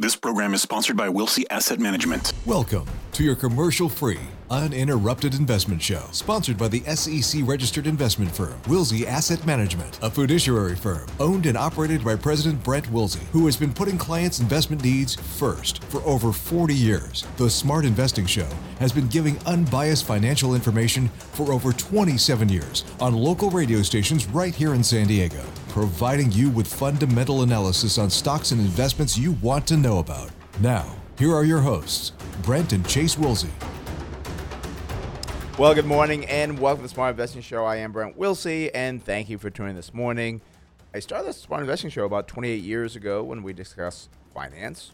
This program is sponsored by Wilsey Asset Management. Welcome to your commercial free, uninterrupted investment show, sponsored by the SEC registered investment firm, Wilsey Asset Management, a fiduciary firm owned and operated by President Brent Wilsey, who has been putting clients' investment needs first for over 40 years. The Smart Investing Show has been giving unbiased financial information for over 27 years on local radio stations right here in San Diego, providing you with fundamental analysis on stocks and investments you want to know about. Now, here are your hosts, Brent and Chase Wilsey. Well, good morning and welcome to the Smart Investing Show. I am Brent Wilsey, and thank you for tuning in this morning. I started the Smart Investing Show about 28 years ago when we discussed finance,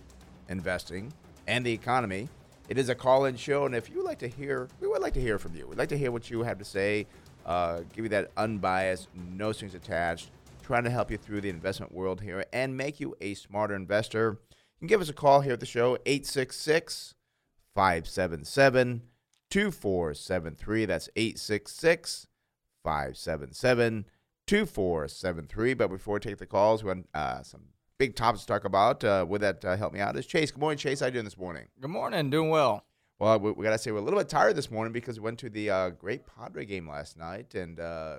investing, and the economy. It is a call-in show, and if you would like to hear, we would like to hear from you. We'd like to hear what you have to say. Uh, give you that unbiased, no strings attached, trying to help you through the investment world here and make you a smarter investor. You can give us a call here at the show, 866 577 2473. That's 866 577 2473. But before we take the calls, we want uh, some big topics to talk about. Uh, with that, uh, help me out is Chase. Good morning, Chase. How you doing this morning? Good morning. Doing well. Well, we, we got to say we're a little bit tired this morning because we went to the uh, great Padre game last night, and uh,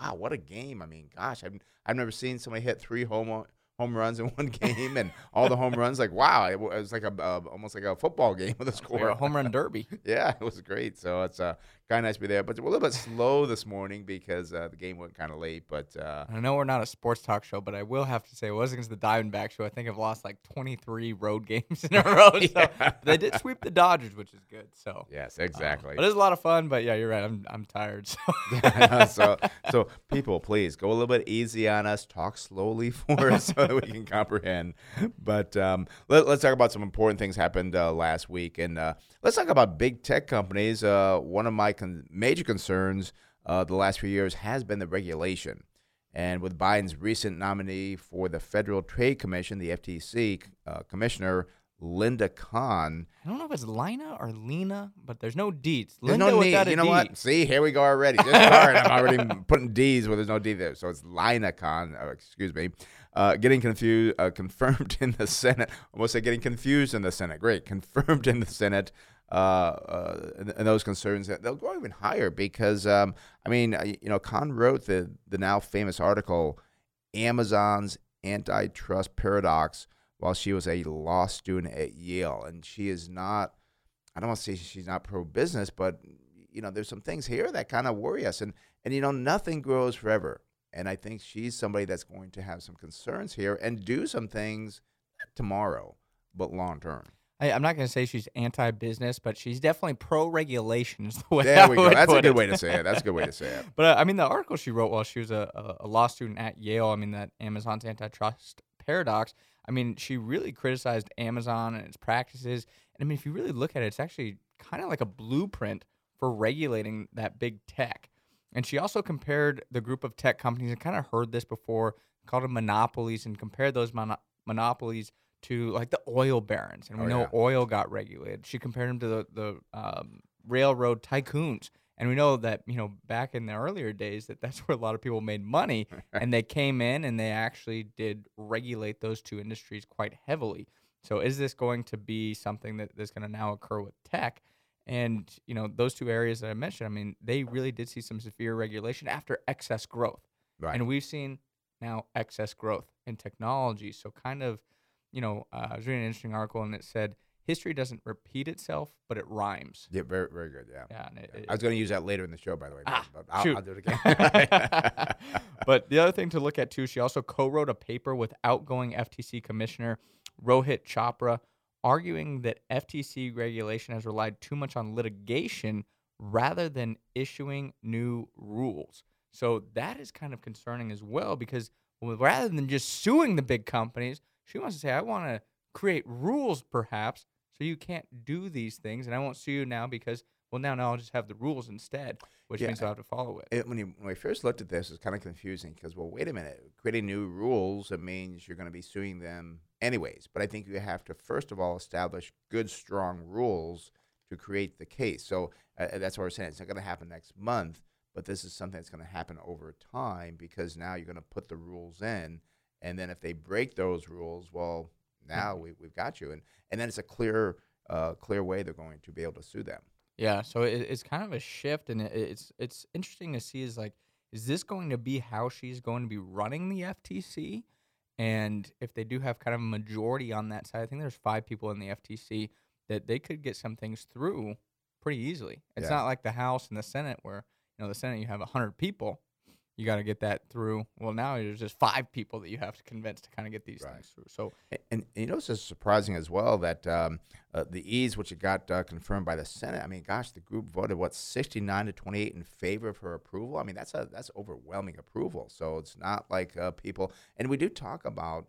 wow, what a game! I mean, gosh, I've I've never seen somebody hit three home home runs in one game, and all the home runs. Like, wow, it, was like a uh, almost like a football game with a score. Like a home run derby. yeah, it was great. So it's uh, kind of nice to be there, but we're a little bit slow this morning because uh, the game went kind of late. But uh, I know we're not a sports talk show, but I will have to say it was against the Diamondbacks, who I think I've lost like 23 road games in a row. So Yeah. they did sweep the Dodgers, which is good. So yes, um, exactly. but it was a lot of fun. But yeah, you're right. I'm I'm tired. So so, so people, please go a little bit easy on us. Talk slowly for us so that we can comprehend. But um, let, us talk about some important things happened uh, last week, and uh, let's talk about big tech companies. Uh, one of my con- major concerns uh, the last few years has been the regulation. And with Biden's recent nominee for the Federal Trade Commission, the FTC uh, commissioner Linda Khan, I don't know if it's Lina or Lena, but there's no D's. There's Linda no a You know D. what? See, here we go already. This card, I'm already putting D's where there's no D there. So it's Lina Khan, uh, excuse me. Uh, getting confused, uh, confirmed in the Senate. Almost say getting confused in the Senate. Great. Confirmed in the Senate. Uh, uh, and, and those concerns that they'll go even higher because, um, I mean, uh, you know, Khan wrote the, the now famous article, Amazon's Antitrust Paradox, while she was a law student at Yale. And she is not, I don't want to say she's not pro business, but you know, there's some things here that kind of worry us. And and you know, nothing grows forever. And I think she's somebody that's going to have some concerns here and do some things tomorrow, but long term. I, I'm not going to say she's anti-business, but she's definitely pro-regulation. Is the way There I we go. That's a good it. way to say it. That's a good way to say it. But uh, I mean, the article she wrote while she was a, a, a law student at Yale, I mean, that Amazon's antitrust paradox, I mean, she really criticized Amazon and its practices. And I mean, if you really look at it, it's actually kind of like a blueprint for regulating that big tech. And she also compared the group of tech companies, and kind of heard this before, called them monopolies, and compared those mono- monopolies to like the oil barons. And we Oh, know yeah. oil got regulated. She compared them to the, the um, railroad tycoons. And we know that, you know, back in the earlier days that that's where a lot of people made money and they came in and they actually did regulate those two industries quite heavily. So is this going to be something that is going to now occur with tech? And, you know, those two areas that I mentioned, I mean, they really did see some severe regulation after excess growth. Right. And we've seen now excess growth in technology. So kind of, you know, uh, I was reading an interesting article and it said history doesn't repeat itself, but it rhymes. yeah, very, very good. Yeah. Yeah, and it, I was going to use that later in the show, by the way. Ah, but I'll, shoot. I'll do it again. but the other thing to look at too, she also co-wrote a paper with outgoing FTC Commissioner Rohit Chopra, arguing that FTC regulation has relied too much on litigation rather than issuing new rules. So that is kind of concerning as well because rather than just suing the big companies, she wants to say, I want to create rules perhaps so you can't do these things and I won't sue you now because well now now I'll just have the rules instead, which Yeah, means I'll have to follow it. it, when, you, when I first looked at this, it's kind of confusing because, well, wait a minute. Creating new rules, it means you're going to be suing them anyways. But I think you have to, first of all, establish good, strong rules to create the case. So uh, that's what we're saying. It's not going to happen next month, but this is something that's going to happen over time because now you're going to put the rules in. And then if they break those rules, well, now we, we've got you, and and then it's a clear uh, clear way they're going to be able to sue them. Yeah, so it, it's kind of a shift, and it, it's it's interesting to see is like, is this going to be how she's going to be running the FTC? And if they do have kind of a majority on that side, I think there's five people in the FTC that they could get some things through pretty easily. It's Yeah. not like the House and the Senate where you know the Senate you have hundred people, you got to get that through. Well, now there's just five people that you have to convince to kind of get these Right. things through. So And, and you know, it's just surprising as well that um, uh, the ease, which it got uh, confirmed by the Senate. I mean, gosh, the group voted what sixty nine to twenty eight in favor of her approval. I mean, that's a that's overwhelming approval. So it's not like uh, people, and we do talk about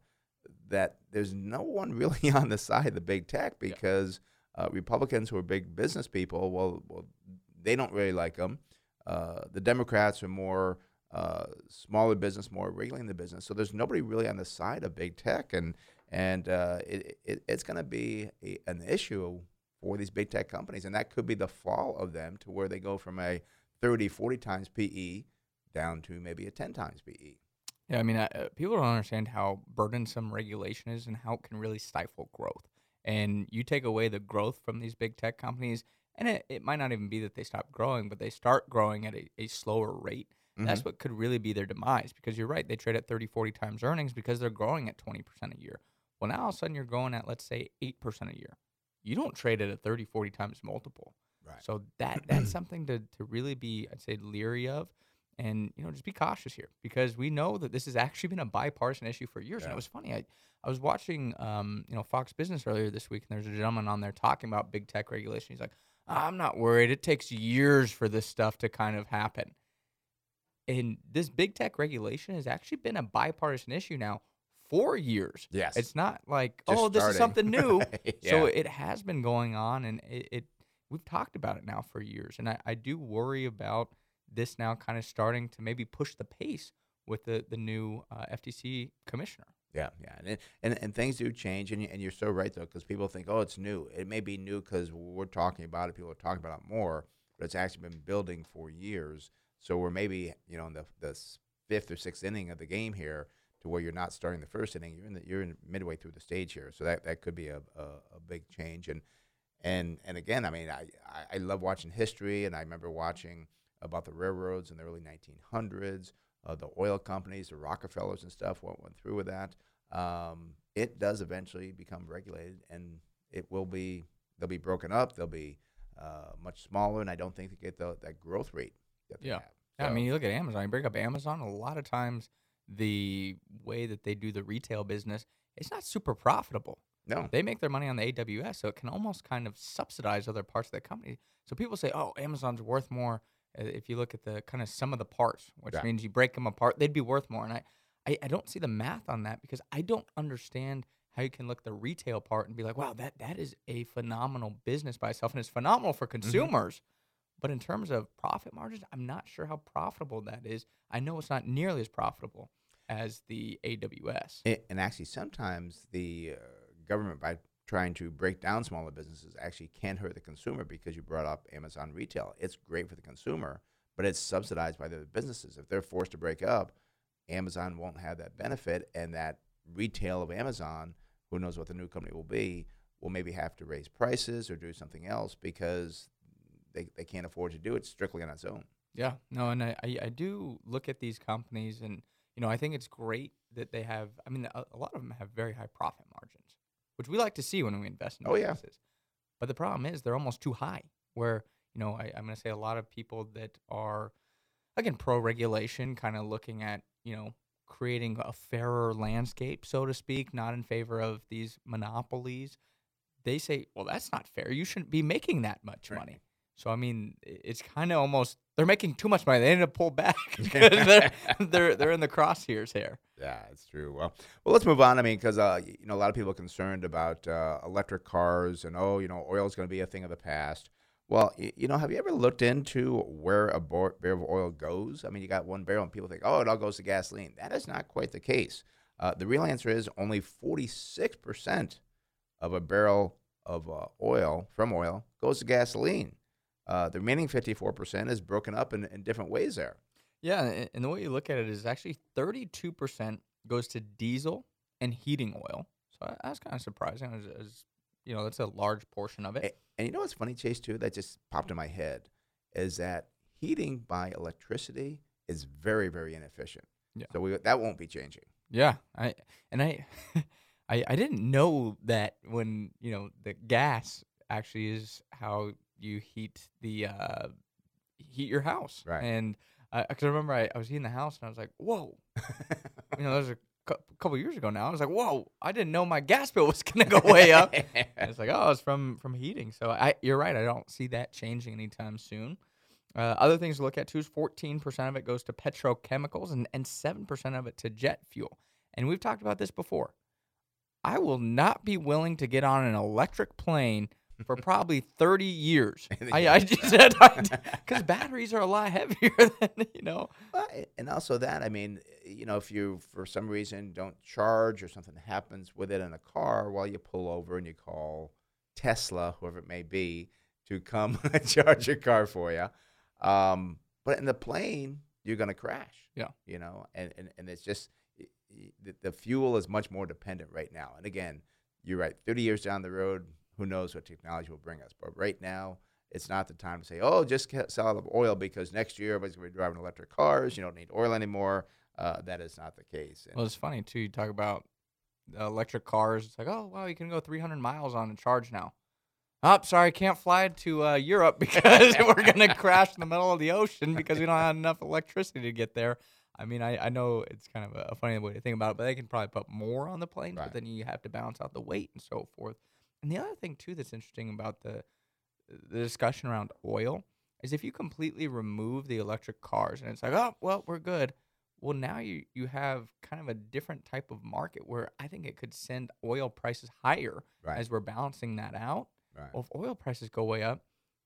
that. There's no one really on the side of the big tech because uh, Republicans who are big business people, well, well, they don't really like them. Uh, the Democrats are more uh, smaller business, more regulating the business. So there's nobody really on the side of big tech, and and uh, it, it, it's going to be a, an issue for these big tech companies, and that could be the fall of them to where they go from a 30, 40 times PE down to maybe a 10 times. PE. Yeah, I mean, uh, people don't understand how burdensome regulation is and how it can really stifle growth. And you take away the growth from these big tech companies, and it, it might not even be that they stop growing, but they start growing at a, a slower rate. That's what could really be their demise because you're right. They trade at 30, 40 times earnings because they're growing at 20% a year. Well, now all of a sudden you're growing at, let's say, 8% a year. You don't trade at a 30, 40 times multiple. Right. So that that's something to, to really be, I'd say, leery of. And, you know, just be cautious here because we know that this has actually been a bipartisan issue for years. And it was funny. I, I was watching, um, you know, Fox Business earlier this week, and there's a gentleman on there talking about big tech regulation. He's like, I'm not worried. It takes years for this stuff to kind of happen. And this big tech regulation has actually been a bipartisan issue now for years. Yes. It's not like, Just oh, this is something new. Right, So it has been going on, and it, it we've talked about it now for years. And I, I do worry about this now kind of starting to maybe push the pace with the, the new uh, FTC commissioner. Yeah, yeah, and and, and things do change, and, and you're so right though, because people think, oh, it's new. It may be new because we're talking about it, people are talking about it more, but it's actually been building for years. So we're maybe you know in the the fifth or sixth inning of the game here, to where you're not starting the first inning, you're in the, you're in midway through the stage here. So that, that could be a, a, a big change, and and and again, I mean, I, I love watching history, and I remember watching about the railroads in the early 1900s, uh, the oil companies, the Rockefellers and stuff. What went through with that? Um, it does eventually become regulated, and it will be. They'll be broken up. They'll be uh, much smaller, and I don't think they get the, that growth rate Yeah. Yeah, I mean, you look at Amazon, you break up Amazon, a lot of times the way that they do the retail business, it's not super profitable. no, They make their money on the AWS, so it can almost kind of subsidize other parts of the company. So people say, "Oh, Amazon's worth more." uh, If you look at the kind of sum of the parts, which Yeah. means you break them apart, they'd be worth more. And I, I, I don't see the math on that because I don't understand how you can look at the retail part and be like, "Wow, that that is a phenomenal business by itself, and it's phenomenal for consumers." But in terms of profit margins, I'm not sure how profitable that is. I know it's not nearly as profitable as the AWS. A- and actually sometimes the uh, government by trying to break down smaller businesses actually can hurt the consumer because you brought up Amazon retail. It's great for the consumer, but it's subsidized by the businesses. If they're forced to break up, Amazon won't have that benefit, and that retail of Amazon, who knows what the new company will be, will maybe have to raise prices or do something else because they, they can't afford to do it strictly on its own. Yeah, no, and I, I, I do look at these companies, and you know, I think it's great that they have. I mean, a, a lot of them have very high profit margins, which we like to see when we invest in Oh, yeah. But the problem is they're almost too high. Where you know, I, I'm going to say a lot of people that are again pro regulation, kind of looking at you know creating a fairer landscape, so to speak, not in favor of these monopolies. They say, well, that's not fair. You shouldn't be making that much Right. money. So I mean, it's kind of almost they're making too much money. They need to pull back they're they're they're in the crosshairs here. Yeah, it's true. Well, well, let's move on. I mean, because uh, you know, a lot of people are concerned about uh, electric cars, and oh, you know, oil is going to be a thing of the past. Well, you know, have you ever looked into where a bar- barrel of oil goes? I mean, you got one barrel, and people think, oh, it all goes to gasoline. That is not quite the case. Uh, the real answer is only forty-six percent of a barrel of uh, oil from oil goes to gasoline. Uh, the remaining fifty-four percent is broken up in, in different ways. There. Yeah, and the way you look at it is actually 32% goes to diesel and heating oil. So that's kind of surprising. As, as you know, that's a large portion of it. A- And you know what's funny, Chase, too, that just popped in my head is that heating by electricity is very, very inefficient. Yeah. So we, that won't be changing. Yeah, I and I, I I didn't know that when you know the gas actually is how you heat the uh, heat your house. Right. And I, I can remember I, I was heating the house and I was like, whoa, you know, was a couple years ago now. I was like, whoa, I didn't know my gas bill was gonna go way up. It's like, oh, it's from from heating. So I, you're right. I don't see that changing anytime soon. Uh, other things to look at too is 14% of it goes to petrochemicals and, and 7% of it to jet fuel. And we've talked about this before. I will not be willing to get on an electric plane for probably 30 years. I, I just said, because batteries are a lot heavier than, you know. Well, and also that, I mean, you know, if you for some reason don't charge or something happens with it in a car, while you pull over and you call Tesla, whoever it may be, to come and charge your car for you. Um, but in the plane, you're going to crash. Yeah. You know, and, and, and it's just the, the fuel is much more dependent right now. And again, you're right. 30 years down the road, who knows what technology will bring us. But right now, it's not the time to say, oh, just sell oil because next year everybody's going to be driving electric cars. You don't need oil anymore. Uh, that is not the case. And Well, it's funny too. You talk about electric cars. It's like, oh, wow, you can go 300 miles on a charge now. Oh, sorry, can't fly to uh, Europe because we're gonna crash in the middle of the ocean because we don't have enough electricity to get there. I mean, I, I know it's kind of a, a funny way to think about it, but they can probably put more on the planes, Right. but then you have to balance out the weight and so forth. And the other thing too that's interesting about the the discussion around oil is if you completely remove the electric cars and it's like, oh, well, we're good. Well, now you you have kind of a different type of market where I think it could send oil prices higher Right. as we're balancing that out. right. Well, if oil prices go way up,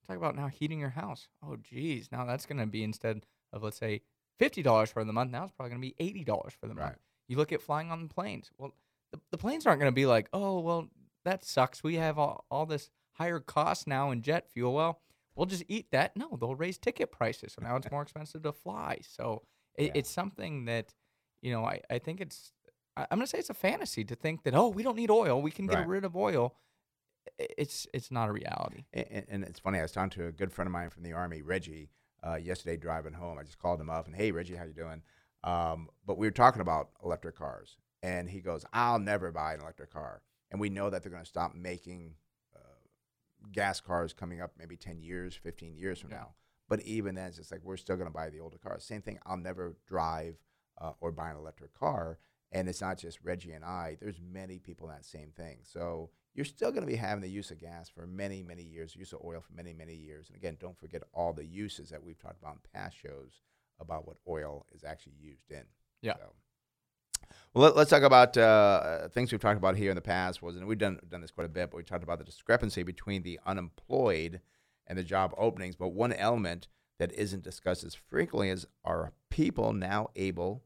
talk about now heating your house. Oh, geez, now that's going to be instead of let's say fifty dollars for the month, now it's probably going to be eighty dollars for the month. Right. You look at flying on the planes. Well, the, the planes aren't going to be like, oh, well, that sucks. We have all, all this higher cost now in jet fuel. Well, we'll just eat that. No, they'll raise ticket prices, so now it's more expensive to fly. So it, Yeah. it's something that you know I, I think it's I- I'm gonna say it's a fantasy to think that oh we don't need oil we can get Right. rid of oil. It's it's not a reality. And, and it's funny. I was talking to a good friend of mine from the army, Reggie, uh, yesterday driving home. I just called him up and hey, Reggie, how you doing? Um, but we were talking about electric cars, and he goes, "I'll never buy an electric car." And we know that they're going to stop making uh, gas cars coming up maybe ten years, fifteen years from Yeah. now. But even then, it's just like we're still going to buy the older cars. Same thing. I'll never drive uh, or buy an electric car. And it's not just Reggie and I. There's many people in that same thing. So you're still going to be having the use of gas for many, many years, use of oil for many, many years. And again, don't forget all the uses that we've talked about in past shows about what oil is actually used in. Yeah. So. Well, let, us talk about uh, things we've talked about here in the past. Was and we've done done this quite a bit, but we talked about the discrepancy between the unemployed and the job openings. But one element that isn't discussed as frequently is are people now able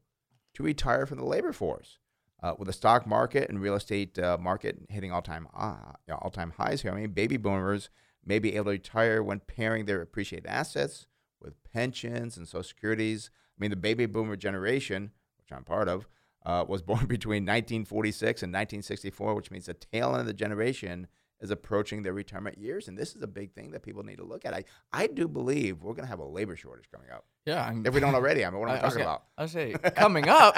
to retire from the labor force? Uh, with the stock market and real estate uh, market hitting all time uh, all time highs here, I mean, baby boomers may be able to retire when pairing their appreciated assets with pensions and social securities. I mean, the baby boomer generation, which I'm part of, uh, was born between 1946 and 1964, which means the tail end of the generation is approaching their retirement years. And this is a big thing that people need to look at. I, I do believe we're going to have a labor shortage coming up. Yeah, I'm, If we don't already, I mean, what am I, I, talking about? I say coming up,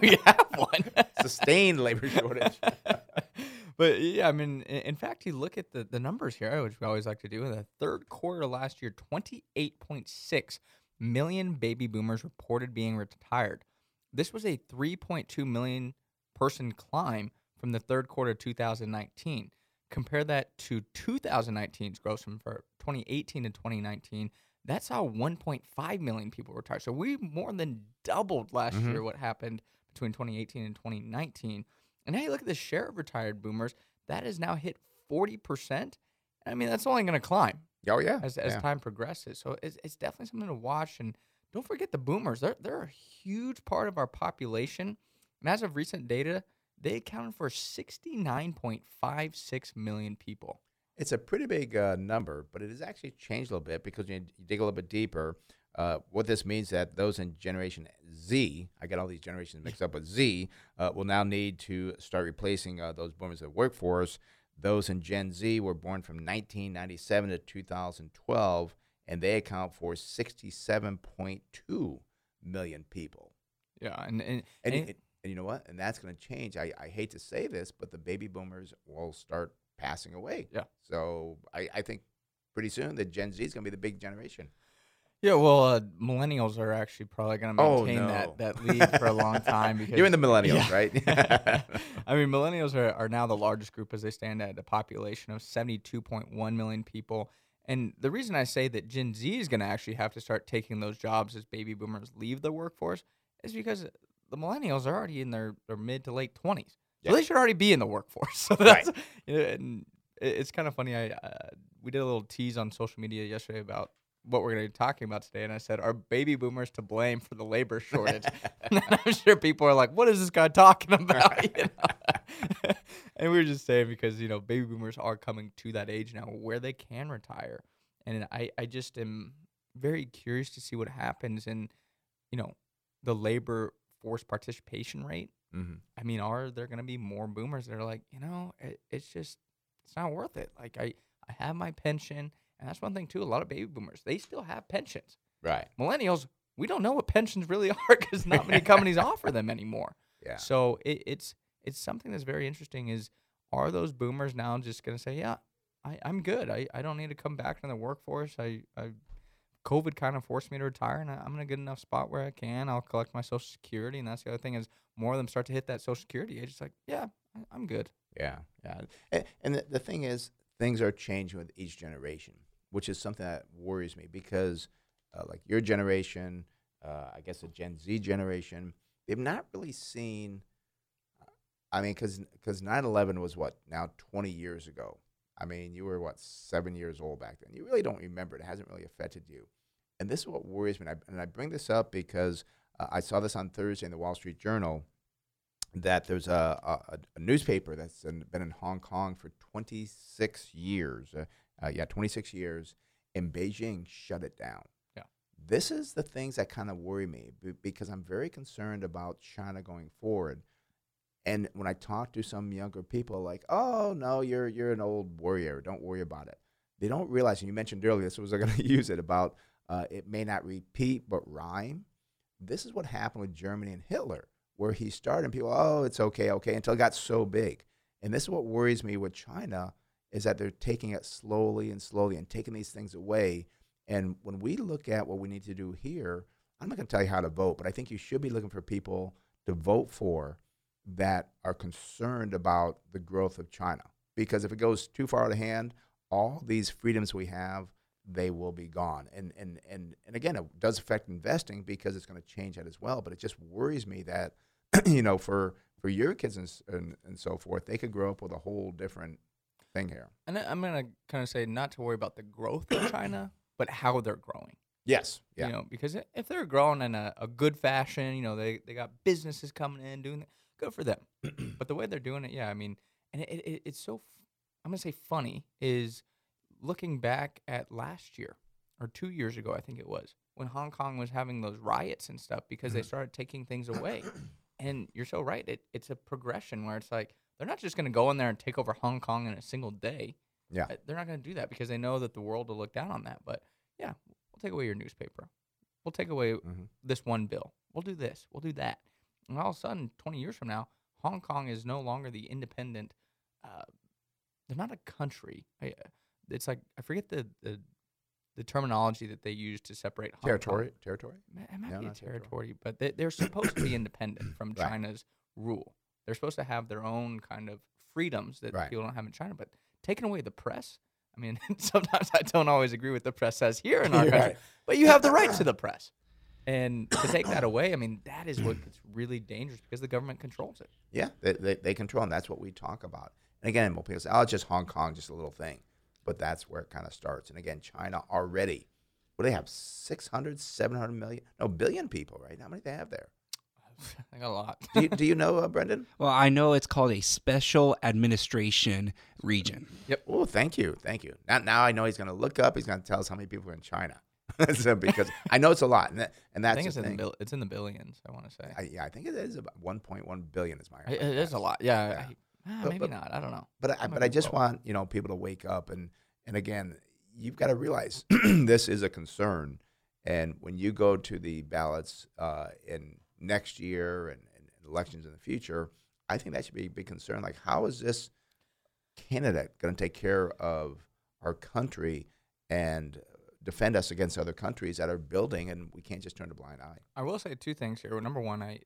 we have one. Sustained labor shortage. but yeah, I mean, in, in fact, you look at the, the numbers here, which we always like to do. In the third quarter last year, 28.6 million baby boomers reported being retired. This was a 3.2 million person climb from the third quarter of 2019. Compare that to 2019's gross from 2018 to 2019. That's how 1.5 million people retired. So we more than doubled last Mhm. year what happened between 2018 and 2019. And now you look at the share of retired boomers, that has now hit 40%. I mean, that's only going to climb Oh, yeah. as, as yeah. time progresses. So it's, it's definitely something to watch. And don't forget the boomers. They're, they're a huge part of our population. And as of recent data, they accounted for 69.56 million people. It's a pretty big uh, number, but it has actually changed a little bit because you, you dig a little bit deeper. uh, what this means that those in Generation Z, I get all these generations mixed up with Z, uh, will now need to start replacing uh, those boomers in the workforce. Those in Gen Z were born from 1997 to 2012, and they account for 67.2 million people. Yeah, and and, And, and and, you know what? And that's going to change. I, I hate to say this, but the baby boomers will start passing away. Yeah. So I, I think pretty soon the Gen Z is going to be the big generation. yeah, well, uh, millennials are actually probably going to Oh, maintain no. that that lead for a long time because You're in the millennials, Yeah. right? I mean, millennials are, are now the largest group as they stand at a population of 72.1 million people. And the reason I say that Gen Z is going to actually have to start taking those jobs as baby boomers leave the workforce is because the millennials are already in their, their mid to late 20s. Yeah. So they should already be in the workforce. So that's, you know, and it's kind of funny. I uh, we did a little tease on social media yesterday about what we're going to be talking about today, and I said, "Are baby boomers to blame for the labor shortage?" and I'm sure people are like, "What is this guy talking about?" You know? And we were just saying because you know baby boomers are coming to that age now where they can retire, and I I just am very curious to see what happens in you know the labor force participation rate. hmm I mean, are there going to be more boomers that are like, you know, it, it's just, it's not worth it. Like, I, I have my pension. And that's one thing, too. A lot of baby boomers, they still have pensions. Right. Millennials, we don't know what pensions really are because not many companies offer them anymore. Yeah. So it, it's, it's something that's very interesting is, are those boomers now just going to say, yeah, I, I'm good. I, I don't need to come back to the workforce. I, I, COVID kind of forced me to retire, and I- I'm in a good enough spot where I can. I'll collect my Social Security, and that's the other thing is more of them start to hit that Social Security age. It's like, yeah, I- I'm good. Yeah, yeah. And, and the, the thing is, things are changing with each generation, which is something that worries me because, uh, like your generation, uh, I guess the Gen Z generation, they've not really seen. I mean, because because 9/11 was what now 20 years ago. I mean, you were what seven years old back then. You really don't remember. It hasn't really affected you, and this is what worries me. And I, and I bring this up because uh, I saw this on Thursday in the Wall Street Journal that there's a, a, a newspaper that's in, been in Hong Kong for 26 years. Uh, uh, yeah, 26 years, and Beijing shut it down. Yeah. This is the things that kind of worry me b- because I'm very concerned about China going forward. And when I talk to some younger people, like, "Oh no, you're you're an old warrior. Don't worry about it." They don't realize, and you mentioned earlier, this was going to use it about uh, it may not repeat but rhyme. This is what happened with Germany and Hitler, where he started, and people, oh, it's okay, okay, until it got so big. And this is what worries me with China is that they're taking it slowly and slowly and taking these things away. And when we look at what we need to do here, I'm not going to tell you how to vote, but I think you should be looking for people to vote for that are concerned about the growth of China. Because if it goes too far out of hand, all these freedoms we have, they will be gone. And and and and again, it does affect investing because it's going to change that as well. But it just worries me that, you know, for for your kids and, and and so forth, they could grow up with a whole different thing here. And I'm going to kind of say not to worry about the growth of China, but how they're growing. Yes. Yeah. You know, because if they're growing in a, a good fashion, you know, they, they got businesses coming in doing that, good for them. but the way they're doing it, yeah, I mean, and it, it, it's so, f- I'm going to say funny, is looking back at last year or two years ago, I think it was, when Hong Kong was having those riots and stuff because they started taking things away. and you're so right. It, it's a progression where it's like, they're not just going to go in there and take over Hong Kong in a single day. Yeah. Uh, They're not going to do that because they know that the world will look down on that. But yeah, we'll take away your newspaper. We'll take away Mhm. this one bill. We'll do this. We'll do that. And all of a sudden, 20 years from now, Hong Kong is no longer the independent. Uh, they're not a country. I, uh, it's like I forget the, the the terminology that they use to separate Hong Kong. Territory. Territory. It might No, be a territory. territory, but they, they're supposed to be independent from Right. China's rule. They're supposed to have their own kind of freedoms that Right. people don't have in China. But taking away the press, I mean, sometimes I don't always agree with the press says here in our You're country, right. but you have the right to the press. And to take that away, I mean, that is what gets really dangerous because the government controls it. Yeah, they, they, they control, and that's what we talk about. And again, most people say, oh, it's just Hong Kong, just a little thing. But that's where it kind of starts. And again, China already, what do they have? 600, 700 million? No, billion people, right? How many do they have there? I got a lot. Do you, do you know, uh, Brendan? Well, I know it's called a special administration region. Yep. Oh, thank you. Thank you. Now, now I know he's going to look up. He's going to tell us how many people are in China. so because I know it's a lot, and, that, and I think the it's in the it's in the billions. I want to say I, yeah, I think it is about 1.1 billion. Is my it, it is a lot. Yeah, Yeah. I- ah, But- maybe but- not. I don't know. But I, but I just low. want you know people to wake up and and again, you've got to realize this is a concern. And when you go to the ballots uh, in next year and, and elections in the future, I think that should be a big concern. Like, how is this candidate going to take care of our country and defend us against other countries that are building, and we can't just turn a blind eye. I will say two things here. Number one, I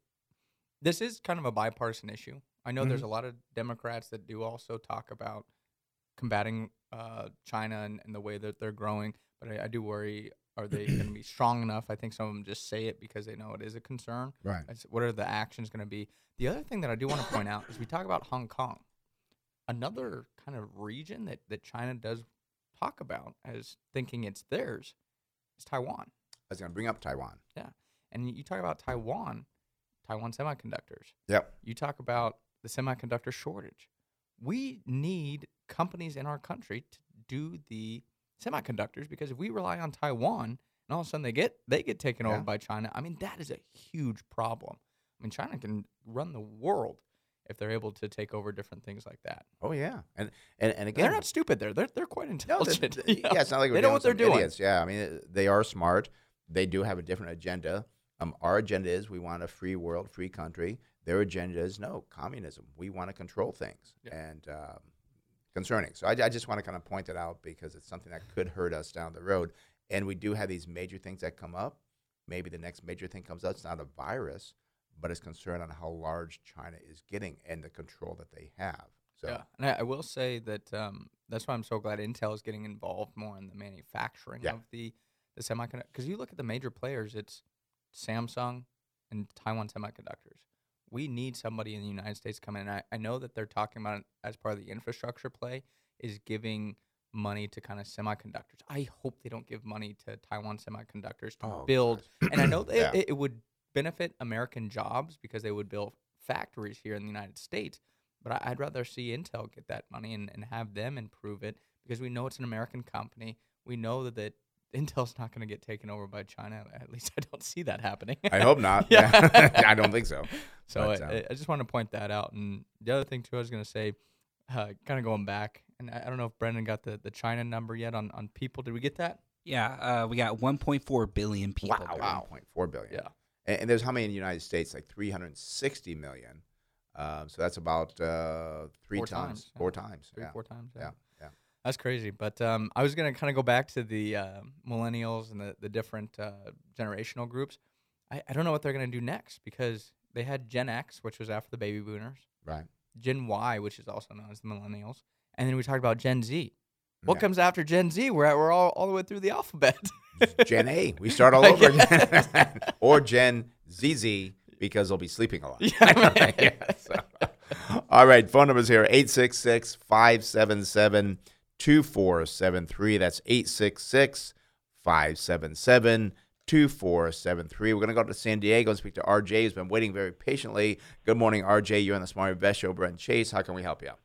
this is kind of a bipartisan issue. I know there's Mm-hmm. a lot of Democrats that do also talk about combating uh, China and, and the way that they're growing, but I, I do worry: are they going to be strong enough? I think some of them just say it because they know it is a concern. Right. It's- what are the actions going to be? The other thing that I do want to point out is we talk about Hong Kong, another kind of region that that China does talk about as thinking it's theirs is Taiwan. I was going to bring up Taiwan. Yeah. And you talk about Taiwan, Taiwan semiconductors. Yep. You talk about the semiconductor shortage. We need companies in our country to do the semiconductors because if we rely on Taiwan and all of a sudden they get they get taken over by China, I mean that is a huge problem. I mean China can run the world if they're able to take over different things like that. Oh yeah, and and, and again, they're not stupid there. They're they're quite No, intelligent. they- you know? yeah, it's not like we're they know what they're doing. Idiots. Yeah, I mean they are smart. They do have a different agenda. Um, our agenda is we want a free world, free country. Their agenda is no communism. We want to control things Yeah. and um, concerning. So I, I just want to kind of point it out because it's something that could hurt us down the road. And we do have these major things that come up. Maybe the next major thing comes up. It's not a virus, but it's concerned on how large China is getting and the control that they have. So Yeah, and I, I will say that um, that's why I'm so glad Intel is getting involved more in the manufacturing Yeah. of the the semiconductor. Because you look at the major players, it's Samsung and Taiwan Semiconductors. We need somebody in the United States coming in. I, I know that they're talking about it as part of the infrastructure play is giving money to kind of semiconductors. I hope they don't give money to Taiwan Semiconductors to Oh, build. And I know they, Yeah. it, it would benefit American jobs because they would build factories here in the United States. But I, I'd rather see Intel get that money and, and have them improve it because we know it's an American company. We know that, that Intel's not going to get taken over by China. At least I don't see that happening. I hope not. Yeah. Yeah, I don't think so. So But, I, um, I- I just want to point that out. And the other thing too, I was going to say, uh, kind of going back, and I, I don't know if Brendan got the, the China number yet on, on people. Did we get that? Yeah, uh, we got 1.4 billion people. Wow, Barry. wow, 0.4 billion. Yeah. And, and there's how many in the United States? Like 360 million. Um, so that's about uh, three Four times, times, yeah. four times. Three yeah. four times. Yeah, yeah. That's crazy. But um, I was going to kind of go back to the uh, millennials and the, the different uh, generational groups. I, I don't know what they're going to do next because they had Gen X, which was after the baby boomers, Right. Gen Y, which is also known as the millennials, and then we talked about Gen Z. What Yeah. comes after Gen Z? We're, at, we're all, all the way through the alphabet. Gen A. We start all over again. or Gen ZZ because they'll be sleeping a lot. Yeah, Yeah, so. All right. Phone numbers here 866 577 2473. That's 866 577 2473. We're going to go to San Diego and speak to RJ, who's been waiting very patiently. Good morning, RJ. You're on the Smart Invest Show. Brent Chase. How can we help you out?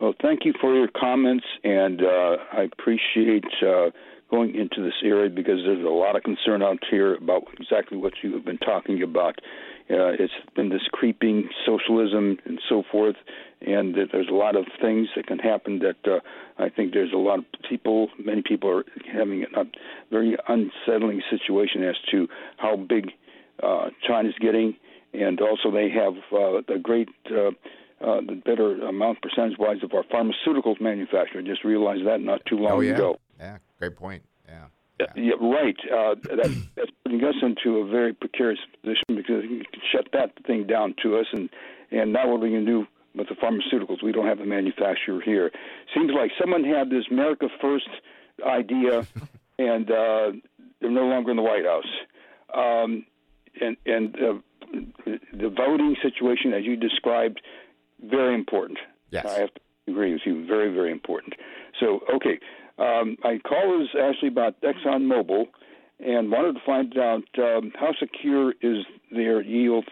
Well, thank you for your comments, and uh, I appreciate uh, going into this area because there's a lot of concern out here about exactly what you have been talking about. Uh, it's been this creeping socialism and so forth, and that there's a lot of things that can happen that uh, I think there's a lot of people, many people are having a very unsettling situation as to how big uh, China's getting, and also they have uh, the great. Uh, uh, the better amount percentage wise of our pharmaceuticals manufacturer. I just realized that not too long oh, yeah. ago. Yeah. Great point. Yeah. Yeah, yeah, right. Uh, that, that's putting us into a very precarious position because you can shut that thing down to us, and and now what are we going to do with the pharmaceuticals? We don't have a manufacturer here. Seems like someone had this America First idea, and uh, they're no longer in the White House. Um, and and uh, the voting situation, as you described, very important. Yes. I have to agree with you. Very, very important. So, okay. Um, my call is actually about ExxonMobil and wanted to find out um, how secure is their yield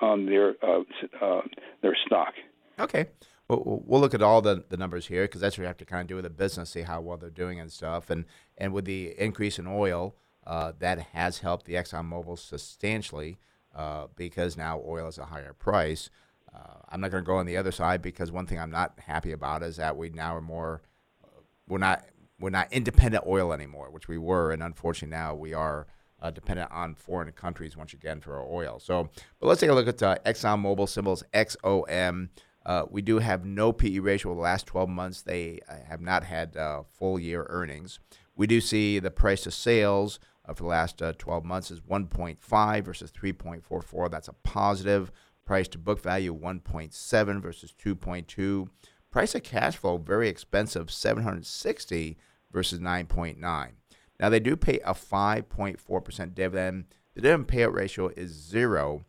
on their uh, uh, their stock. Okay. We'll, we'll- look at all the, the numbers here because that's what you have to kind of do with the business, see how well they're doing and stuff. And and with the increase in oil, Uh, that has helped the ExxonMobil substantially uh, because now oil is a higher price. Uh, I'm not going to go on the other side because one thing I'm not happy about is that we now are more, uh, we're not we're not independent oil anymore, which we were, and unfortunately now we are uh, dependent on foreign countries once again for our oil. So, but let's take a look at uh, ExxonMobil symbols XOM. Uh, we do have no PE ratio over the last 12 months. They uh, have not had uh, full year earnings. We do see the price of sales for the last 12 months is 1.5 versus 3.44. That's a positive. Price to book value 1.7 versus 2.2. Price of cash flow very expensive 760 versus 9.9. Now they do pay a 5.4% dividend. The dividend payout ratio is zero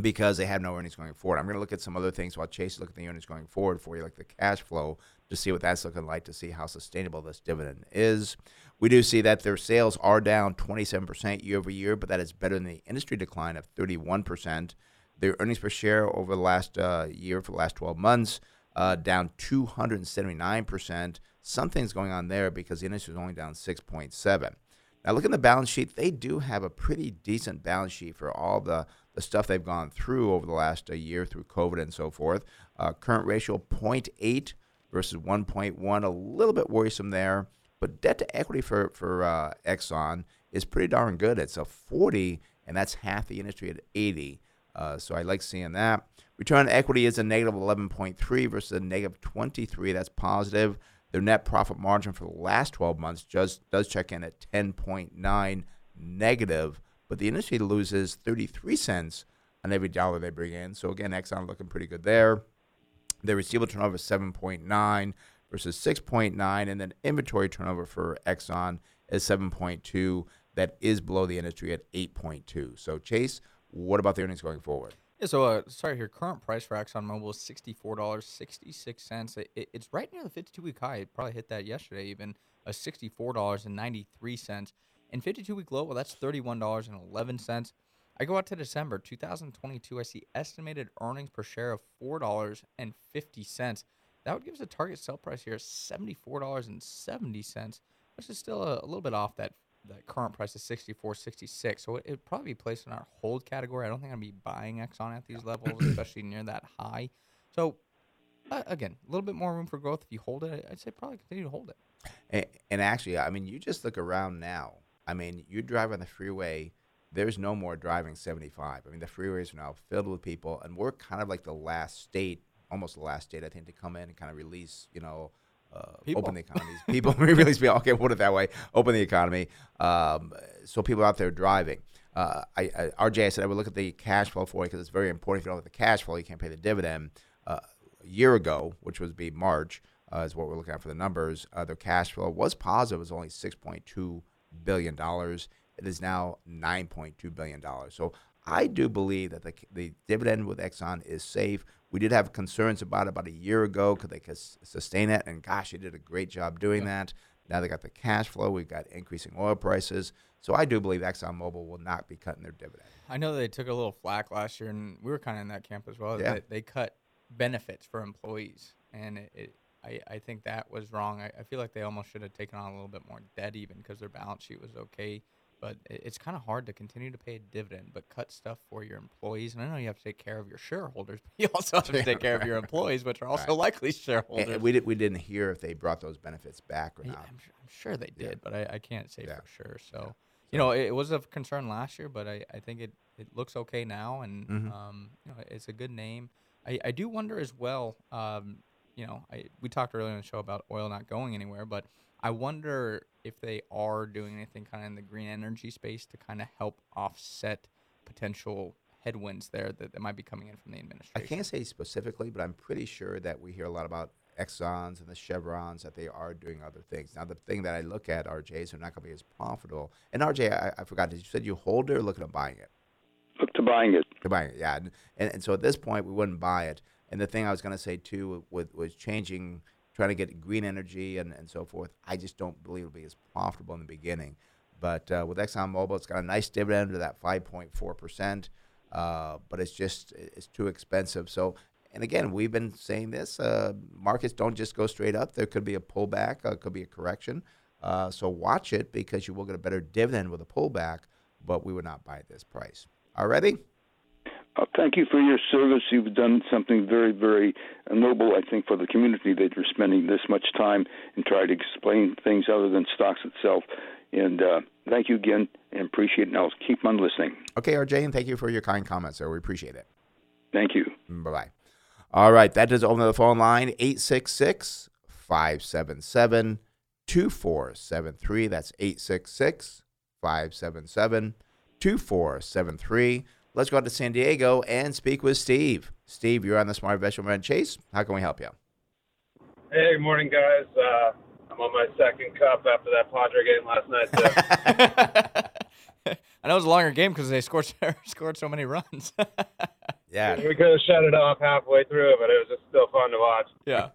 because they have no earnings going forward. I'm going to look at some other things while Chase look at the earnings going forward for you, like the cash flow, to see what that's looking like, to see how sustainable this dividend is. We do see that their sales are down 27% year over year, but that is better than the industry decline of 31%. Their earnings per share over the last uh, year, for the last 12 months, uh, down 279%. Something's going on there because the industry is only down 6.7. Now, look at the balance sheet. They do have a pretty decent balance sheet for all the, the stuff they've gone through over the last uh, year through COVID and so forth. Uh, current ratio 0.8 versus 1.1, a little bit worrisome there. But debt to equity for, for uh, Exxon is pretty darn good. It's a 40, and that's half the industry at 80. Uh, so I like seeing that. Return on equity is a negative 11.3 versus a negative 23. That's positive. Their net profit margin for the last 12 months just does check in at 10.9 negative, but the industry loses 33 cents on every dollar they bring in. So again, Exxon looking pretty good there. Their receivable turnover is 7.9 versus 6.9, and then inventory turnover for Exxon is 7.2. That is below the industry at 8.2. So Chase, what about the earnings going forward? Yeah, so uh, sorry here. Current price for ExxonMobil is sixty four dollars sixty six cents. It, it, it's right near the fifty two week high. It probably hit that yesterday, even a sixty four dollars and ninety three cents. And fifty two week low, well, that's thirty one dollars and eleven cents. I go out to December two thousand twenty two. I see estimated earnings per share of four dollars and fifty cents. That would give us a target sell price here of seventy four dollars and seventy cents, which is still a, a little bit off that the current price is 64 66 so it would probably be placed in our hold category. I don't think i'd be buying exxon at these levels especially near that high. So uh, again a little bit more room for growth if you hold it. I'd say probably continue to hold it. And, and actually i mean you just look around now. I mean you drive on the freeway there's no more driving 75 i mean the freeways are now filled with people and we're kind of like the last state almost the last state i think to come in and kind of release you know uh, open the economies. People really speak. Okay, put it that way. Open the economy. Um, so people out there driving. Uh, I, I, RJ, I said I would look at the cash flow for you because it's very important. If you don't have the cash flow, you can't pay the dividend. Uh, a year ago, which was be March, uh, is what we're looking at for the numbers. Uh, their cash flow was positive. It was only six point two billion dollars. It is now nine point two billion dollars. So I do believe that the, the dividend with Exxon is safe. We did have concerns about it about a year ago. Could they could sustain it? And gosh, they did a great job doing yeah. that. Now they got the cash flow. We've got increasing oil prices. So I do believe ExxonMobil will not be cutting their dividend. I know they took a little flack last year, and we were kind of in that camp as well. Yeah. They, they cut benefits for employees, and it, it I, I think that was wrong. I, I feel like they almost should have taken on a little bit more debt, even because their balance sheet was okay but it's kind of hard to continue to pay a dividend but cut stuff for your employees and i know you have to take care of your shareholders but you also have to take care of your employees which are also right. likely shareholders and we, did, we didn't hear if they brought those benefits back or not I'm, sure, I'm sure they did yeah. but I, I, can't say yeah. for sure so you know it, was a concern last year but i, I think it, it looks okay now and mm-hmm. um, you know it's a good name i, I do wonder as well um, you know I, we talked earlier in the show about oil not going anywhere but I wonder if they are doing anything kind of in the green energy space to kind of help offset potential headwinds there that, that might be coming in from the administration. I can't say specifically, but I'm pretty sure that we hear a lot about Exxon's and the Chevrons that they are doing other things. Now, the thing that I look at, RJ, is they're not going to be as profitable. And RJ, I, I forgot, did you said you hold it or looking at buying it? Look to buying it. To buying it, yeah. And, and, and so at this point, we wouldn't buy it. And the thing I was going to say too with, was changing – trying to get green energy and, and so forth. I just don't believe it'll be as profitable in the beginning. But uh, with ExxonMobil, it's got a nice dividend to that 5.4%, uh, but it's just it's too expensive. So, and again, we've been saying this: uh, markets don't just go straight up. There could be a pullback, uh, could be a correction. Uh, so watch it because you will get a better dividend with a pullback, but we would not buy at this price. All Already? Uh, thank you for your service. You've done something very, very noble, I think, for the community that you're spending this much time and trying to explain things other than stocks itself. And uh, thank you again and appreciate it. And I'll keep on listening. Okay, RJ, and thank you for your kind comments, sir. We appreciate it. Thank you. Bye bye. All right, that does open the phone line 866 577 2473. That's 866 577 2473. Let's go out to San Diego and speak with Steve. Steve, you're on the Smart Investment Man Chase. How can we help you? Hey, good morning, guys. Uh, I'm on my second cup after that Padre game last night. So I know it was a longer game because they scored scored so many runs. Yeah. we could have shut it off halfway through, but it was just still fun to watch. yeah.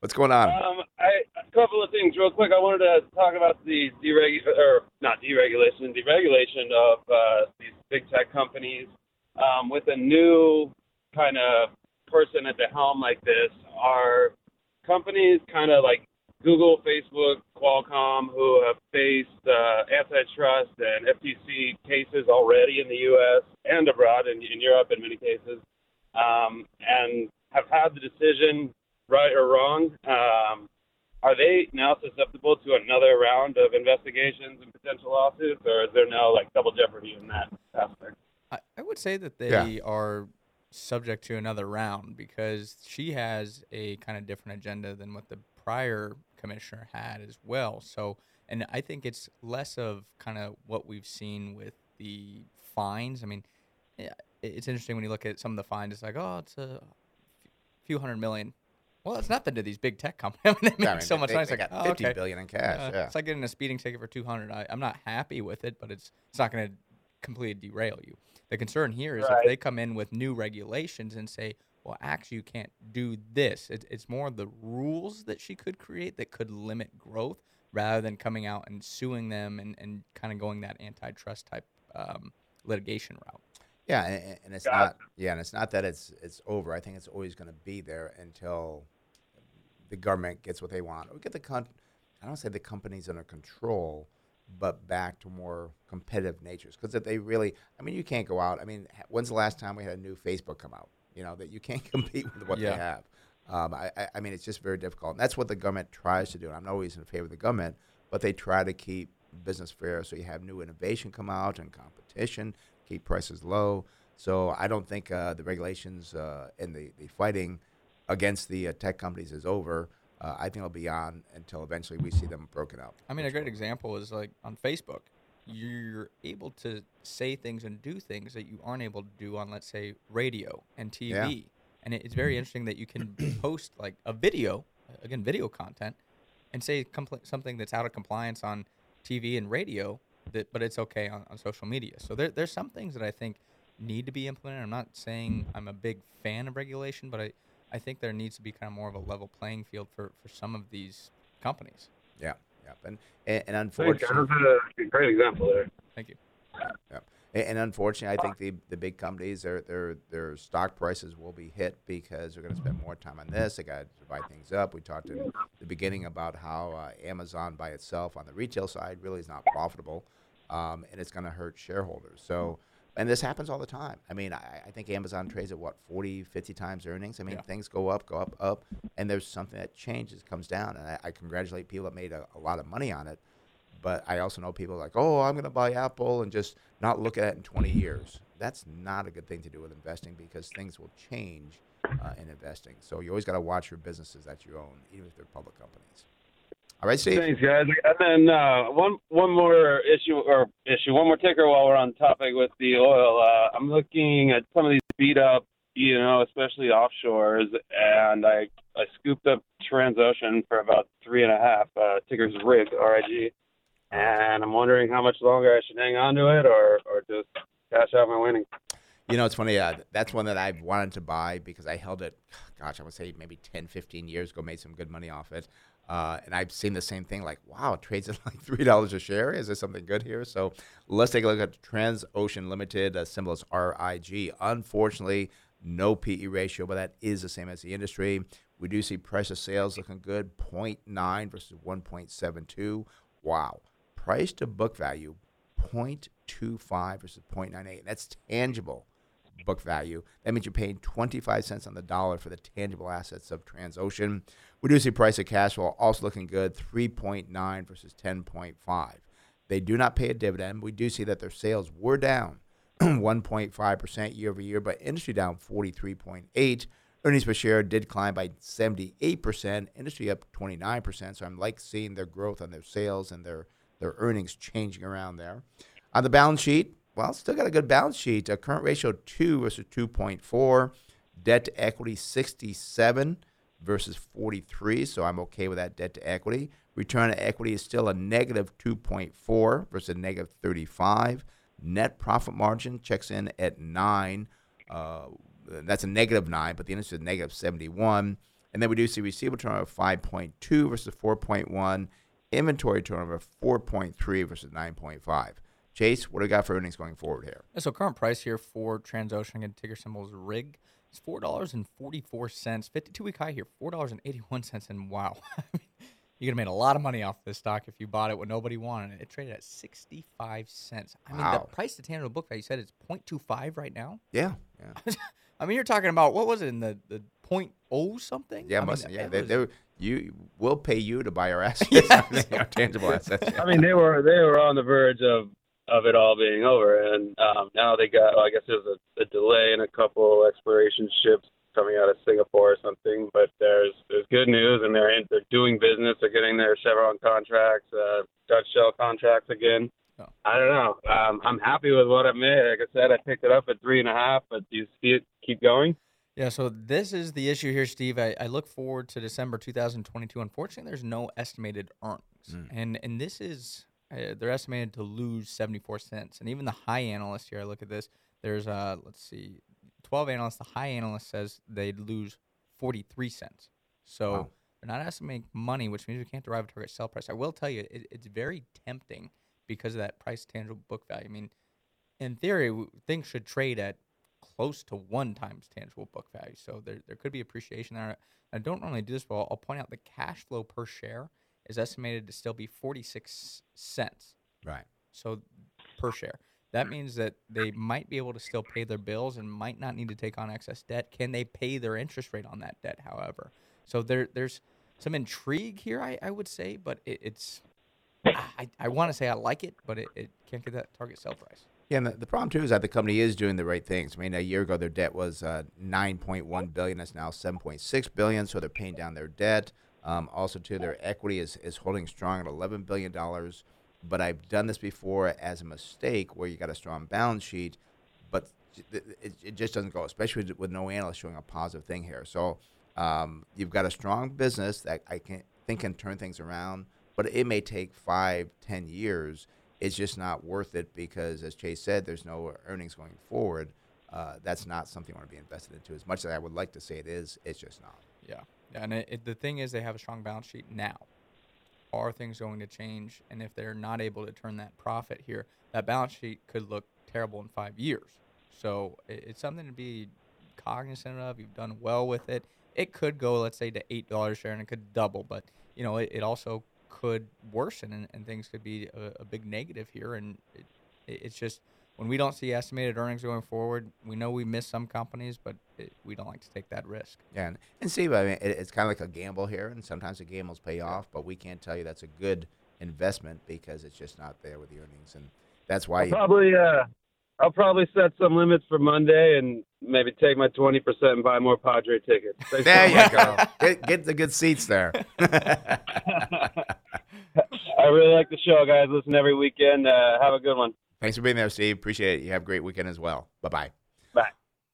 What's going on? Um, I, a couple of things real quick. I wanted to talk about the dereg or not deregulation, deregulation of uh, these big tech companies. Um, with a new kind of person at the helm like this, are companies kind of like Google, Facebook, Qualcomm, who have faced uh, antitrust and FTC cases already in the U.S. and abroad, in, in Europe in many cases, um, and have had the decision, right or wrong. Um, are they now susceptible to another round of investigations and potential lawsuits, or is there now like double jeopardy in that aspect? I, I would say that they Yeah. are subject to another round because she has a kind of different agenda than what the prior commissioner had as well. So, and I think it's less of kind of what we've seen with the fines. I mean, it's interesting when you look at some of the fines. It's like, oh, it's a few hundred million. Well, it's nothing to these big tech companies. I mean, they make I mean, so they- much they- money. It's they like, got oh, 50 okay. billion in cash. Uh, yeah. It's like getting a speeding ticket for 200. I, I'm not happy with it, but it's it's not going to completely derail you. The concern here is Right. if they come in with new regulations and say, well, actually, you can't do this. It, it's more the rules that she could create that could limit growth rather than coming out and suing them and, and kind of going that antitrust type um, litigation route. Yeah, and, and it's not. Yeah, and it's not that it's it's over. I think it's always going to be there until the government gets what they want, or get the con. I don't say the companies under control, but back to more competitive natures. Because if they really, I mean, you can't go out. I mean, when's the last time we had a new Facebook come out? You know that you can't compete with what Yeah. they have. Um, I, I, I mean, it's just very difficult, and that's what the government tries to do. And I'm not always in favor of the government, but they try to keep business fair, so you have new innovation come out and competition, keep prices low. So I don't think uh, the regulations uh, and the, the fighting against the uh, tech companies is over. Uh, I think it'll be on until eventually we see them broken up. I mean, a great example is like on Facebook, you're able to say things and do things that you aren't able to do on, let's say, radio and TV. Yeah. And it's very interesting that you can post like a video, again, video content, and say compl- something that's out of compliance on TV and radio, that but it's okay on, on social media. So there, there's some things that I think need to be implemented. I'm not saying I'm a big fan of regulation, but I, I think there needs to be kind of more of a level playing field for, for some of these companies. Yeah, yeah, and and, and unfortunately, That's a great example there. Thank you. Yeah. And, unfortunately, I think the, the big companies, their their their stock prices will be hit because they're going to spend more time on this. They got to divide things up. We talked in the beginning about how uh, Amazon by itself on the retail side really is not profitable, um, and it's going to hurt shareholders. So. And this happens all the time. I mean, I, I think Amazon trades at what 40, 50 times earnings. I mean, Yeah. things go up, go up, up, and there's something that changes, comes down. And I, I congratulate people that made a, a lot of money on it. But I also know people like, oh, I'm going to buy Apple and just not look at it in 20 years. That's not a good thing to do with investing because things will change uh, in investing. So you always got to watch your businesses that you own, even if they're public companies. All right, Steve. Thanks, guys. And then uh, one one more issue or issue, one more ticker while we're on topic with the oil. Uh, I'm looking at some of these beat up, you know, especially offshores, and I I scooped up Transocean for about three and a half. Uh, ticker's rig, RIG, and I'm wondering how much longer I should hang on to it or or just cash out my winnings. You know, it's funny. Uh, that's one that I've wanted to buy because I held it, gosh, I would say maybe 10, 15 years ago, made some good money off it. Uh, and I've seen the same thing like, wow, it trades at like $3 a share. Is there something good here? So let's take a look at Transocean Limited, uh, symbol is RIG. Unfortunately, no PE ratio, but that is the same as the industry. We do see price of sales looking good, 0.9 versus 1.72. Wow. Price to book value, 0.25 versus 0.98. That's tangible book value. That means you're paying 25 cents on the dollar for the tangible assets of Transocean. We do see price of cash flow also looking good, 3.9 versus 10.5. They do not pay a dividend. We do see that their sales were down 1.5% year over year, but industry down 43.8. Earnings per share did climb by 78%, industry up 29%. So I'm like seeing their growth on their sales and their, their earnings changing around there. On the balance sheet, well, still got a good balance sheet. A current ratio 2 versus 2.4. Debt to equity 67 versus 43. So I'm okay with that debt to equity. Return to equity is still a negative 2.4 versus a negative 35. Net profit margin checks in at 9. Uh, that's a negative 9, but the industry is negative 71. And then we do see receivable turnover of 5.2 versus 4.1. Inventory turnover 4.3 versus 9.5. Chase, what do we got for earnings going forward here? Yeah, so current price here for Transocean, again, ticker symbol is RIG. It's four dollars and forty four cents. Fifty two week high here, four dollars and eighty one cents. And wow, you could have made a lot of money off this stock if you bought it when nobody wanted it. It traded at sixty five cents. I mean, Wow. the price to tangible book value you said it's 0.25 right now. Yeah, yeah, I mean, you're talking about what was it in the the point oh something? yeah. I mean, yeah, they, was- they, were- you will pay you to buy our assets, Yes. our tangible assets. yeah. I mean, they were they were on the verge of of it all being over, and um, now they got. Well, I guess there's a, a delay in a couple exploration ships coming out of Singapore or something. But there's there's good news, and they're in, they're doing business. They're getting their Chevron contracts, uh, Dutch Shell contracts again. Oh. I don't know. Um, I'm happy with what I made. Like I said, I picked it up at three and a half. But do you see it keep going? Yeah, so this is the issue here, Steve. I, I look forward to December 2022. Unfortunately, there's no estimated earnings, and and this is uh, they're estimated to lose 74 cents. And even the high analyst here, I look at this. There's uh, let's see, 12 analysts. The high analyst says they'd lose 43 cents. So Wow. they're not estimating money, which means we can't derive a target sell price. I will tell you, it, it's very tempting because of that price tangible book value. I mean, in theory, things should trade at close to one times tangible book value. So there, there could be appreciation there. I don't normally do this, but I'll, I'll point out the cash flow per share is estimated to still be 46 cents. Right. So per share. That means that they might be able to still pay their bills and might not need to take on excess debt. Can they pay their interest rate on that debt, however? So there, there's some intrigue here, I, I would say, but it, it's. I, I want to say I like it, but it, it can't get that target sell price. Yeah, and the, the problem too is that the company is doing the right things. I mean, a year ago their debt was uh, 9.1 billion. It's now 7.6 billion. So they're paying down their debt. Um, also, too, their equity is, is holding strong at 11 billion dollars. But I've done this before as a mistake, where you got a strong balance sheet, but it, it, just doesn't go, especially with- with no analyst showing a positive thing here. So um, you've got a strong business that I can think can turn things around, but it may take five, ten years. It's just not worth it because, as Chase said, there's no earnings going forward. Uh, that's not something I want to be invested into. As much as I would like to say it is, it's just not. Yeah, yeah, and it, it, the thing is, they have a strong balance sheet now. Are things going to change? And if they're not able to turn that profit here, that balance sheet could look terrible in five years. So it, it's something to be cognizant of. You've done well with it. It could go, let's say, to eight dollars share, and it could double. But you know, it, it also could worsen, and, and things could be a, a big negative here. And it, it, it's just when we don't see estimated earnings going forward, we know we miss some companies, but it, we don't like to take that risk. Yeah, and, and Steve, I mean, it, it's kind of like a gamble here, and sometimes the gambles pay off, but we can't tell you that's a good investment because it's just not there with the earnings, and that's why. I'll You, probably uh, I'll probably set some limits for Monday and maybe take my twenty percent and buy more Padre tickets. Thanks there you go. Get, get the good seats there. I really like the show, guys. Listen every weekend. Uh, have a good one. Thanks for being there, Steve. Appreciate it. You have a great weekend as well. Bye bye. Bye.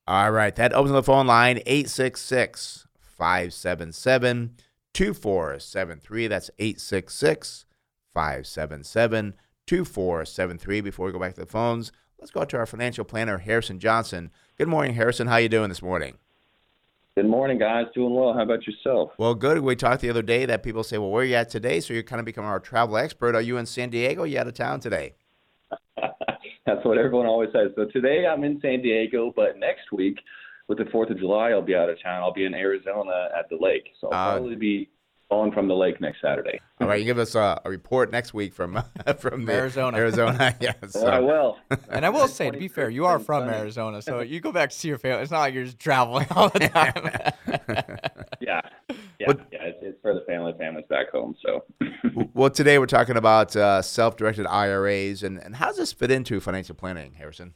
All right. That opens the phone line 866 577 2473. That's 866 577 2473. Before we go back to the phones, let's go out to our financial planner, Harrison Johnson. Good morning, Harrison. How you doing this morning? Good morning, guys. Doing well. How about yourself? Well, good. We talked the other day that people say, well, where are you at today? So you're kind of becoming our travel expert. Are you in San Diego? Are you out of town today? That's what everyone always says. So today I'm in San Diego, but next week with the Fourth of July, I'll be out of town. I'll be in Arizona at the lake, so I'll Uh, probably be on from the lake next Saturday. All right, you give us a, a report next week from from the- Arizona. Arizona, yes. Oh, I will. And I will say, to be fair, you are from Sunny. Arizona, so you go back to see your family. It's not like you're just traveling all the time. Yeah, yeah, What- yeah. It's, it's for the family. Family's back home, so. Well, today we're talking about uh, self-directed IRAs, and, and how does this fit into financial planning, Harrison?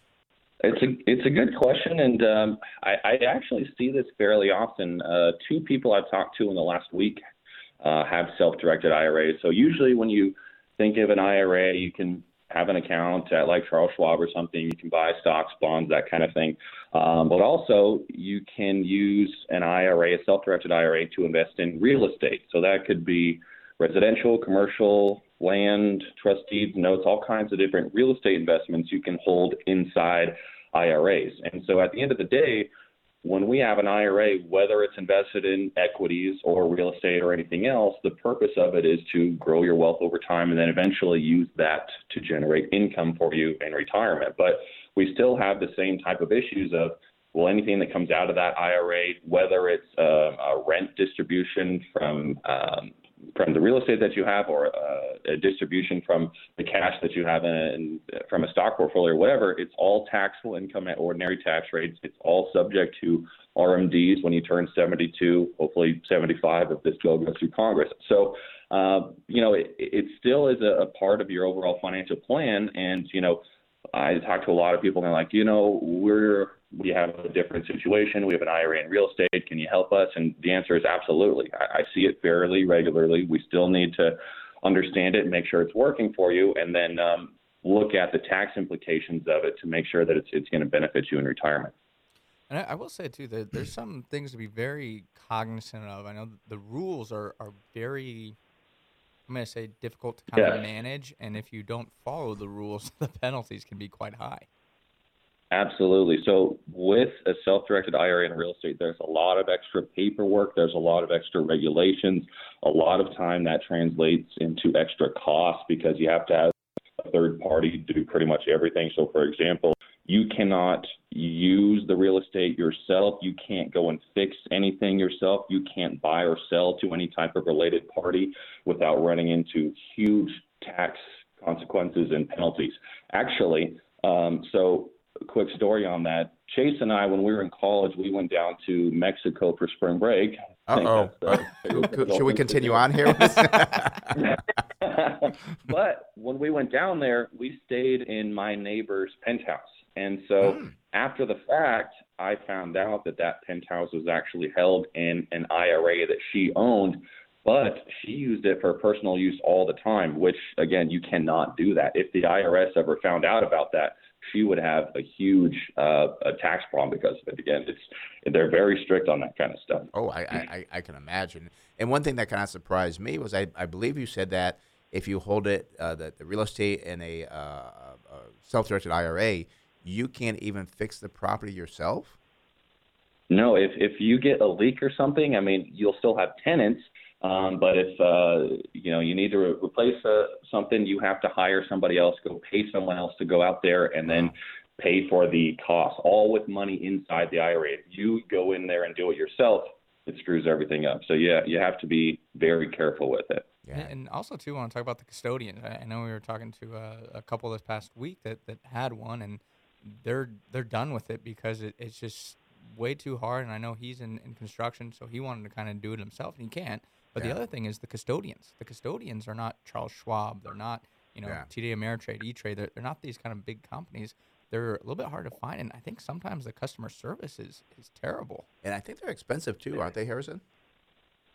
It's a it's a good question, and um, I, I actually see this fairly often. Uh, two people I've talked to in the last week uh, have self-directed IRAs. So usually, when you think of an IRA, you can have an account at like Charles Schwab or something. You can buy stocks, bonds, that kind of thing. Um, but also, you can use an IRA, a self-directed IRA, to invest in real estate. So that could be residential, commercial, land, trust deeds, notes, all kinds of different real estate investments you can hold inside IRAs. And so at the end of the day, when we have an IRA, whether it's invested in equities or real estate or anything else, the purpose of it is to grow your wealth over time and then eventually use that to generate income for you in retirement. But we still have the same type of issues of well, anything that comes out of that IRA, whether it's uh, a rent distribution from um, from the real estate that you have or uh, a distribution from the cash that you have in, from a stock portfolio or whatever, it's all taxable income at ordinary tax rates. It's all subject to RMDs when you turn 72, hopefully 75 if this bill goes through Congress. So, uh, you know, it, it still is a, a part of your overall financial plan. And, you know, I talk to a lot of people and they're like, you know, we're we have a different situation. We have an IRA in real estate. Can you help us? And the answer is absolutely. I, I see it fairly regularly. We still need to understand it and make sure it's working for you, and then um, look at the tax implications of it to make sure that it's it's going to benefit you in retirement. And I, I will say too that there's some things to be very cognizant of. I know the rules are are very, I'm going to say, difficult to kind Yeah. of manage, and if you don't follow the rules, the penalties can be quite high. Absolutely. So with a self-directed IRA in real estate, there's a lot of extra paperwork. There's a lot of extra regulations. A lot of time that translates into extra costs because you have to have a third party do pretty much everything. So, for example, you cannot use the real estate yourself. You can't go and fix anything yourself. You can't buy or sell to any type of related party without running into huge tax consequences and penalties. Actually, um, so a quick story on that. Chase and I, when we were in college, we went down to Mexico for spring break. Uh-oh. uh, Should we continue on here? but when we went down there, we stayed in my neighbor's penthouse. And so Hmm. after the fact, I found out that that penthouse was actually held in an IRA that she owned, but she used it for personal use all the time, which, again, you cannot do that. If the IRS ever found out about that, she would have a huge uh, a tax problem because of it. Again, it's they're very strict on that kind of stuff. Oh, I, I, I- can imagine. And one thing that kind of surprised me was I, I believe you said that if you hold it, uh, the, the real estate in a, uh, a self-directed IRA, you can't even fix the property yourself. No, if if you get a leak or something, I mean, you'll still have tenants. Um, but if uh, you know you need to re- replace uh, something, you have to hire somebody else, go pay someone else to go out there, and then pay for the cost, all with money inside the IRA. If you go in there and do it yourself, it screws everything up. So yeah, you have to be very careful with it. Yeah. And, and also too, I want to talk about the custodians. I, I know we were talking to uh, a couple this past week that, that had one, and they're they're done with it because it, it's just way too hard. And I know he's in, in construction, so he wanted to kind of do it himself, and he can't. But Yeah. the other thing is the custodians. The custodians are not Charles Schwab. They're not you know Yeah. TD Ameritrade, E Trade. They're, they're not these kind of big companies. They're a little bit hard to find, and I think sometimes the customer service is is terrible. And I think they're expensive too, aren't they, Harrison?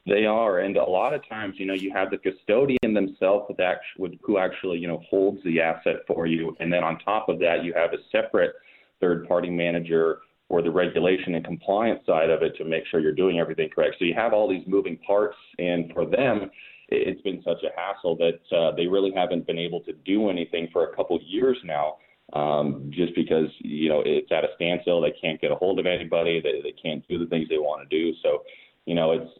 They are, and a lot of times, you know, you have the custodian themselves that actually, who actually, you know, holds the asset for you, and then on top of that, you have a separate third-party manager for the regulation and compliance side of it to make sure you're doing everything correct. So you have all these moving parts, and for them, it- it's been such a hassle that uh, they really haven't been able to do anything for a couple years now. Um, just because you know it's at a standstill, they can't get a hold of anybody, they, they can't do the things they want to do. So, you know, it's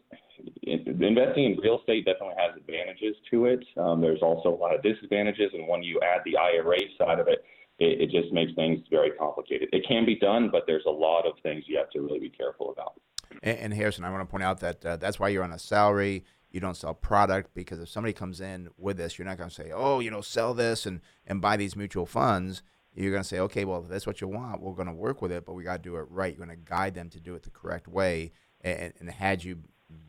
in- investing in real estate definitely has advantages to it. Um, there's also a lot of disadvantages, and when you add the IRA side of it, it, it just makes things very complicated. It can be done, but there's a lot of things you have to really be careful about. And, and Harrison, I want to point out that uh, that's why you're on a salary. You don't sell product because if somebody comes in with this, you're not going to say, "Oh, you know, sell this and and buy these mutual funds." You're going to say, "Okay, well, if that's what you want, we're going to work with it, but we got to do it right. You're going to guide them to do it the correct way." And, and had you,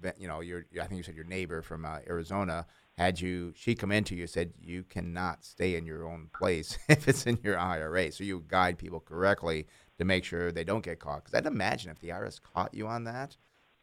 been, you know, your I think you said your neighbor from uh, Arizona had you she come into you said you cannot stay in your own place if it's in your IRA. So you guide people correctly to make sure they don't get caught. Because I'd imagine if the IRS caught you on that,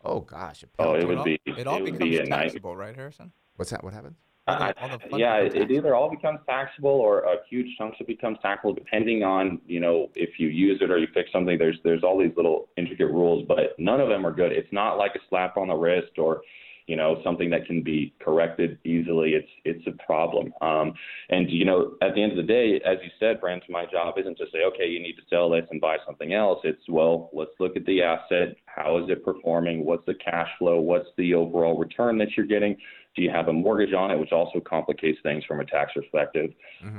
oh gosh, oh, it would all, be it all it would becomes be a night. taxable, right, Harrison? What's that? What happened? Uh, all the funds yeah, it, it either all becomes taxable or a huge chunk of it becomes taxable, depending on you know if you use it or you fix something. There's there's all these little intricate rules, but none of them are good. It's not like a slap on the wrist or you know something that can be corrected easily. It's it's a problem. Um, and you know at the end of the day, as you said, Brent, my job isn't to say okay, you need to sell this and buy something else. It's well, let's look at the asset. How is it performing? What's the cash flow? What's the overall return that you're getting? Do you have a mortgage on it, which also complicates things from a tax perspective?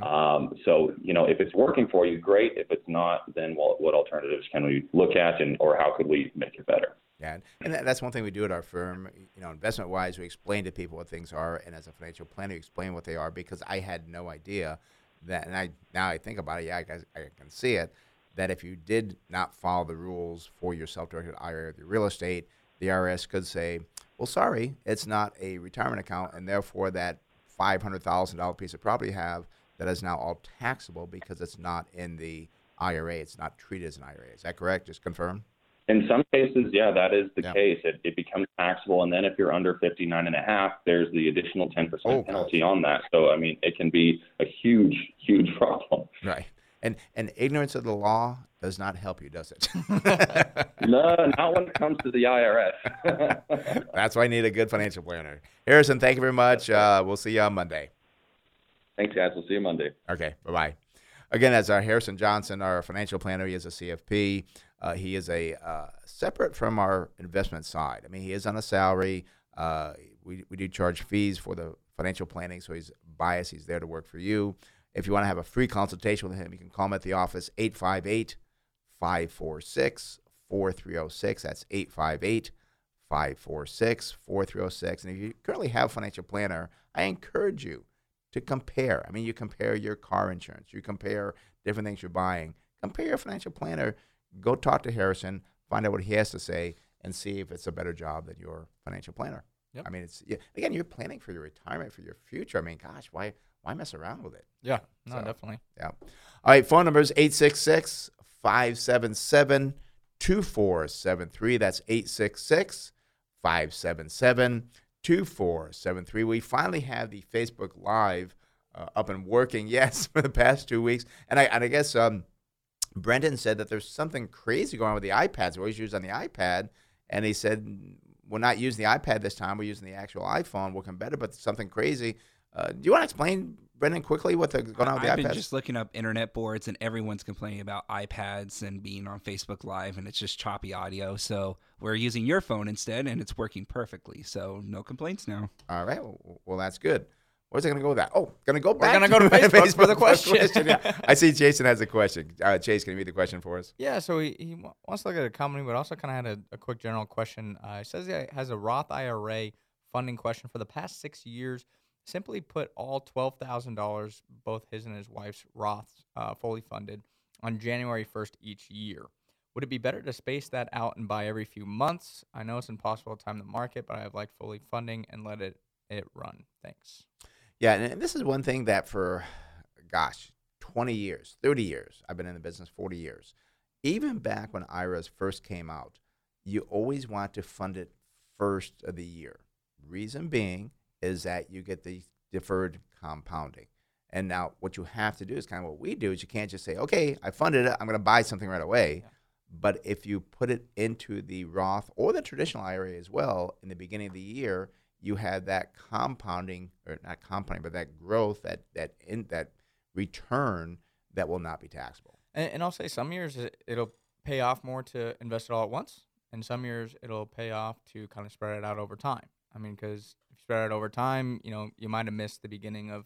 Um, so, you know, if it's working for you, great. If it's not, then what, what alternatives can we look at, and or how could we make it better? Yeah, and that, that's one thing we do at our firm. You know, investment wise, we explain to people what things are, and as a financial planner, you explain what they are because I had no idea that. And I now I think about it, yeah, I, guess I can see it. That if you did not follow the rules for your self-directed IRA or the real estate, the IRS could say, "Well, sorry, it's not a retirement account, and therefore that five hundred thousand dollar piece of property you have that is now all taxable because it's not in the IRA. It's not treated as an IRA. Is that correct? Just confirm." In some cases, yeah, that is the Yeah. case. It, it becomes taxable, and then if you're under 59 and a half, there's the additional 10% Oh, penalty on that. So, I mean, it can be a huge, huge problem. Right. And and ignorance of the law does not help you, does it? no, not when it comes to the IRS. That's why I need a good financial planner. Harrison, thank you very much. Uh, we'll see you on Monday. Thanks, guys. We'll see you Monday. Okay, bye bye. Again, as our Harrison Johnson, our financial planner, he is a CFP. Uh, he is a uh, separate from our investment side. I mean, he is on a salary. Uh, we, we do charge fees for the financial planning, so he's biased. He's there to work for you. If you want to have a free consultation with him, you can call him at the office 858 546 4306. That's 858 546 4306. And if you currently have a financial planner, I encourage you to compare. I mean, you compare your car insurance, you compare different things you're buying. Compare your financial planner. Go talk to Harrison, find out what he has to say, and see if it's a better job than your financial planner. Yep. I mean, it's yeah, again, you're planning for your retirement, for your future. I mean, gosh, why why mess around with it? Yeah, no, So- definitely. Yeah. All right. Phone number is 866 577 2473. That's 866 577 2473. We finally have the Facebook Live uh, up and working, yes, for the past two weeks. And I, and I guess um, Brendan said that there's something crazy going on with the iPads. We always use on the iPad. And he said, we're not using the iPad this time. We're using the actual iPhone, working better, but something crazy. Uh, do you want to explain, Brendan, quickly what's going on with the iPad? I've iPads? been just looking up internet boards, and everyone's complaining about iPads and being on Facebook Live, and it's just choppy audio. So we're using your phone instead, and it's working perfectly. So no complaints now. All right. Well, well that's good. Where's it going to go with that? Oh, going to go back. gonna go to Facebook for the question. yeah. I see Jason has a question. Uh, Chase, can you read the question for us? Yeah, so he, he wants to look at a company, but also kind of had a, a quick general question. Uh, he says he has a Roth IRA funding question for the past six years. Simply put, all twelve thousand dollars, both his and his wife's Roths, uh, fully funded on January first each year. Would it be better to space that out and buy every few months? I know it's impossible to time the market, but I have liked fully funding and let it it run. Thanks. Yeah, and this is one thing that for, gosh, 20 years, 30 years, I've been in the business 40 years. Even back when IRAs first came out, you always want to fund it first of the year. Reason being is that you get the deferred compounding. And now what you have to do is kind of what we do is you can't just say, okay, I funded it, I'm going to buy something right away. But if you put it into the Roth or the traditional IRA as well in the beginning of the year, you have that compounding or not compounding, but that growth, that that in that return that will not be taxable. And, and I'll say some years it, it'll pay off more to invest it all at once, and some years it'll pay off to kind of spread it out over time. I mean, because spread out over time, you know, you might have missed the beginning of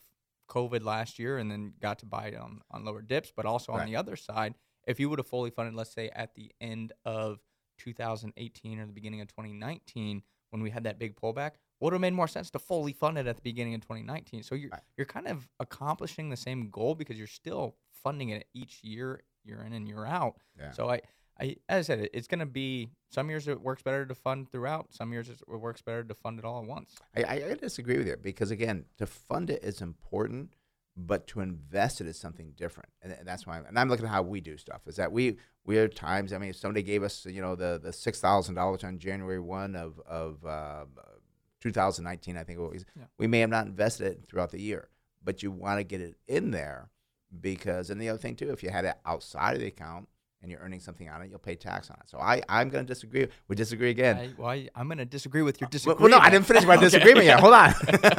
COVID last year and then got to buy it on, on lower dips. But also on the other side, if you would have fully funded, let's say at the end of 2018 or the beginning of 2019, when we had that big pullback, would have made more sense to fully fund it at the beginning of 2019. So you're Right. you're kind of accomplishing the same goal because you're still funding it each year, year in and year out. Yeah. So I, I as I said, it's going to be some years it works better to fund throughout. Some years it works better to fund it all at once. I, I, disagree with you because again, to fund it is important, but to invest it is something different, and, and that's why. I'm, and I'm looking at how we do stuff. Is that we we are times. I mean, if somebody gave us, you know, the the six thousand dollars on January one of of uh, 2019, I think it was. Yeah. We may have not invested it throughout the year, but you want to get it in there because. And the other thing too, if you had it outside of the account and you're earning something on it, you'll pay tax on it. So I I'm going to disagree. We disagree again. I, well, I, I'm going to disagree with your uh, Well, disagreement. well, no, I didn't finish my Okay. disagreement yet. Hold on.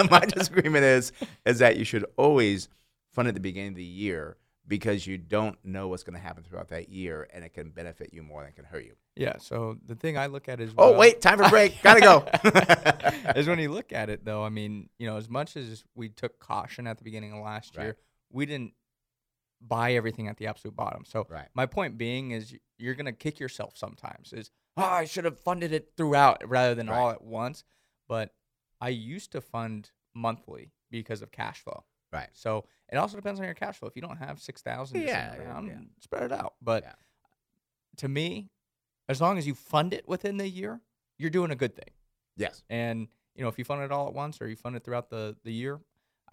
my disagreement is is that you should always fund at the beginning of the year because you don't know what's going to happen throughout that year, and it can benefit you more than it can hurt you. Yeah. So the thing I look at is Oh, well- wait, time for break. Gotta go. is when you look at it though. I mean, you know, as much as we took caution at the beginning of last Right. year, we didn't buy everything at the absolute bottom. So Right. my point being is you're gonna kick yourself sometimes. Is oh, I should have funded it throughout rather than all at once. But I used to fund monthly because of cash flow. Right. So it also depends on your cash flow. If you don't have six thousand, Yeah, yeah, yeah, around, yeah. spread it out. But Yeah. to me, as long as you fund it within the year, you're doing a good thing. yes. And you know, if you fund it all at once or you fund it throughout the, the year,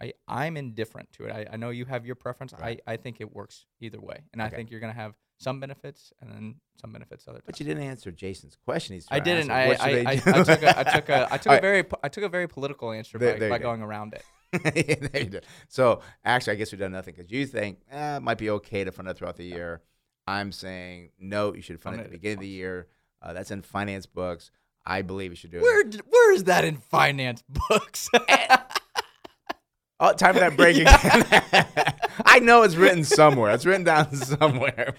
I, I'm indifferent to it. I, I know you have your preference. Right. I, I think it works either way. And I think you're gonna have some benefits and then some benefits other times. But you didn't answer Jason's question. He's I didn't. I, I, I. I took a I took a I took All a very I took a very political answer There- by, there by going around it. there you. So actually, I guess we've done nothing because you think eh, it might be okay to fund it throughout the year. I'm saying no, you should fund it at the beginning of the year. Uh, that's in finance books. I believe you should do it. Where where is that in finance books? Oh, time for that break again. I know it's written somewhere. It's written down somewhere.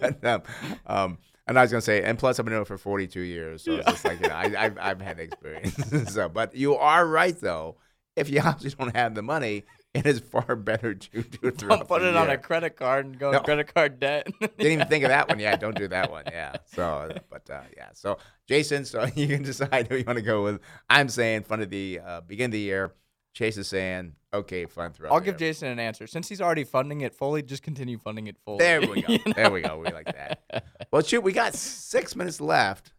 but, um, um, and I was gonna say, and plus I've been doing it for 42 years, so it's just like you know, I, I've, I've had experience. so, but you are right though. If you obviously don't have the money, it is far better to do it Don't put it on a credit card and go No. credit card debt. Didn't even think of that one yet. Don't do that one. Yeah. So, but uh, yeah. So, Jason, so you can decide who you want to go with. I'm saying fund of the uh, beginning of the year. Chase is saying, okay, fun throughout. I'll give year. Jason an answer. Since he's already funding it fully, just continue funding it fully. There we go. You know? There we go. We like that. Well, shoot, we got six minutes left,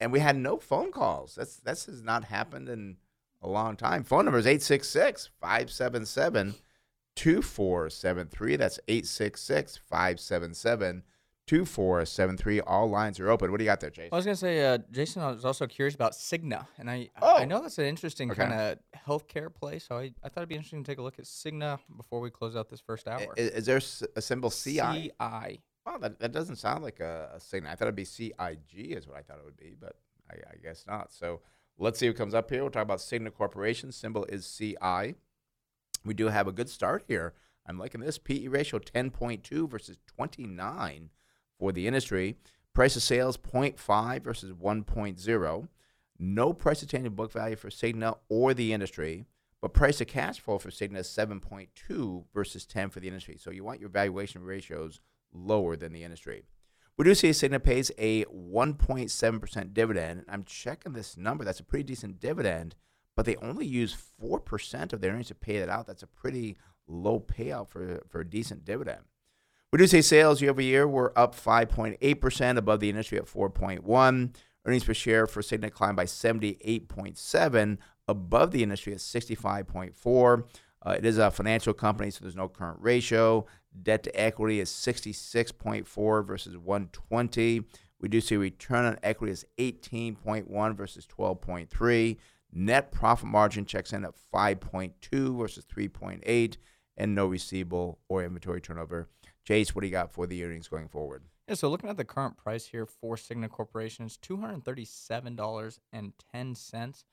and we had no phone calls. That's that's has not happened in a long time. Phone number is 866-577-2473. That's 866-577-2473. All lines are open. What do you got there, Chase? I was gonna say, uh, Jason, I was also curious about Cigna, and I Oh. I know that's an interesting Okay. kind of healthcare play. So I, I thought it'd be interesting to take a look at Cigna before we close out this first hour. I- Is, there a symbol CI? CI. Well, that, that doesn't sound like a, a signal. I thought it'd be CIG is what I thought it would be, but I, I guess not. So let's see what comes up here. We'll talk about Cigna Corporation. Symbol is CI. We do have a good start here. I'm liking this. PE ratio 10.2 versus 29 for the industry. Price of sales 0.5 versus 1.0. No price to tangible book value for Cigna or the industry, but price to cash flow for Cigna is 7.2 versus 10 for the industry. So you want your valuation ratios lower than the industry. We do see Cigna pays a 1.7% dividend. I'm checking this number. That's a pretty decent dividend, but they only use 4% of their earnings to pay that out. That's a pretty low payout for, for a decent dividend. We do say sales year over year were up 5.8% above the industry at 4.1. Earnings per share for Cigna climbed by 78.7 above the industry at 65.4. Uh, it is a financial company, so there's no current ratio. Debt to equity is 66.4 versus 120. We do see return on equity is 18.1 versus 12.3. Net profit margin checks in at 5.2 versus 3.8, and no receivable or inventory turnover. Chase, what do you got for the earnings going forward? Yeah, so looking at the current price here for Cigna Corporation, it's two hundred thirty-seven dollars and ten cents.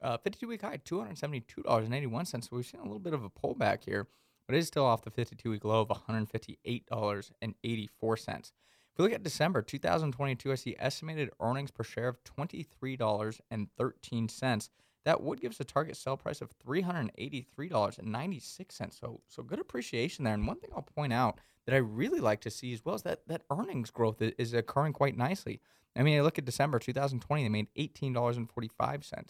Uh, 52 week high, $272.81. So we've seen a little bit of a pullback here, but it is still off the 52 week low of $158.84. If we look at December 2022, I see estimated earnings per share of $23.13 that would give us a target sell price of $383.96. So so good appreciation there. And one thing I'll point out that I really like to see as well is that that earnings growth is occurring quite nicely. I mean, I look at December 2020, they made $18.45.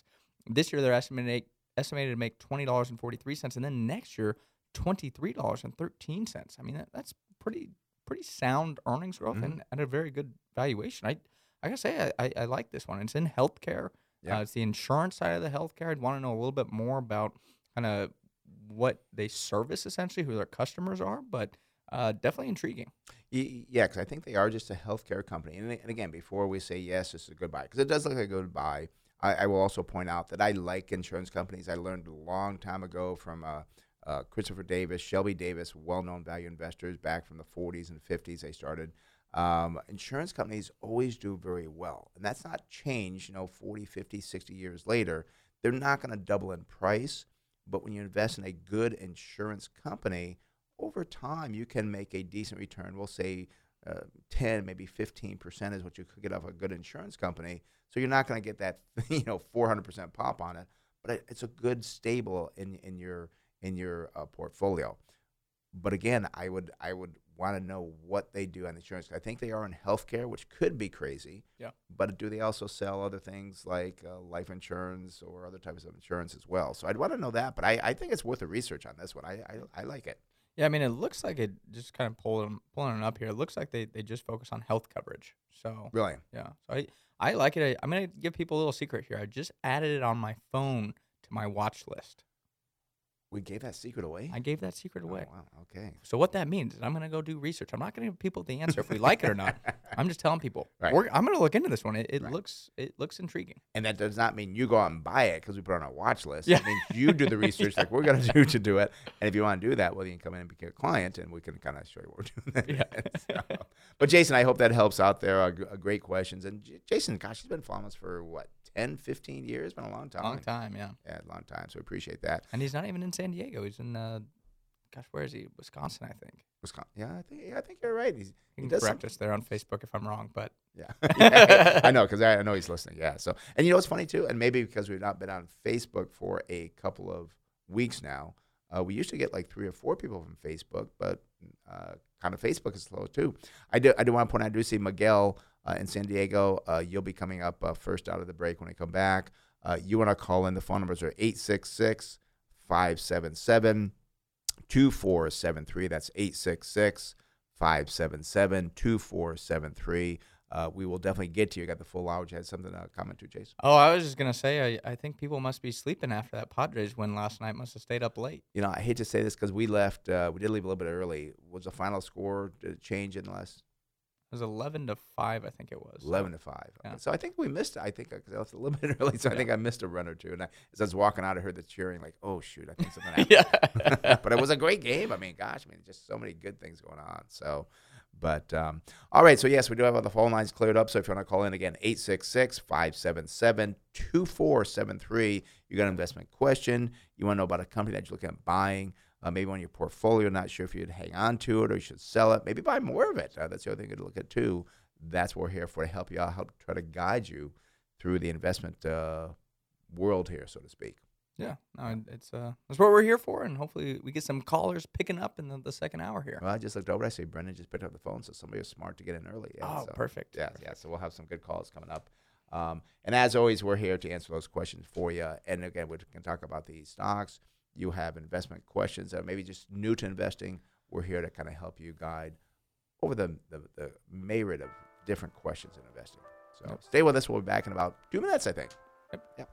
This year they're estimated estimated to make $20.43 and then next year $23.13. I mean, that, that's pretty pretty sound earnings growth Mhm. and at a very good valuation. I I gotta say I, I, I like this one. It's in healthcare. Yeah. Uh, it's the insurance side of the healthcare. I'd want to know a little bit more about kind of what they service essentially, who their customers are, but uh, definitely intriguing. Yeah, because I think they are just a healthcare company. And, and again, before we say yes, this is a good buy, because it does look like a good buy. I, I will also point out that I like insurance companies. I learned a long time ago from uh, uh, Christopher Davis, Shelby Davis, well-known value investors back from the 40s and 50s. They started. Um, insurance companies always do very well, and that's not changed. You know, 40, 50, 60 years later, they're not going to double in price. But when you invest in a good insurance company, over time you can make a decent return. We'll say uh, 10, maybe 15 percent is what you could get off a good insurance company. So you're not going to get that you know 400 percent pop on it, but it, it's a good stable in in your in your uh, portfolio. But again, I would I would want to know what they do on insurance. I think they are in healthcare, which could be crazy. Yeah. But do they also sell other things like uh, life insurance or other types of insurance as well? So I'd want to know that. But I, I think it's worth the research on this one. I, I, I like it. Yeah, I mean, it looks like it just kind of pulling pulling it up here. It looks like they, they just focus on health coverage. So Really. yeah, so I I like it. I, I'm gonna give people a little secret here. I just added it on my phone to my watch list. We gave that secret away. I gave that secret away. Oh, wow. Okay. So what that means is I'm gonna go do research. I'm not gonna give people the answer if we like it or not. I'm just telling people. Right. We're, I'm gonna look into this one. It, it Right. looks it looks intriguing. And that does not mean you go out and buy it because we put it on our watch list. Yeah. It means you do the research like we're going to do to do it. And if you want to do that, well, you can come in and become a client and we can kind of show you what we're doing. Yeah. So- but Jason, I hope that helps out there. Uh, uh, great questions. And J- Jason, gosh, he's been following us for what, 10, 15 years? Been a long time. Long time, yeah. Yeah, long time. So we appreciate that. And he's not even in San Diego. He's in uh, gosh, where is he? Wisconsin, I think. Wisconsin. Yeah, I think, yeah, I think you're right. He's, You he can correct us there on Facebook if I'm wrong, but Yeah, Yeah, I know because I, I know he's listening. Yeah. So, and you know what's funny too, and maybe because we've not been on Facebook for a couple of weeks now, uh, we used to get like three or four people from Facebook, but uh, kind of Facebook is slow too. I do. I do want to point out. I do see Miguel uh, in San Diego. Uh, you'll be coming up uh, first out of the break when I come back. Uh, you want to call in. The phone numbers are 866 577 2473. That's 866 577 2473. Uh, We will definitely get to you. Got the full hour. You had something to comment to, Jason? oh, I was just gonna say I, I think people must be sleeping after that Padres win last night. Must have stayed up late. You know, I hate to say this because we left, uh, we did leave a little bit early. Was the final score did it change in the last It was eleven to five, I think it was. 11 to 5? Yeah. So I think we missed, I think, because I left a little bit early. So I think I missed a run or two. And I, as I was walking out, I heard the cheering, like, oh, shoot, I think something happened. yeah. but it was a great game. I mean, gosh, I mean, just so many good things going on. So, but um, all right. So, yes, we do have all the phone lines cleared up. So, if you want to call in again, 866 577 2473, you got an investment question, you want to know about a company that you're looking at buying. Uh, maybe on your portfolio, not sure if you'd hang on to it or you should sell it. Maybe buy more of it. Uh, that's the other thing to look at too. That's what we're here for to help you out, help try to guide you through the investment uh, world here, so to speak. Yeah, no, it's uh, that's what we're here for, and hopefully we get some callers picking up in the, the second hour here. Well, I just looked over. I see Brendan just picked up the phone, so somebody was smart to get in early. Yeah, Oh, so- perfect, Yeah, yeah. So we'll have some good calls coming up. Um, and as always, we're here to answer those questions for you. And again, we can talk about the stocks. You have investment questions that are maybe just new to investing. We're here to kind of help you guide over the, the, the myriad of different questions in investing. So stay with us. We'll be back in about two minutes, I think. Yep. Yep.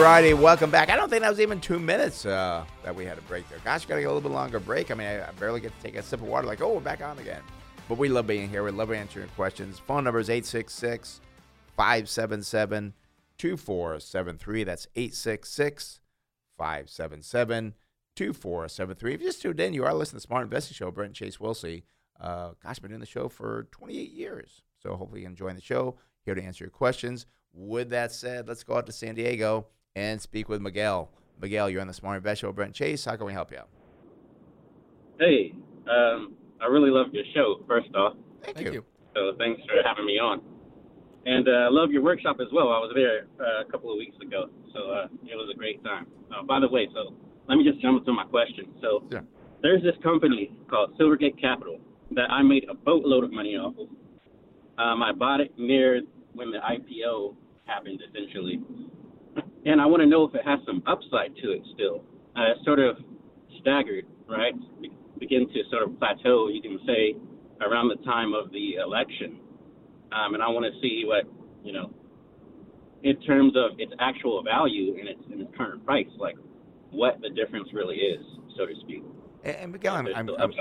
Righty, welcome back. I don't think that was even two minutes uh, that we had a break there. Gosh, got to get a little bit longer break. I mean, I, I barely get to take a sip of water. Like, oh, we're back on again. But we love being here. We love answering questions. Phone number is 866 577 2473. That's 866 577 2473. If you just tuned in, you are listening to the Smart Investing Show. Brent and Chase Wilsey. Uh, gosh, been doing the show for 28 years. So hopefully you're enjoying the show. Here to answer your questions. With that said, let's go out to San Diego and speak with Miguel. Miguel, you're on the Smart Invest Show. Brent Chase, how can we help you out? Hey, um, I really love your show, first off. Thank, Thank you. So thanks for having me on. And uh, I love your workshop as well. I was there uh, a couple of weeks ago, so uh, it was a great time. Uh, by the way, so let me just jump into my question. So Yeah. there's this company called Silvergate Capital that I made a boatload of money off of. Um, I bought it near when the IPO happened, essentially. And I want to know if it has some upside to it still. Uh, it's sort of staggered, right? Be- begin to sort of plateau, you can say, around the time of the election. Um, and I want to see what, you know, in terms of its actual value and its, and its current price, like what the difference really is, so to speak. And, and Miguel, I'm, I'm, I'm.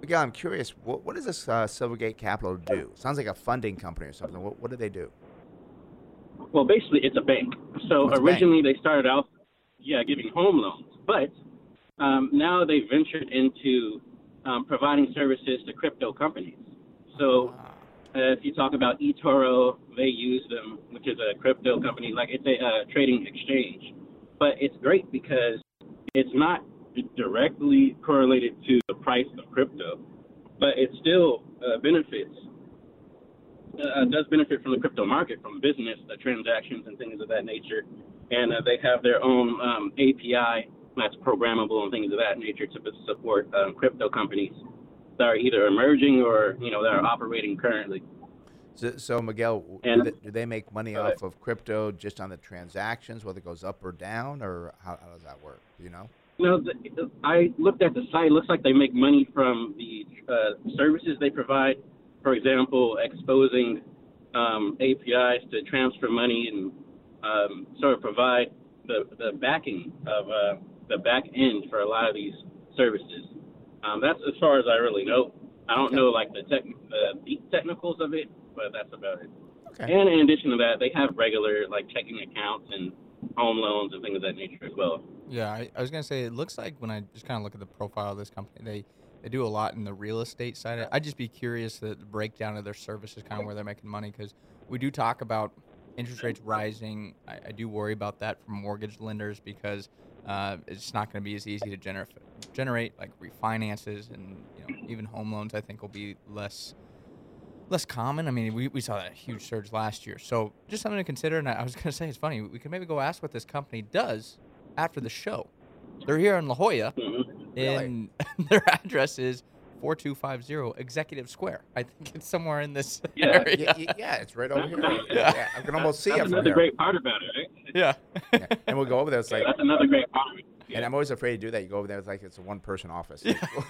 Miguel, I'm curious. What, what does this uh, Silvergate Capital do? Sounds like a funding company or something. What, what do they do? Well, basically, it's a bank. So a bank. originally they started out, yeah, giving home loans, but um, now they ventured into um, providing services to crypto companies. So uh, if you talk about eToro, they use them, which is a crypto company, like it's a uh, trading exchange. But it's great because it's not directly correlated to the price of crypto, but it still uh, benefits uh, does benefit from the crypto market, from business uh, transactions and things of that nature. And uh, they have their own um, API that's programmable and things of that nature to support um, crypto companies that are either emerging or you know that are operating currently. So, so Miguel, do And- they, do they make money off of crypto just on the transactions, whether it goes up or down, or how, how does that work? Do you know? No, the, I looked at the site. It looks like they make money from the uh, services they provide. For example, exposing um, APIs to transfer money and um, sort of provide the, the backing of uh, the back end for a lot of these services. Um, that's as far as I really know. I don't know like the tech, the deep technicals of it, but that's about it. Okay. And in addition to that, they have regular like checking accounts and home loans and things of that nature as well. Yeah, I, I was gonna say it looks like when I just kind of look at the profile of this company, they they do a lot in the real estate side. I'd just be curious the, breakdown of their services, kind of where they're making money, because we do talk about interest rates rising. I, I do worry about that for mortgage lenders because uh, it's not going to be as easy to generate generate like refinances and you know even home loans. I think will be less less common. I mean, we, we saw that huge surge last year. So just something to consider. And I I was going to say, it's funny. We can maybe go ask what this company does after the show. They're here in La Jolla, Mhm. and their address is 4250 Executive Square. I think it's somewhere in this Yeah, area. Yeah, yeah, yeah, it's right over here. Yeah. Yeah, I can almost see That's it from another here. great part about it, right? Yeah. Yeah, And we'll go over there. It's like, That's another great part of and I'm always afraid to do that. You go over there, it's like it's a one-person office.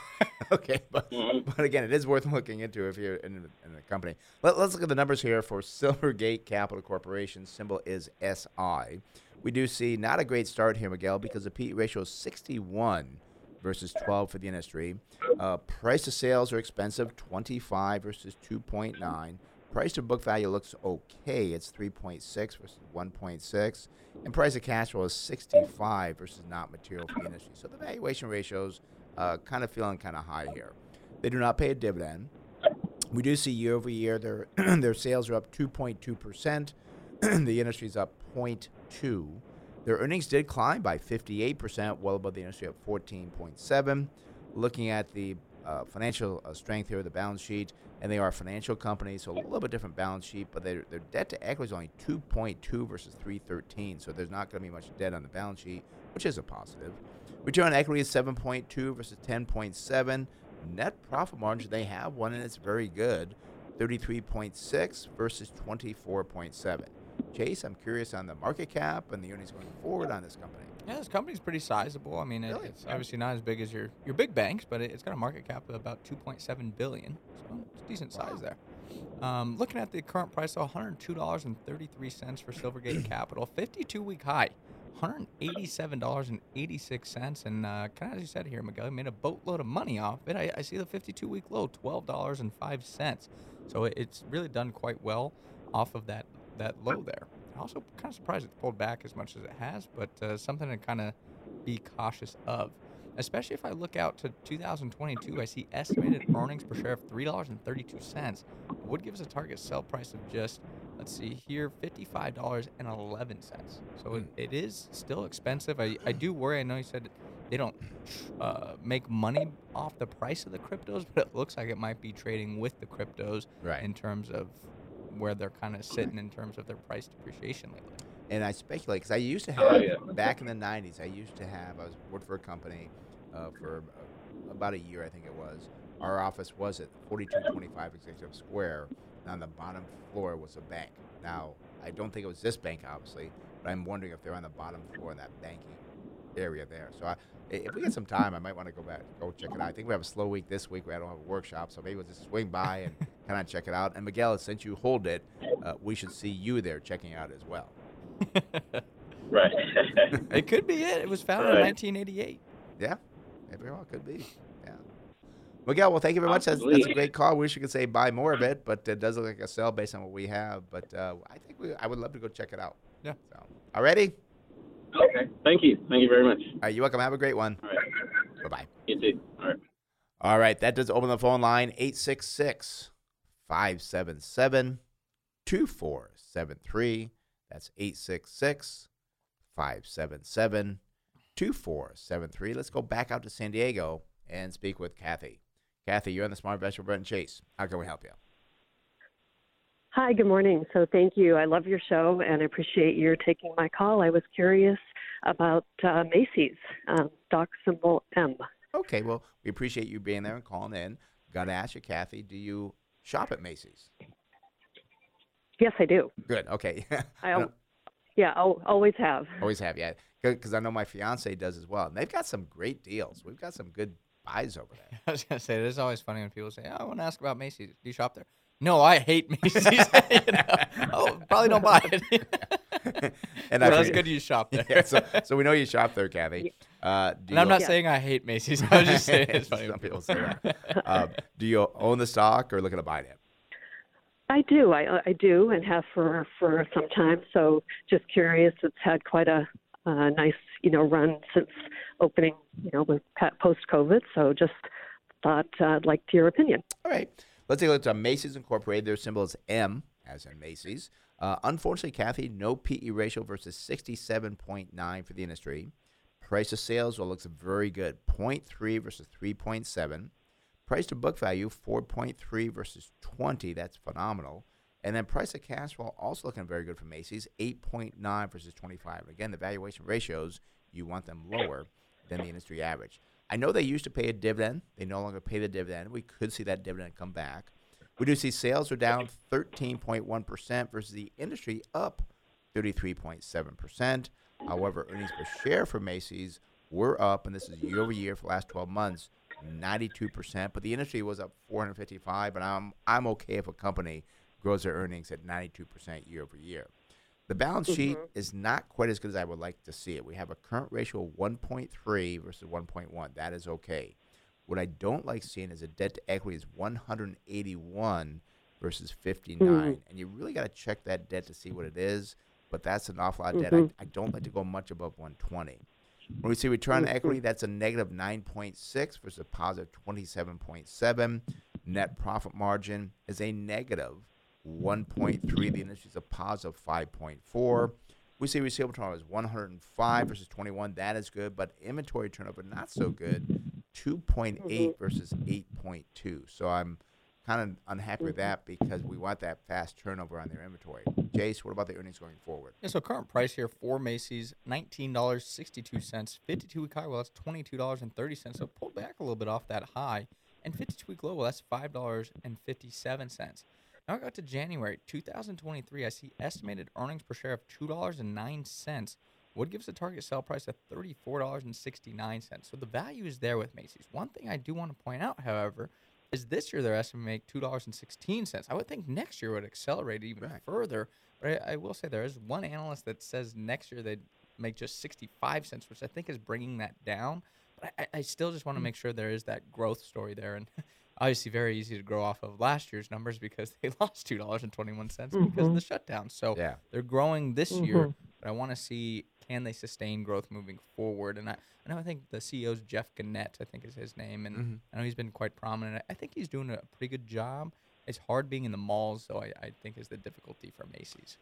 okay, but Mhm. but again, it is worth looking into if you're in, in a company. Let, let's look at the numbers here for Silvergate Capital Corporation. Symbol is SI. We do see not a great start here, Miguel, because the PE ratio is 61 versus 12 for the industry. Uh, price to sales are expensive, 25 versus 2.9. Price to book value looks okay. It's 3.6 versus 1.6. And price to cash flow is 65 versus not material for the industry. So the valuation ratios uh, kind of feeling kind of high here. They do not pay a dividend. We do see year over year their their sales are up 2.2 percent. the industry's up 0.2. Their earnings did climb by 58 percent, well above the industry at 14.7. Looking at the uh, financial uh, strength here, the balance sheet, and they are a financial company, so a little bit different balance sheet, but their, their debt to equity is only 2.2 versus 313, so there's not going to be much debt on the balance sheet, which is a positive. Return on equity is 7.2 versus 10.7. Net profit margin they have one, and it's very good, 33.6 versus 24.7. Chase, I'm curious on the market cap and the earnings going forward on this company. Yeah, this company's pretty sizable. I mean, it, Really? it's obviously not as big as your, your big banks, but it, it's got a market cap of about 2.7 billion. So it's decent size there. Um, looking at the current price, though, $102.33 for Silvergate Capital, 52 week high. $187.86. And uh, kind of as you said here, Miguel, made a boatload of money off it. I, I see the 52 week low, $12.05. So it, it's really done quite well off of that, that low there. Also, kind of surprised it pulled back as much as it has, but uh, something to kind of be cautious of. Especially if I look out to 2022, I see estimated earnings per share of $3.32. Would give us a target sell price of just, let's see here, $55.11. So it, it is still expensive. I, I do worry. I know you said they don't uh, make money off the price of the cryptos, but it looks like it might be trading with the cryptos Right. in terms of where they're kind of sitting in terms of their price depreciation lately. and I speculate because I used to Oh, have yeah. back in the '90s. I used to have I was worked for a company uh, for uh, about a year, I think it was. Our office was at 4225 Executive Square. And on the bottom floor was a bank. Now I don't think it was this bank, obviously, but I'm wondering if they're on the bottom floor in that banking area there. So I, if we get some time, I might want to go back, go check it out. I think we have a slow week this week. We don't have a workshop, so maybe we'll just swing by and kind of check it out. And Miguel, since you hold it, uh, we should see you there checking out as well. Right. It could be it. It was founded in 1988. Yeah, it very well could be. Yeah. Miguel, well, thank you very much. That's, that's a great call. Wish you could say buy more of it, but it does look like a sell based on what we have. But uh, I think we, I would love to go check it out. Yeah. So, already? Okay. Thank you. Thank you very much. All right, you're welcome. Have a great one. All right. Bye bye. You too. All right. All right, that does open the phone line 866 577 2473. That's 866 577 2473. Let's go back out to San Diego and speak with Kathy. Kathy, you're on the Smart Investor with Brent Chase. How can we help you? Hi, good morning. So thank you. I love your show and I appreciate your taking my call. I was curious about uh, Macy's, um, stock symbol M. Okay, well, we appreciate you being there and calling in. Got to ask you, Kathy, do you shop at Macy's? Yes, I do. Good. Okay. I al- yeah, I'll, always have. Always have, yeah. Because I know my fiance does as well. And they've got some great deals. We've got some good buys over there. I was gonna say it is always funny when people say, oh, "I want to ask about Macy's. Do you shop there?" No, I hate Macy's. You know? Oh, probably don't buy it. And well, I that's forget- good you shop there. Yeah, so, so we know you shop there, Kathy. Uh, and I'm you- not saying I hate Macy's. I was just saying it's funny. Some people people say that. Um, do you own the stock or looking to buy it? I do. I, I do and have for, for some time. So just curious. It's had quite a uh, nice, you know, run since opening, you know, with post COVID. So just thought uh, I'd like to your opinion. All right. Let's take a look at Macy's Incorporated. Their symbol is M, as in Macy's. Uh, unfortunately, Kathy, no PE ratio versus 67.9 for the industry. Price to sales well looks very good, 0.3 versus 3.7. Price to book value 4.3 versus 20. That's phenomenal. And then price to cash flow also looking very good for Macy's, 8.9 versus 25. Again, the valuation ratios you want them lower than the industry average. I know they used to pay a dividend. They no longer pay the dividend. We could see that dividend come back. We do see sales are down 13.1% versus the industry up 33.7%. However, earnings per share for Macy's were up, and this is year over year for the last 12 months, 92%. But the industry was up 455, and I'm I'm okay if a company grows their earnings at 92% year over year. The balance sheet mm-hmm. is not quite as good as I would like to see it. We have a current ratio of 1.3 versus 1.1. That is okay. What I don't like seeing is a debt to equity is 181 versus 59. Mm-hmm. And you really got to check that debt to see what it is. But that's an awful lot of debt. I, mm-hmm. I don't like to go much above 120. When we see return on mm-hmm. equity, that's a negative 9.6 versus a positive 27.7. Net profit margin is a negative 1.3. The industry is a positive 5.4. We see receivable turnover is 105 versus 21. That is good, but inventory turnover not so good. Mm-hmm. 2.8 versus 8.2. So I'm kind of unhappy with mm-hmm. that because we want that fast turnover on their inventory. Chase, what about the earnings going forward? Yeah, so current price here for Macy's, nineteen dollars sixty-two cents. Fifty-two week high, well, that's twenty-two dollars and thirty cents. So pulled back a little bit off that high, and fifty-two week low, well, that's five dollars and fifty-seven cents. Now I got to January 2023. I see estimated earnings per share of two dollars and nine cents. Would gives a target sell price of thirty-four dollars and sixty-nine cents. So the value is there with Macy's. One thing I do want to point out, however, is this year they're estimating to make two dollars and sixteen cents. I would think next year would accelerate even Right. further. But I, I will say there is one analyst that says next year they'd make just sixty five cents, which I think is bringing that down. But I, I- still just want Hmm. to make sure there is that growth story there, and obviously very easy to grow off of last year's numbers because they lost two dollars and twenty one cents because of the shutdown. So Yeah. they're growing this year, but I want to see can they sustain growth moving forward. And I, I know I think the CEO's Jeff Gennette, I think is his name, and I know he's been quite prominent. I- think he's doing a pretty good job. It's hard being in the malls, though. I, I think is the difficulty for Macy's.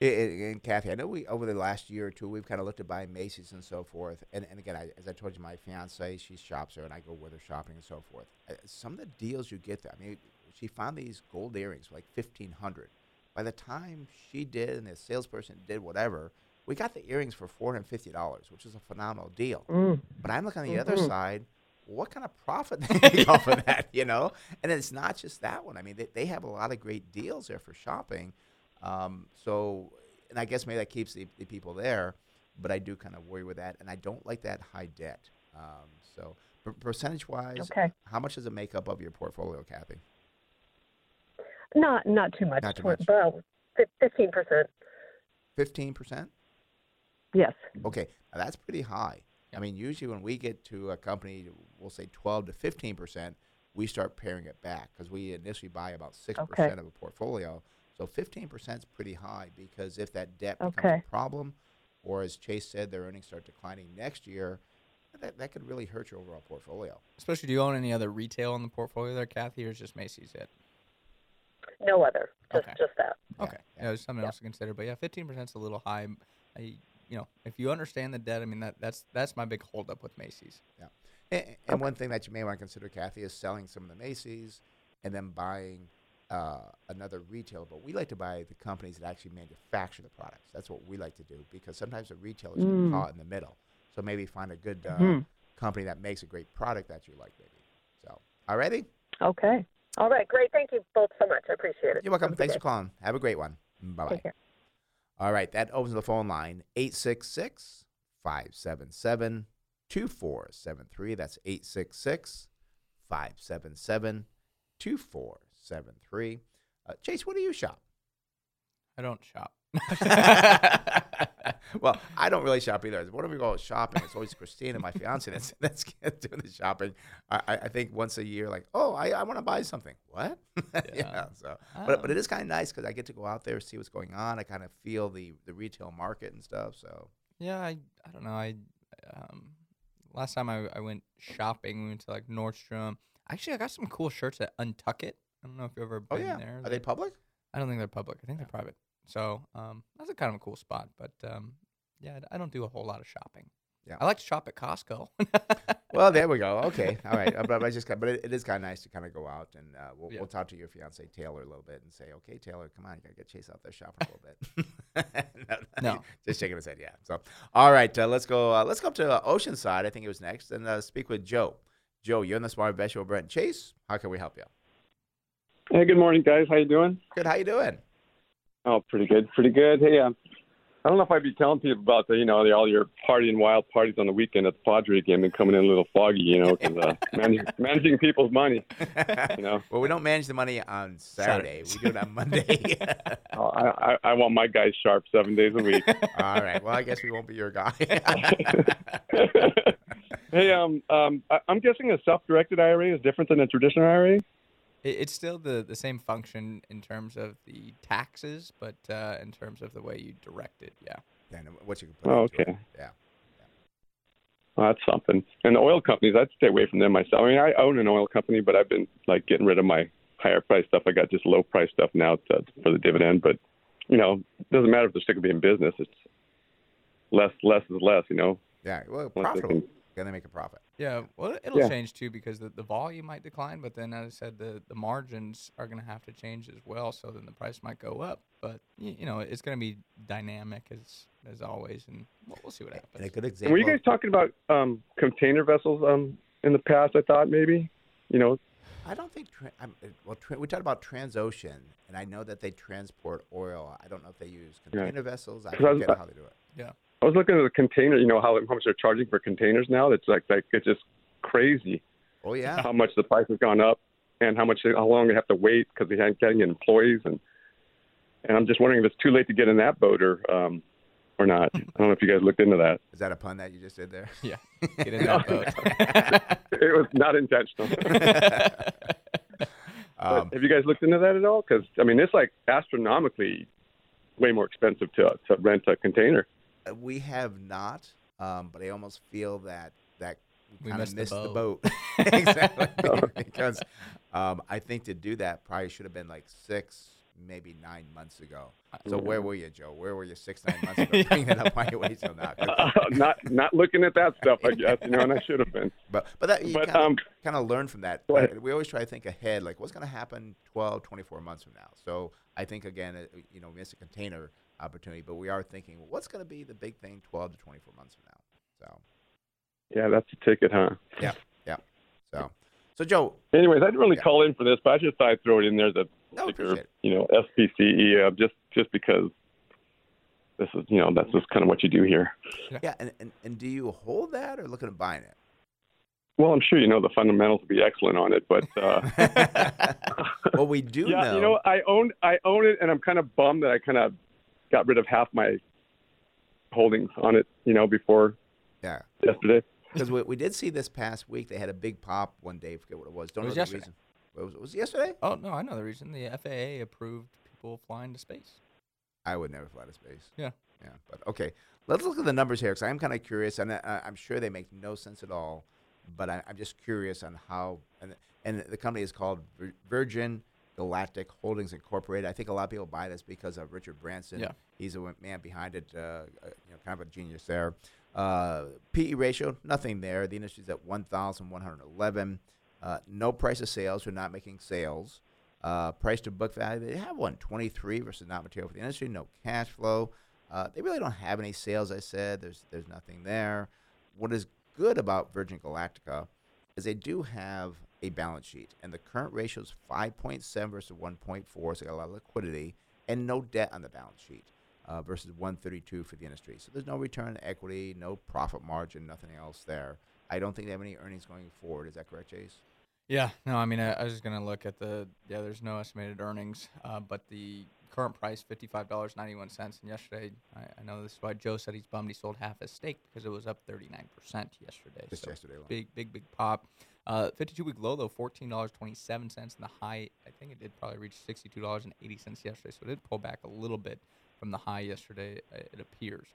And Kathy, I know we over the last year or two we've kind of looked at buying Macy's and so forth. And, and again, I, as I told you, my fiance she shops there, and I go with her shopping and so forth. Uh, Some of the deals you get there, I mean, she found these gold earrings for like fifteen hundred. By the time she did and the salesperson did whatever, we got the earrings for four hundred fifty dollars, which is a phenomenal deal. But I'm looking on the other side. What kind of profit they make off of that, you know? And it's not just that one. I mean, they, they have a lot of great deals there for shopping. Um, so, and I guess maybe that keeps the, the people there, but I do kind of worry with that, and I don't like that high debt. Um, so, per- percentage wise, Okay. how much does it make up of your portfolio, Kathy? Not not too much. Not too much. Fifteen percent. Fifteen percent. Yes. Okay, now that's pretty high. I mean, usually when we get to a company, we'll say 12 to 15 percent, we start paring it back because we initially buy about 6 percent Okay. of a portfolio. So 15 percent is pretty high because if that debt becomes Okay. a problem, or as Chase said, their earnings start declining next year, that, that could really hurt your overall portfolio. Especially, do you own any other retail in the portfolio there, Kathy, or is just Macy's it? No other. Just Okay. just that. Okay, yeah, there's something else to consider. But yeah, 15 percent is a little high. I, you know, if you understand the debt, I mean that that's that's my big holdup with Macy's. Yeah. And, and one thing that you may want to consider, Kathy, is selling some of the Macy's and then buying uh, another retailer. But we like to buy the companies that actually manufacture the products. That's what we like to do because sometimes the retailers get caught in the middle. So maybe find a good uh, company that makes a great product that you like, maybe. So, all righty? Okay. All right. Great. Thank you both so much. I appreciate it. You're welcome. Have a good Thanks day. for calling. Have a great one. Bye bye. All right, that opens the phone line 866 577 2473. That's 866 577 2473. Uh, Chase, what do you shop? I don't shop. well, I don't really shop either. Whenever we go shopping, it's always Christine and my fiance that's that's doing the shopping. I, I think once a year, like, oh, I, I want to buy something. What? yeah. So, but but it is kind of nice because I get to go out there see what's going on. I kind of feel the the retail market and stuff. So Yeah, I I don't know. I um last time I, I went shopping, we went to like Nordstrom. Actually, I got some cool shirts at UNTUCKit. I don't know if you've ever been oh been yeah, there. are they public? I don't think they're public. I think they're private. So um, that's a kind of a cool spot. But um, yeah, I don't do a whole lot of shopping. Yeah. I like to shop at Costco. Well, there we go. Okay, all right. But I just, got- but it, it is kind of nice to kind of go out and uh, we'll, Yeah. we'll talk to your fiance Taylor a little bit and say, okay, Taylor, come on, you gotta get Chase out there shopping a little bit. No. just shaking his head. Yeah. So, all right, uh, let's go. Uh, let's go up to uh, Oceanside. I think it was next, and uh, speak with Joe. Joe, you're in the Smart Invest Show. Brent Chase. How can we help you? Hey, good morning, guys. How you doing? Good. How you doing? Oh, pretty good, pretty good. Hey, um, I don't know if I'd be telling people about the, you know, the, all your partying wild parties on the weekend at the Padre game and coming in a little foggy, you know, because uh, managing, managing people's money, you know. Well, we don't manage the money on Saturday. We do it on Monday. Oh, I, I, I want my guys sharp seven days a week. all right. Well, I guess we won't be your guy. hey, um, um, I, I'm guessing a self-directed IRA is different than a traditional IRA. It, it's still the, the same function in terms of the taxes, but uh, in terms of the way you direct it, yeah. and what you can put Oh, into it. okay. Yeah. Well, that's something. And the oil companies, I'd stay away from them myself. I mean, I own an oil company, but I've been like getting rid of my higher price stuff. I got just low price stuff now to, for the dividend. But you know, it doesn't matter if they're still gonna be in business. It's less, less is less. You know. Yeah. Well, Once profitable. can- Gonna make a profit. Yeah, well, it'll Yeah. change too because the, the volume might decline, but then, as I said, the, the margins are going to have to change as well. So then the price might go up, but you, you know it's going to be dynamic as as always, and we'll, we'll see what And a happens. good example. were you guys talking about um, container vessels um, in the past? I thought maybe. You know. I don't think. Tra- I'm, uh, well, tra- we talked about Transocean, and I know that they transport oil. I don't know if they use container vessels. I 'Cause I was- forget how they do it. Yeah, I was looking at the container. You know how, how much they're charging for containers now. It's like like it's just crazy Oh yeah. how much the price has gone up. and how much how long they have to wait because they haven't getting employees and and I'm just wondering if it's too late to get in that boat or um, or not. I don't know if you guys looked into that. Is that a pun that you just did there? Yeah. Get in that boat. it was not intentional. Um, have you guys looked into that at all? Because I mean, it's like astronomically way more expensive to to rent a container. Uh, we have not, um, but I almost feel that that We kind of missed the missed the boat. boat, exactly because um, I think to do that probably should have been like six, maybe nine months ago. So where were you, Joe? Where were you six, nine months ago? Bring that up. Why you wait till now? Uh, not not looking at that stuff, I guess. You know, and I should have been. But but that you But, kind, um, of, kind of learn from that. We always try to think ahead, like what's going to happen 12, 24 months from now. So I think again, uh, you know, we missed a container opportunity, but we are thinking, well, what's going to be the big thing 12 to 24 months from now? So Yeah, that's a ticket, huh? yeah, yeah. So so Joe, Anyways, I didn't really Yeah. call in for this, but I just thought I'd throw it in there that No, if you're, appreciate it. you know, SPCE, uh, just just because this is, you know, that's just kind of what you do here. yeah, and, and and do you hold that or looking at buying it? Well, I'm sure you know the fundamentals will be excellent on it, but uh, well, we do yeah, know. you know, I own I own it, and I'm kind of bummed that I kind of got rid of half my holdings on it, you know, before yeah, yesterday. because we, we did see this past week they had a big pop one day. Forget what it was. Don't It was know the yesterday. reason. What was, was it yesterday? Oh no, I know the reason. The FAA approved people flying to space. I would never fly to space. Yeah. Yeah, but okay. Let's look at the numbers here because I'm kind of curious, and I, I'm sure they make no sense at all. But I, I'm just curious on how, and, and the company is called Virgin Galactic Holdings Incorporated. I think a lot of people buy this because of Richard Branson. Yeah. He's a man behind it. Uh, uh, you know, kind of a genius there. Uh, PE ratio, nothing there. The industry's at 1,111. Uh, no price of sales. We're not making sales. Uh, price to book value, they have one, 23 versus not material for the industry. No cash flow. Uh, they really don't have any sales. I said there's there's nothing there. What is good about Virgin Galactica is they do have a balance sheet, and the current ratio is 5.7 versus 1.4, so got a lot of liquidity and no debt on the balance sheet uh, versus 132 for the industry. So there's no return on equity, no profit margin, nothing else there. I don't think they have any earnings going forward. Is that correct, Chase? Yeah, no, I mean, I, I was just gonna look at the yeah. There's no estimated earnings, uh, but the current price fifty five dollars ninety one cents. And yesterday, I, I know this is why Joe said he's bummed he sold half his stake because it was up thirty nine percent yesterday. Just so yesterday alone. big, big, big pop. Uh, fifty two week low though, fourteen dollars twenty seven cents, and the high I think it did probably reach sixty two dollars and eighty cents yesterday. So it did pull back a little bit from the high yesterday. uh, It appears.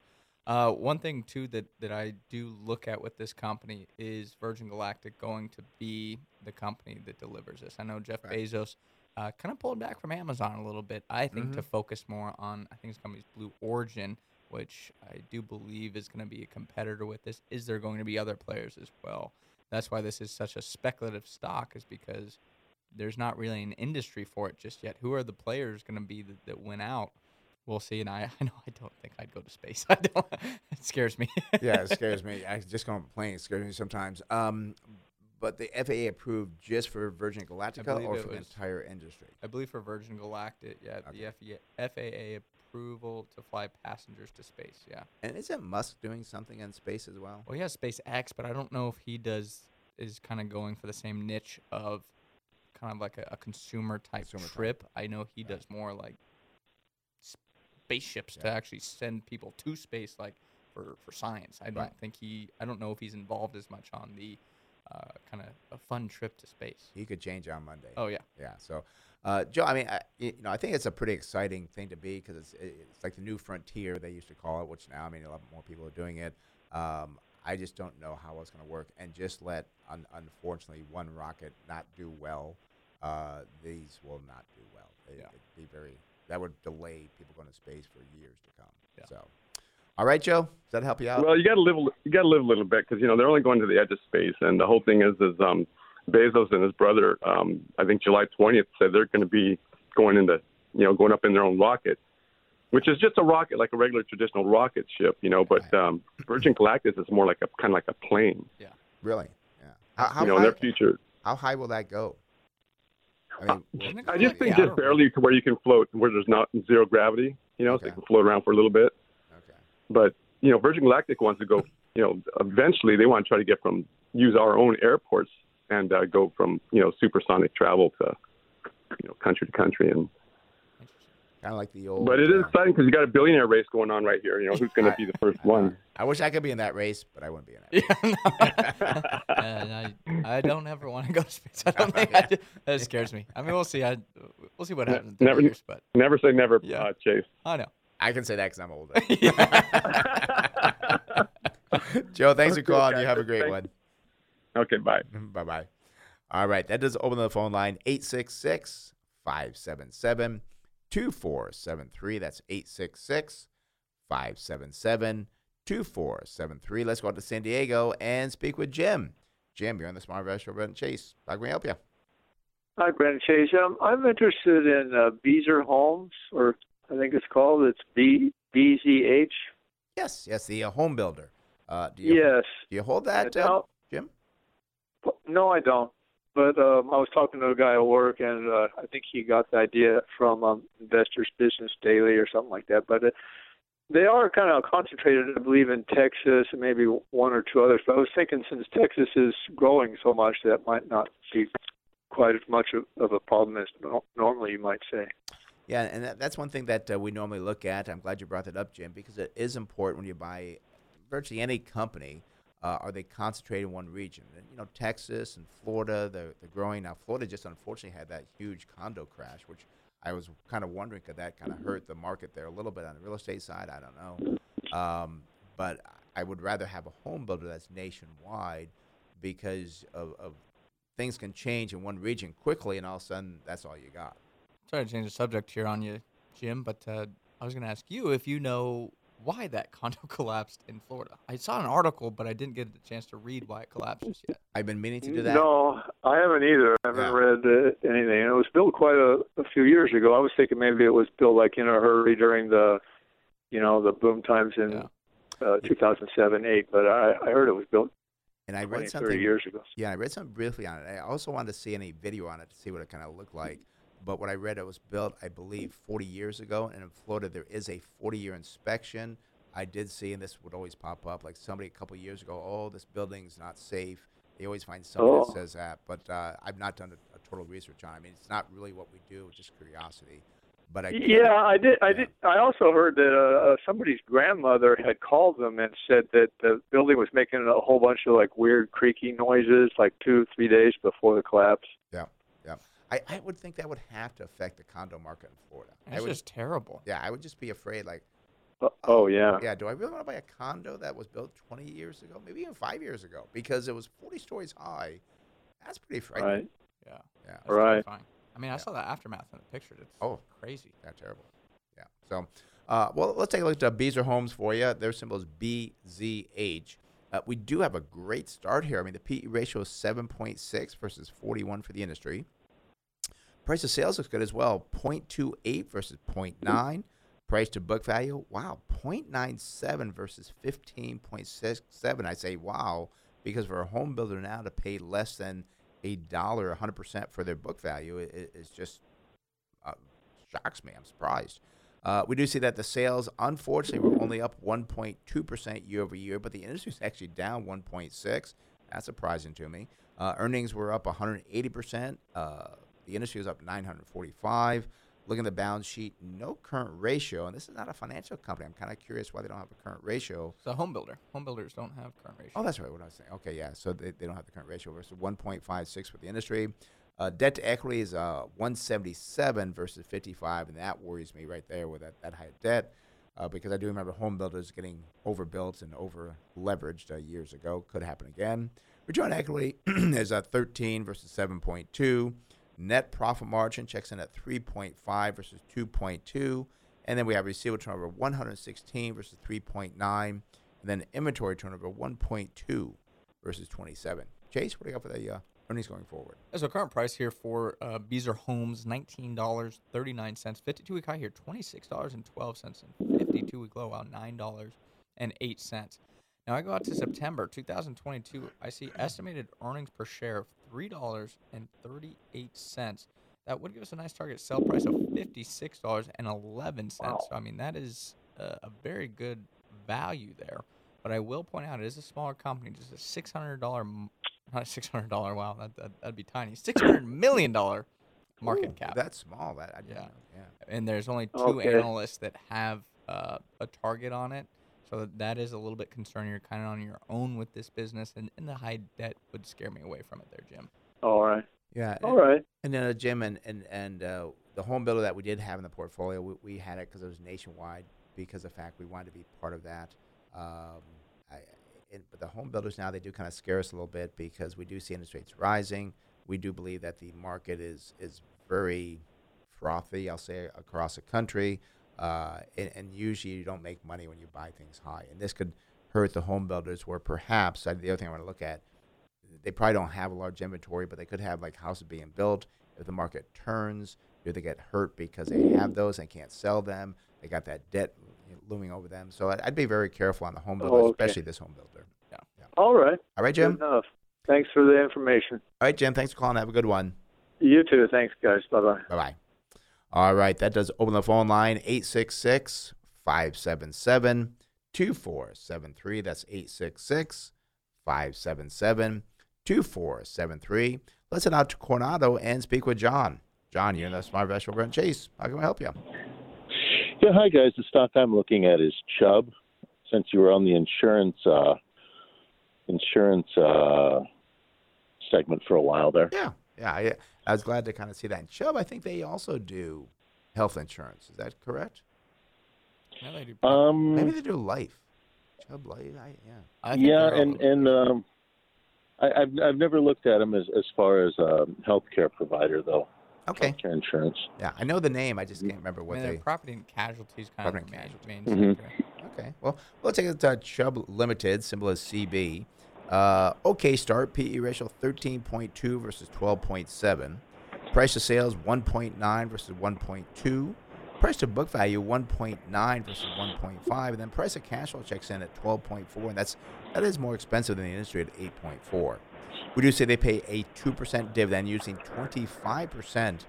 Uh, one thing too that, that I do look at with this company is Virgin Galactic going to be the company that delivers this. I know Jeff Right. Bezos uh, kind of pulled back from Amazon a little bit. I think to focus more on I think his company's Blue Origin, which I do believe is going to be a competitor with this. Is there going to be other players as well? That's why this is such a speculative stock, is because there's not really an industry for it just yet. Who are the players going to be that, that win out? We'll see. And I, I know I don't think I'd go to space. I don't. It scares me. yeah, it scares me. I just go on a plane. It scares me sometimes. Um, but the FAA approved just for Virgin Galactica or for the entire industry? I believe for Virgin Galactic, yeah, the FAA, FAA approval to fly passengers to space. Yeah. And isn't Musk doing something in space as well? Well, he has SpaceX, but I don't know if he does is kind of going for the same niche of kind of like a, a consumer type Consumer type. trip. I know he does more like spaceships to actually send people to space, like for for science. I don't think he. I don't know if he's involved as much on the uh, kind of a fun trip to space. He could change on Monday. Oh yeah. Yeah. So, uh, Joe, I mean, I, you know, I think it's a pretty exciting thing to be because it's it's like the new frontier they used to call it, which now I mean a lot more people are doing it. Um, I just don't know how it's going to work, and just let un- unfortunately one rocket not do well. Uh, these will not do well. They, Yeah. It'd be very that would delay people going to space for years to come. Yeah. So, all right, Joe, does that help you out? Well, you got to live. You got to live a little bit because you know they're only going to the edge of space, and the whole thing is is um, Bezos and his brother. Um, I think July 20th said they're going to be going into you know going up in their own rocket, which is just a rocket like a regular traditional rocket ship, you know. But um, Virgin Galactic is more like a kind of like a plane. Yeah, really? Yeah. How, how you know, high? their future. How high will that go? I mean, Isn't I just think the just barely to where you can float, where there's not zero gravity. You know, so Okay. you can float around for a little bit. Okay. But you know, Virgin Galactic wants to go. You know, eventually they want to try to get from use our own airports and uh, go from you know supersonic travel to you know country to country and Kind of like the old. but it is uh, exciting because you got a billionaire race going on right here. You know who's going to be the first one. I wish I could be in that race, but I wouldn't be in it. and I, I don't ever want to go to space. I don't think I do. that scares me. I mean, we'll see. I we'll see what happens in 30 Never, years, but never say never, Yeah. uh, Chase. I know. I can say that because I'm older. Joe, thanks for calling. guys. You have a great Thank- one. Okay, bye. Bye bye. All right. That does open the phone line 866 577 2473. That's 866 577 2473. Let's go out to San Diego and speak with Jim. Jim, you're on the Smart Invest Show, Brent Chase. How can we help you? Hi, Brandon Chase. Um, I'm interested in uh, Beazer Homes, or I think it's called. It's B B Z H. Yes, yes, the uh, home builder. Uh, do you, Yes. Do you hold that, Uh, Jim? No, I don't. But um, I was talking to a guy at work, and uh, I think he got the idea from um, Investors Business Daily or something like that. But uh, they are kind of concentrated, I believe, in Texas and maybe one or two others. But I was thinking since Texas is growing so much, that might not be quite as much of, of a problem as no- normally you might say. Yeah, and that, that's one thing that uh, we normally look at. I'm glad you brought that up, Jim, because it is important when you buy virtually any company. Uh, are they concentrated in one region? And, you know, Texas and Florida, they're, they're growing. Now, Florida just unfortunately had that huge condo crash, which I was kind of wondering could that kind of hurt the market there a little bit on the real estate side? I don't know. Um, but I would rather have a home builder that's nationwide because of, of things can change in one region quickly, and all of a sudden, that's all you got. Sorry to change the subject here on you, Jim, but uh, I was going to ask you if you know why that condo collapsed in Florida. I saw an article, but I didn't get a chance to read why it collapsed just yet. I've been meaning to do that. No, I haven't either. I haven't read uh, anything. And it was built quite a, a few years ago. I was thinking maybe it was built like in a hurry during the, you know, the boom times in uh, 2007, 8. But I, I heard it was built And I read 30 something years ago. Yeah, I read something briefly on it. I also wanted to see any video on it to see what it kind of looked like. But what I read, it was built, I believe, 40 years ago. And in Florida, there is a 40 year inspection. I did see, and this would always pop up, like somebody a couple years ago, oh, this building's not safe. They always find something Oh. that says that. But uh, I've not done a, a total research on it. I mean, it's not really what we do, it's just curiosity. But I Yeah, I did. I did. I also heard that uh, uh, somebody's grandmother had called them and said that the building was making a whole bunch of like weird creaky noises, like two, three days before the collapse. Yeah, yeah. I, I would think that would have to affect the condo market in Florida. I That's would, just terrible. Yeah, I would just be afraid, like, Uh, oh yeah. yeah, do I really want to buy a condo that was built 20 years ago, maybe even five years ago, because it was 40 stories high? That's pretty frightening. Right. Yeah. Yeah. That's Right. terrifying. I mean, I saw the aftermath in the picture. It's Oh. crazy. Yeah, terrible. Yeah. So, uh, well, let's take a look at Beazer Homes for you. Their symbol is BZH. Uh, we do have a great start here. I mean, the PE ratio is 7.6 versus 41 for the industry. Price of sales looks good as well 0.28 versus 0.9. Price to book value, wow, 0.97 versus 15.67. I say wow, because for a home builder now to pay less than a dollar, 100% for their book value i- i- is just uh, shocks me. I'm surprised. Uh, we do see that the sales, unfortunately, were only up 1.2% year over year, but the industry is actually down 1.6. That's surprising to me. Uh, earnings were up 180%. Uh, the industry was up 945. Looking at the balance sheet, no current ratio, and this is not a financial company. I'm kind of curious why they don't have a current ratio. It's a home builder. Home builders don't have current ratio. Oh, that's right. What I was saying. Okay, yeah. So they, they don't have the current ratio versus 1.56 for the industry. Uh, debt to equity is uh, 177 versus 55, and that worries me right there with that, that high debt uh, because I do remember home builders getting overbuilt and over leveraged uh, years ago. Could happen again. Return equity is uh, 13 versus 7.2. Net profit margin checks in at 3.5 versus 2.2. And then we have receivable turnover 116 versus 3.9. And then inventory turnover 1.2 versus 27. Chase, what do you got for the uh, earnings going forward? As a current price here for uh, Beazer Homes, $19.39, 52 week high here, $26.12, and 52 week low out, $9.08. Now I go out to September two thousand twenty two. I see estimated earnings per share of three dollars and thirty eight cents. That would give us a nice target sell price of fifty six dollars and eleven cents. So I mean that is uh, a very good value there. But I will point out it is a smaller company, just a six hundred dollar not a six hundred dollar. Wow, that, that that'd be tiny. Six hundred million dollar market Ooh, cap. That's small. That I Yeah. know. Yeah. and there's only two Okay. analysts that have uh, a target on it. So that is a little bit concerning. You're kind of on your own with this business, and, and the high debt would scare me away from it there, Jim. All right. Yeah. All right. And then uh, Jim and and and uh, the home builder that we did have in the portfolio, we, we had it because it was nationwide because of the fact we wanted to be part of that. Um, I, and, but the home builders now they do kind of scare us a little bit because we do see interest rates rising. We do believe that the market is is very frothy. I'll say across the country, uh, and, and usually you don't make money when you buy things high, and this could hurt the home builders. Where perhaps the other thing I want to look at they probably don't have a large inventory, but they could have like houses being built. If the market turns, do they get hurt because they have those and can't sell them? They got that debt looming over them. So I'd, I'd be very careful on the home builder, Oh, okay. especially this home builder. Yeah. All right. All right, Jim. Good enough. Thanks for the information. All right, Jim. Thanks for calling. Have a good one. You too. Thanks, guys. Bye bye. Bye bye. All right, that does open the phone line 866 577 2473. That's 866 577 2473. Let's head out to Coronado and speak with John. John, you're in the Smart Investor Brent Chase. How can I help you? Yeah, hi guys. The stock I'm looking at is Chubb. Since you were on the insurance uh, insurance uh, segment for a while there. Yeah, yeah. I, I was glad to kind of see that. And Chubb, I think they also do health insurance. Is that correct? Yeah, they do. Um, Maybe they do life. Chubb Life. I, yeah. I think yeah, and and um, I, I've I've never looked at them as as far as a healthcare provider though. Okay. Healthcare insurance. Yeah, I know the name. I just can't remember I what mean, they. their property and casualties kind Property of and the main, casualty. main Mhm. Okay. Well, we'll take it to Chubb Limited, symbol is CB. Uh, okay, start PE ratio 13.2 versus 12.7. Price to sales 1.9 versus 1.2. Price to book value 1.9 versus 1.5, and then price of cash flow checks in at 12.4, and that's that is more expensive than the industry at 8.4. We do say they pay a 2% dividend using 25%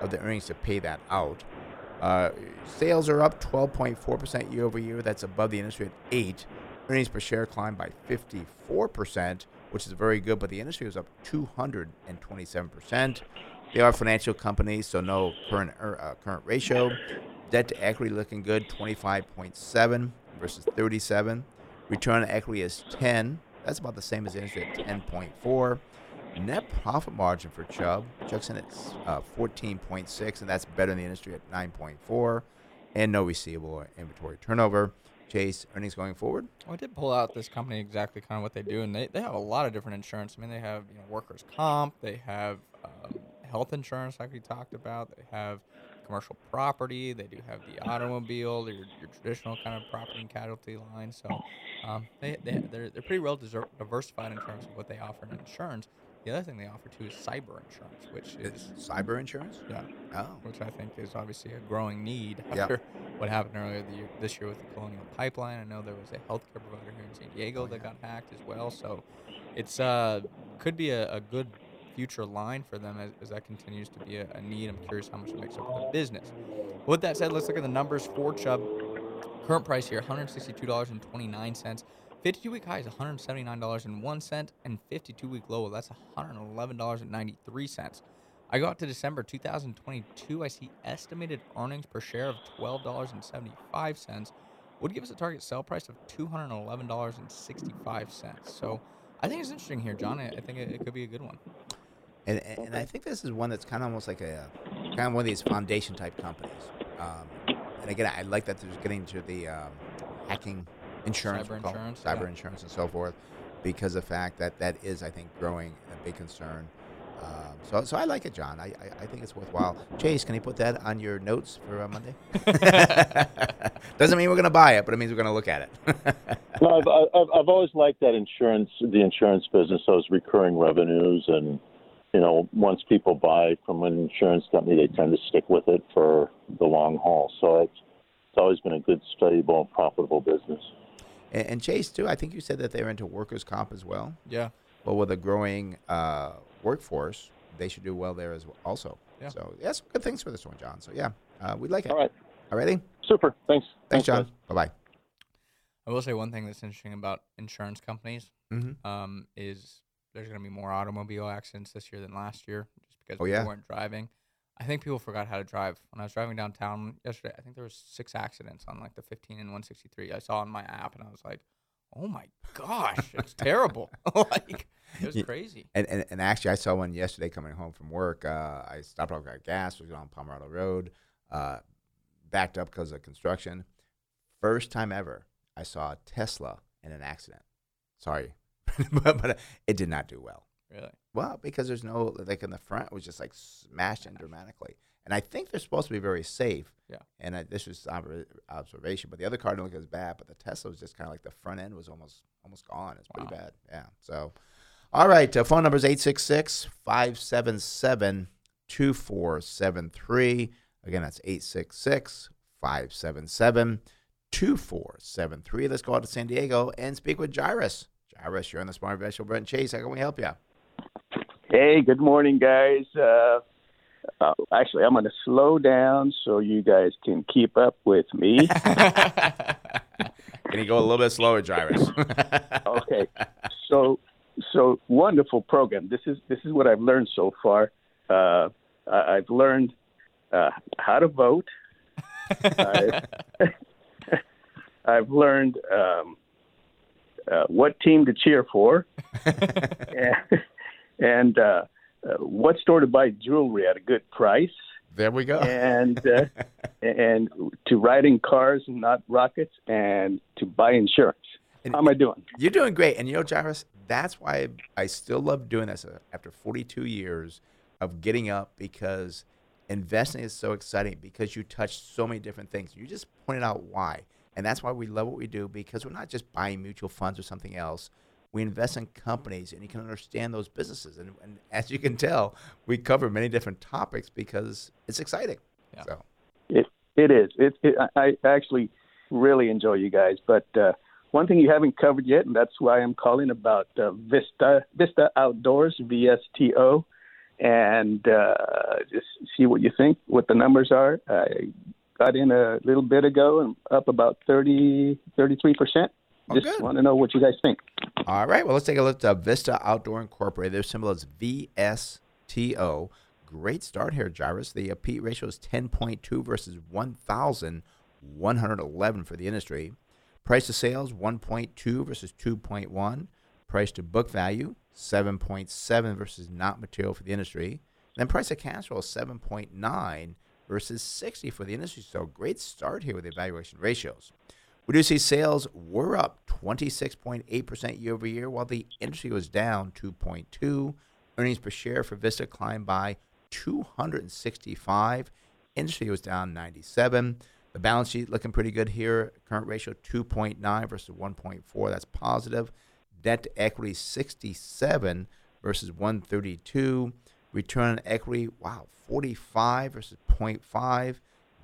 of the earnings to pay that out. Uh, sales are up 12.4% year over year. That's above the industry at 8. Earnings per share climbed by 54%, which is very good, but the industry was up 227%. They are financial companies, so no current er, uh, current ratio. Debt to equity looking good, 25.7 versus 37. Return on equity is 10. That's about the same as the industry at 10.4. Net profit margin for Chubb checks in at uh, 14.6, and that's better than the industry at 9.4. And no receivable or inventory turnover. Chase, earnings going forward? Well, I did pull out this company exactly kind of what they do, and they, they have a lot of different insurance. I mean, they have you know workers' comp, they have um, health insurance, like we talked about. They have commercial property. They do have the automobile, your, your traditional kind of property and casualty line. So um, they, they they're they're pretty well diversified in terms of what they offer in insurance. The other thing they offer too is cyber insurance, which is Cyber insurance? yeah, Oh. which I think is obviously a growing need Yeah. after what happened earlier the year, this year with the Colonial Pipeline. I know there was a healthcare provider here in San Diego Oh, that yeah. got hacked as well. So it's uh could be a, a good future line for them as, as that continues to be a, a need. I'm curious how much it makes up for the business. With that said, let's look at the numbers for Chubb. Current price here, $162.29. 52 week high is $179.01, and 52 week low, that's $111.93. I go out to December 2022. I see estimated earnings per share of $12.75. Would give us a target sell price of $211.65. So I think it's interesting here, John. I think it, it could be a good one. And, and I think this is one that's kind of almost like a kind of one of these foundation type companies. Um, and again, I like that they're getting to the um, hacking insurance, Cyber call insurance, cyber yeah. insurance, and so forth, because of the fact that that is, I think, growing a big concern. Um, so, so I like it, John. I, I, I think it's worthwhile. Chase, can you put that on your notes for uh, Monday? Doesn't mean we're going to buy it, but it means we're going to look at it. No, I've, I've I've always liked that insurance, the insurance business, those recurring revenues, and you know, once people buy from an insurance company, they tend to stick with it for the long haul. So it's it's always been a good, stable, profitable business. And, and Chase, too, I think you said that they're into workers' comp as well. Yeah. But with a growing uh, workforce, they should do well there as well also. Yeah. So, yeah, some good things for this one, John. So, yeah, uh, we like it. All right, Alrighty? super. Thanks. Thanks, John. Bye bye. I will say one thing that's interesting about insurance companies Mhm. um, is there's going to be more automobile accidents this year than last year, just because Oh, people yeah? weren't driving. I think people forgot how to drive. When I was driving downtown yesterday, I think there was six accidents on like the 15 and 163. I saw on my app, and I was like, "Oh my gosh, it's terrible!" like it was crazy. And, and and actually, I saw one yesterday coming home from work. Uh, I stopped off, got gas, was on Pomerado Road, uh, backed up because of construction. First time ever, I saw a Tesla in an accident. Sorry, but, but it did not do well. Really? Well, because there's no like in the front was just like smashed in dramatically, and I think they're supposed to be very safe. Yeah. And I, this was ob- observation, but the other car didn't look as bad, but the Tesla was just kind of like the front end was almost almost gone. It's pretty Wow. bad. Yeah. So, all right. Uh, phone number is 866 577 2473. Again, that's 866 577 2473. Let's go out to San Diego and speak with Jairus. Jairus, you're on the Smart Vegetable Brent Chase. How can we help you? Hey, good morning, guys. Uh, uh, actually, I'm going to slow down so you guys can keep up with me. Can you go a little bit slower, Jairus? okay. So, so wonderful program. This is this is what I've learned so far. Uh, I, I've learned uh, how to vote. I, I've learned um, uh, what team to cheer for, and, and uh, uh, what store to buy jewelry at a good price. There we go. And uh, and to ride in cars and not rockets, and to buy insurance. How am I doing? You're doing great. And you know, Jairus, that's why I still love doing this uh, after 42 years of getting up because investing is so exciting because you touch so many different things. You just pointed out why. And that's why we love what we do because we're not just buying mutual funds or something else. We invest in companies and you can understand those businesses. And, and as you can tell, we cover many different topics because it's exciting. So. It it is. It, it I I actually really enjoy you guys, but uh, one thing you haven't covered yet, and that's why I'm calling about uh, Vista Vista Outdoors VSTO, and uh, just see what you think, what the numbers are. I got in a little bit ago and up about 30 33 percent. Just want to know what you guys think. All right. Well, let's take a look at Vista Outdoor Incorporated. Their symbol is VSTO. Great start here, Jairus. The uh, P ratio is 10.2 versus 1,111 for the industry. Price to sales 1.2 versus 2.1. Price to book value 7.7 versus not material for the industry. And then price to cash flow 7.9 versus 60 for the industry. So great start here with the evaluation ratios. We do see sales were up 26.8% year over year, while the industry was down 2.2. Earnings per share for Vista climbed by 265. Industry was down 97. The balance sheet looking pretty good here. Current ratio 2.9 versus 1.4. That's positive. Debt to equity 67 versus 132. Return on equity, wow, 45 versus 0.5.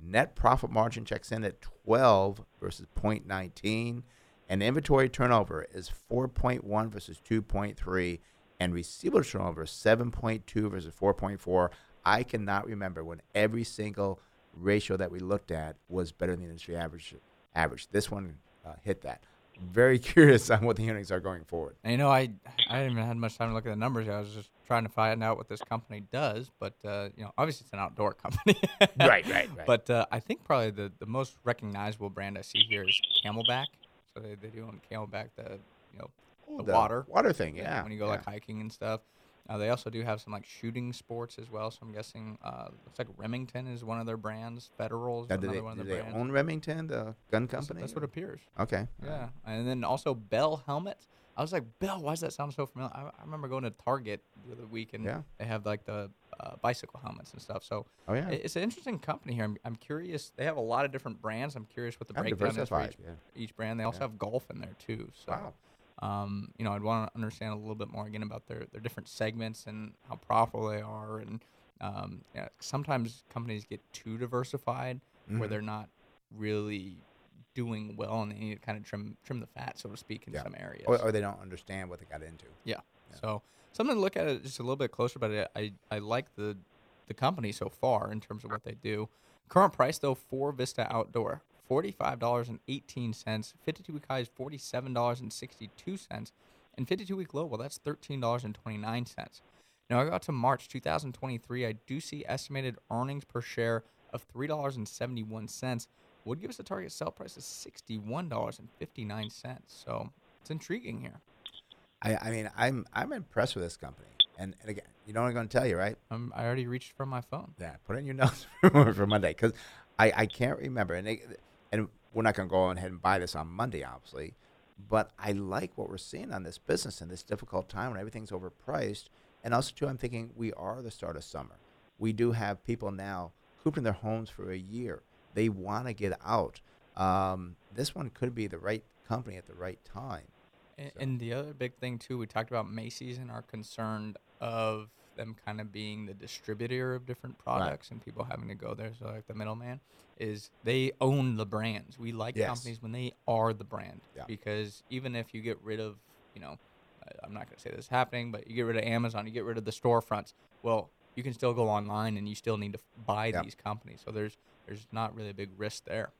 Net profit margin checks in at 12 versus 0.19. And inventory turnover is 4.1 versus 2.3. And receivable turnover is 7.2 versus 4.4. I cannot remember when every single ratio that we looked at was better than the industry average. Average. This one uh, hit that. Very curious on what the earnings are going forward. And, you know, I I haven't even had much time to look at the numbers. I was just trying to find out what this company does. But uh, you know, obviously it's an outdoor company. Right, right, right. But uh, I think probably the, the most recognizable brand I see here is CamelBak. So they, they do own CamelBak, the you know the, the water water thing, yeah, When you go like hiking and stuff. Uh, they also do have some like shooting sports as well. So I'm guessing uh, looks like Remington is one of their brands. Federal is Now, another they, one of their brands. own Remington, the gun company? That's, what appears. Okay. Yeah, and then also Bell helmets. I was like, Bell, why does that sound so familiar? I, I remember going to Target the other week and Yeah. they have like the uh, bicycle helmets and stuff. So Oh, yeah. it's an interesting company here. I'm, I'm curious. They have a lot of different brands. I'm curious what the Yeah, breakdown is for each, yeah. each brand. They also Yeah. have golf in there too. So. Wow. Um, you know, I'd want to understand a little bit more again about their, their different segments and how profitable they are. And um, yeah, sometimes companies get too diversified where Mhm. they're not really doing well and they need to kind of trim trim the fat, so to speak, in Yeah. some areas. Or, or they don't understand what they got into. Yeah. So something to look at it just a little bit closer, but I, I, I like the the company so far in terms of what they do. Current price though for Vista Outdoor forty five dollars and eighteen cents. Fifty two week high is forty seven dollars and sixty two cents. And 52 week low, well, that's $13.29. Now, I go out to March 2023. I do see estimated earnings per share of $3.71 would give us a target sell price of $61.59. So it's intriguing here. I, I mean, I'm I'm impressed with this company. And, and again, you know what I'm going to tell you, right? Um, I already reached for my phone. Yeah, put it in your notes for, for Monday because I, I can't remember. And, and we're not going to go ahead and buy this on Monday, obviously. But I like what we're seeing on this business in this difficult time when everything's overpriced. And also, too, I'm thinking we are the start of summer. We do have people now cooped in their homes for a year. They want to get out. Um, this one could be the right company at the right time. And, and the other big thing too, we talked about Macy's and our concern of them kind of being the distributor of different products and people having to go there. So like the middleman is they own the brands. We like Yes. companies when they are the brand Yeah. because even if you get rid of, you know, I- I'm not going to say this is happening, but you get rid of Amazon, you get rid of the storefronts. Well, you can still go online and you still need to buy Yeah. these companies. So there's there's not really a big risk there.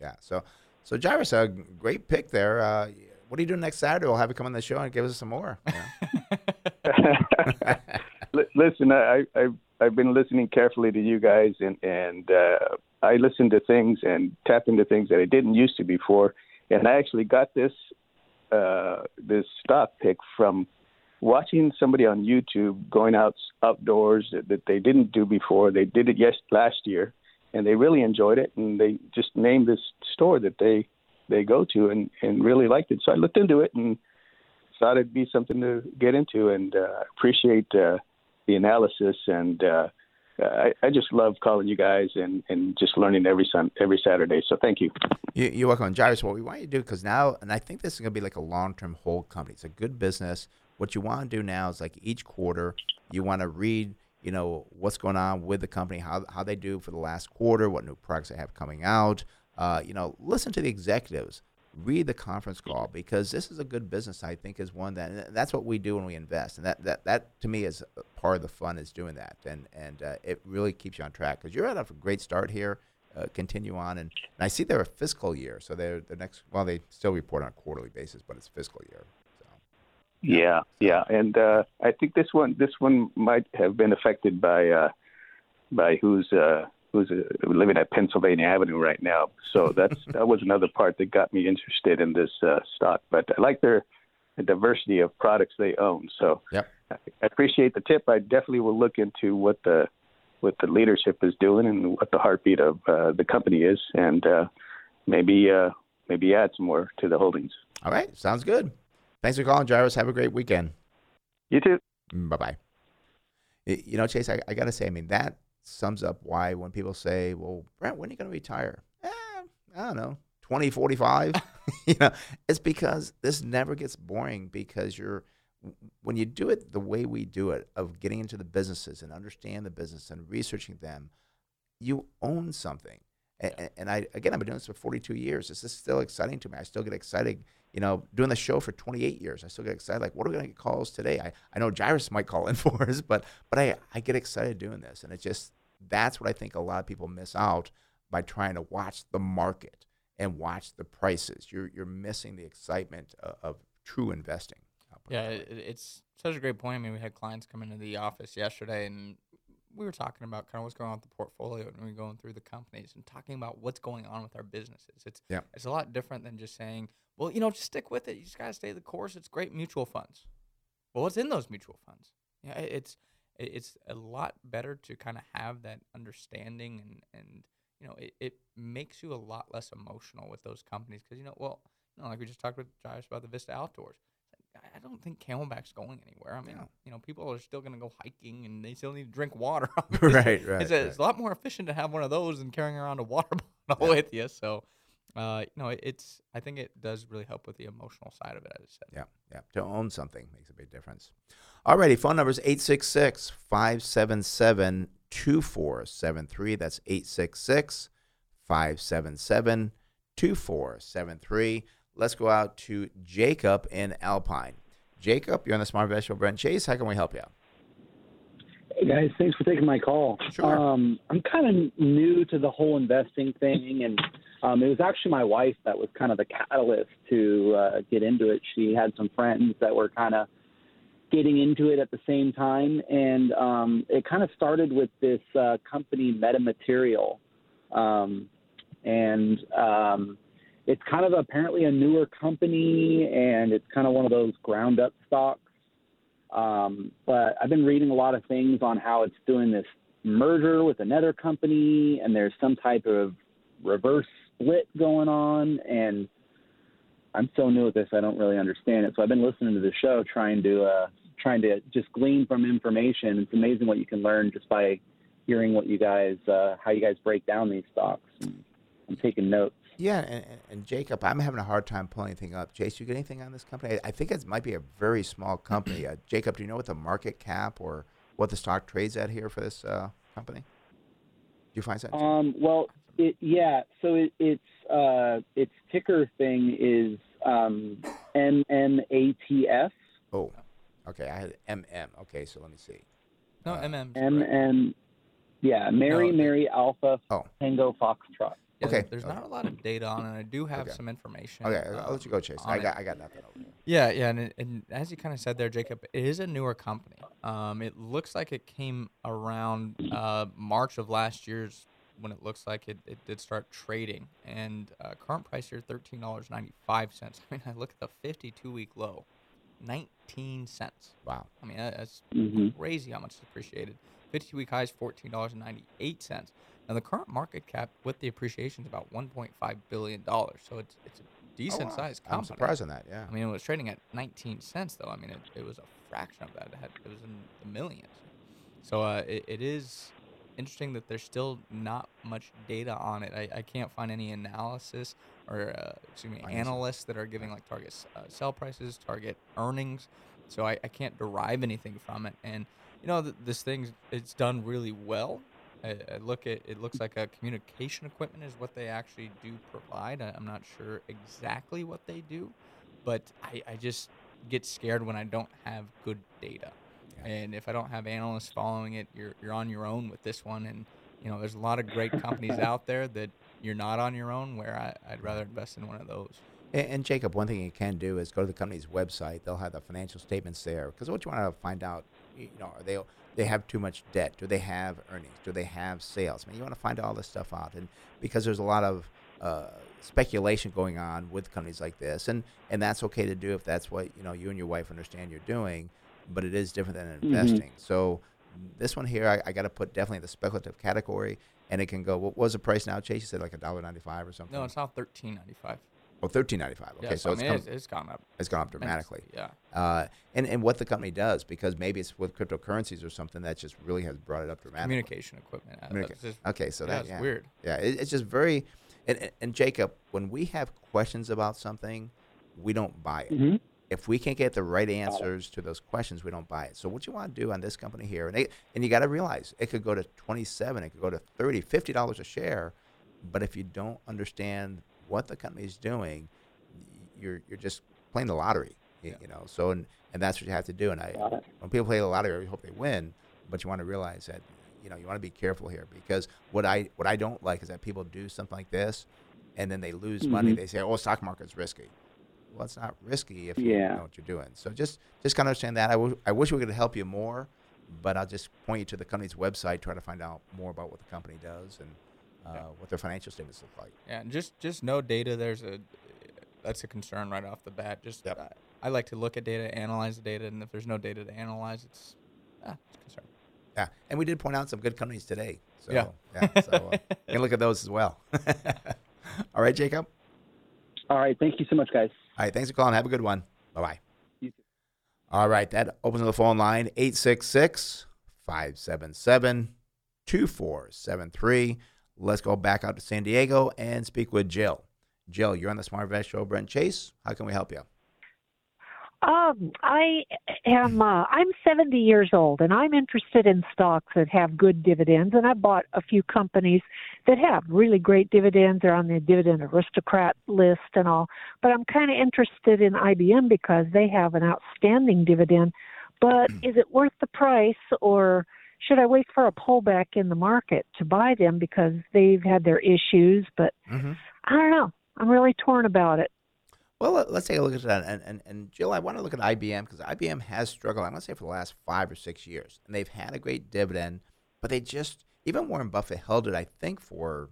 Yeah. So, so Jairus, a great pick there. Uh, what are you doing next Saturday? We'll have you come on the show and give us some more. Li- listen, I, I I've been listening carefully to you guys, and and uh, I listen to things and tap into things that I didn't used to before. And I actually got this uh, this stock pick from watching somebody on YouTube going out outdoors that, that they didn't do before. They did it yes last year, and they really enjoyed it. And they just named this store that they they go to and and really liked it. So I looked into it and thought it'd be something to get into, and uh, appreciate uh, the analysis. And uh, I, I just love calling you guys and, and just learning every sun every Saturday. So thank you. You, you're welcome, Jairus. What we want you to do, because now, and I think this is going to be like a long-term hold company. It's a good business. What you want to do now is like each quarter, you want to read, you know, what's going on with the company, how how they do for the last quarter, what new products they have coming out. Uh, you know, listen to the executives, read the conference call because this is a good business. I think is one that and that's what we do when we invest, and that that that to me is part of the fun is doing that, and and uh, it really keeps you on track because you're at a great start here. Uh, continue on, and, and I see they're a fiscal year, so they're the next. Well, they still report on a quarterly basis, but it's fiscal year. Yeah, yeah, and uh, I think this one this one might have been affected by uh, by who's uh, who's uh, living at Pennsylvania Avenue right now. So that's that was another part that got me interested in this uh, stock. But I like their the diversity of products they own. So yep. I, I appreciate the tip. I definitely will look into what the what the leadership is doing and what the heartbeat of uh, the company is, and uh, maybe uh, maybe add some more to the holdings. All right, sounds good. Thanks for calling, Jairus. Have a great weekend. You too. Bye bye. You know, Chase, I, I got to say, I mean, that sums up why when people say, well, Brent, when are you going to retire? Eh, I don't know, 2045. you know, it's because this never gets boring because you're, when you do it the way we do it, of getting into the businesses and understand the business and researching them, you own something. And, and I, again, I've been doing this for 42 years. This is still exciting to me. I still get excited you know, doing the show for 28 years, I still get excited. Like, what are we going to get calls today? I, I know Jairus might call in for us, but but I, I get excited doing this. And it's just, that's what I think a lot of people miss out by trying to watch the market and watch the prices. You're, you're missing the excitement of, of true investing. Yeah, it's such a great point. I mean, we had clients come into the office yesterday and we were talking about kind of what's going on with the portfolio and we were going through the companies and talking about what's going on with our businesses. It's yeah. it's a lot different than just saying, well, you know, just stick with it. You just got to stay the course. It's great mutual funds. Well, what's in those mutual funds? Yeah, it's it's a lot better to kind of have that understanding and and you know, it, it makes you a lot less emotional with those companies because you know, well, you know, like we just talked with Josh about the Vista Outdoors. I don't think CamelBak's going anywhere. I mean, you know, people are still going to go hiking and they still need to drink water. Right, right, It's, a, right. it's a lot more efficient to have one of those than carrying around a water bottle with you. So, uh, you know, it's I think it does really help with the emotional side of it. As I said. Yeah, yeah. To own something makes a big difference. Alrighty, phone number is 866 577 2473. That's 866 577 2473. Let's go out to Jacob in Alpine. Jacob, you're on the Smart Investment Brent Chase, how can we help you out? Hey guys, thanks for taking my call. Sure. Um, I'm kind of new to the whole investing thing, and um, it was actually my wife that was kind of the catalyst to uh, get into it. She had some friends that were kind of getting into it at the same time, and um, it kind of started with this uh, company, Metamaterial, um, and um, it's kind of apparently a newer company, and it's kind of one of those ground up stocks. Um, but I've been reading a lot of things on how it's doing this merger with another company, and there's some type of reverse split going on. And I'm so new at this, I don't really understand it. So I've been listening to the show, trying to uh, trying to just glean from information. It's amazing what you can learn just by hearing what you guys uh, how you guys break down these stocks. I'm taking notes. Yeah, and, and- and Jacob, I'm having a hard time pulling anything up. Chase, you get anything on this company? I, I think it might be a very small company. Uh, Jacob, do you know what the market cap or what the stock trades at here for this uh, company? Do you find that? Um, well, it, yeah. So it, it's uh, its ticker thing is um, MMATF. Oh, okay. I had MM. Okay, so let me see. No, MM. MM. Yeah, Mary No, Mary Alpha Oh. Tango Foxtrot. Yeah, Okay, There's okay. not a lot of data on it. I do have Okay. some information. Okay, I'll let you go, um, Chase. on I it. got, I got nothing over here. Yeah, yeah, and, it- and as you kind of said there, Jacob, it is a newer company. Um, it looks like it came around uh, March of last year's when it looks like it, it did start trading, and uh, current price here thirteen dollars ninety five cents. I mean, I look at the fifty two week low, nineteen cents. Wow. I mean, that- that's Mhm. crazy how much it's appreciated. 52 week highs $14.98. Now the current market cap with the appreciation is about 1.5 billion dollars. So it's it's a decent wow. sized I'm surprised on that, yeah. I mean, it was trading at 19 cents though. I mean, it, it was a fraction of that. It had it was in the millions. So uh, it, it is interesting that there's still not much data on it. I, I can't find any analysis or uh, excuse me analysts that are giving like target uh, sell prices, target earnings. So I, I can't derive anything from it. And you know th- this thing it's done really well. I, I look at it looks like a communication equipment is what they actually do provide. I, I'm not sure exactly what they do, but I, I just get scared when I don't have good data. And if I don't have analysts following it, you're you're on your own with this one. And you know, there's a lot of great companies out there that you're not on your own. Where I, I'd rather invest in one of those. And, and Jacob, one thing you can do is go to the company's website. They'll have the financial statements there. Because what you want to find out, you know, are they they have too much debt? Do they have earnings? Do they have sales? I mean, you want to find all this stuff out, and because there's a lot of uh, speculation going on with companies like this, and and that's okay to do if that's what you know you and your wife understand you're doing. But it is different than Mhm. investing. So this one here, I, I got to put definitely the speculative category, and it can go. What was the price now, Chase? You said like a dollar ninety five or something. No, it's now 13.95. Oh, thirteen ninety five. Okay, Yeah, so so, I it's, come- it's- it's gone up It's gone up dramatically. Yeah. Uh, and and what the company does because maybe it's with cryptocurrencies or something that just really has brought it up dramatically. Communication equipment. uh, Communica- just- okay, so yeah, that it's yeah. weird. Yeah, it, it's just very. And, and, and Jacob, when we have questions about something, we don't buy it. Mhm. If we can't get the right answers to those questions, we don't buy it. So what you want to do on this company here, and, they, and you got to realize it could go to 27, it could go to 30, 50 dollars a share, but if you don't understand what the company is doing, you're you're just playing the lottery, you, you know. So and, and that's what you have to do. And I, when people play the lottery, I hope they win, but you want to realize that you know you want to be careful here because what I what I don't like is that people do something like this, and then they lose money. Mhm. They say, "Oh, stock market's risky." Well, it's not risky if you know what you're doing. So just just kind of understand that. I wi- I wish we could help you more, but I'll just point you to the company's website, try to find out more about what the company does and uh, what their financial statements look like. Yeah, and just just no data. There's a that's a concern right off the bat. Just I, I like to look at data, analyze the data, and if there's no data to analyze, it's ah, it's a concern. Yeah, and we did point out some good companies today. So, Yeah. yeah. So uh, you can look at those as well. All right, Jacob. All right, thank you so much, guys. All right, thanks for calling. Have a good one. Bye bye. All right, that opens the phone line 866 577 2473. Let's go back out to San Diego and speak with Jill. Jill, you're on the Smart Invest Show. Brent Chase, how can we help you? Um, I am. Uh, I'm 70 years old, and I'm interested in stocks that have good dividends. And I bought a few companies that have really great dividends. They're on the dividend aristocrat list and all. But I'm kind of interested in IBM because they have an outstanding dividend. But is it worth the price, or should I wait for a pullback in the market to buy them because they've had their issues? But Mm-hmm. I don't know. I'm really torn about it. Well, let- let's take a look at that. And, and, and Jill, I want to look at IBM because IBM has struggled, I'm going to say, for the last five or six years. And they've had a great dividend, but they just, even Warren Buffett held it, I think, for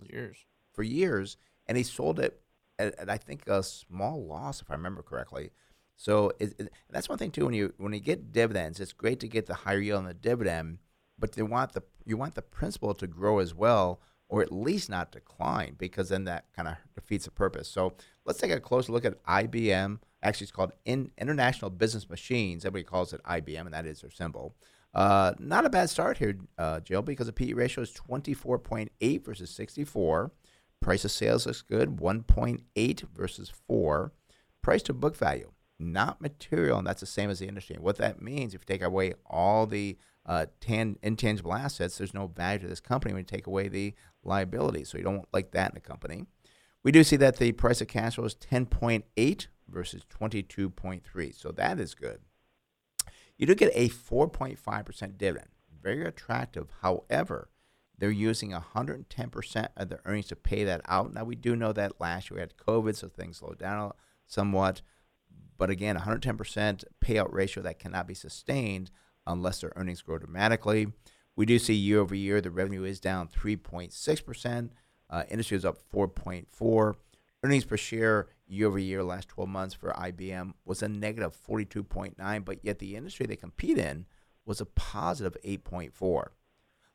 years. For years. And he sold it at, at I think, a small loss, if I remember correctly. So it, it, that's one thing too. When you when you get dividends, it's great to get the higher yield on the dividend, but you want the you want the principal to grow as well, or at least not decline, because then that kind of defeats the purpose. So let's take a closer look at IBM. Actually, it's called In, International Business Machines. Everybody calls it IBM, and that is their symbol. Uh, not a bad start here, uh, Jill, because the PE ratio is 24.8 versus 64. Price of sales looks good, 1.8 versus 4. Price to book value, not material, and that's the same as the industry. And what that means, if you take away all the uh, tan- intangible assets, there's no value to this company when you take away the liability. So you don't like that in a company. We do see that the price of cash flow is 10.8 versus 22.3. So that is good. You do get a 4.5% dividend. Very attractive. However, they're using 110% of their earnings to pay that out. Now, we do know that last year we had COVID, so things slowed down somewhat. But again, 110% payout ratio that cannot be sustained unless their earnings grow dramatically. We do see year over year the revenue is down 3.6%. Uh, industry is up 4.4. Earnings per share year over year last 12 months for IBM was a negative 42.9, but yet the industry they compete in was a positive 8.4.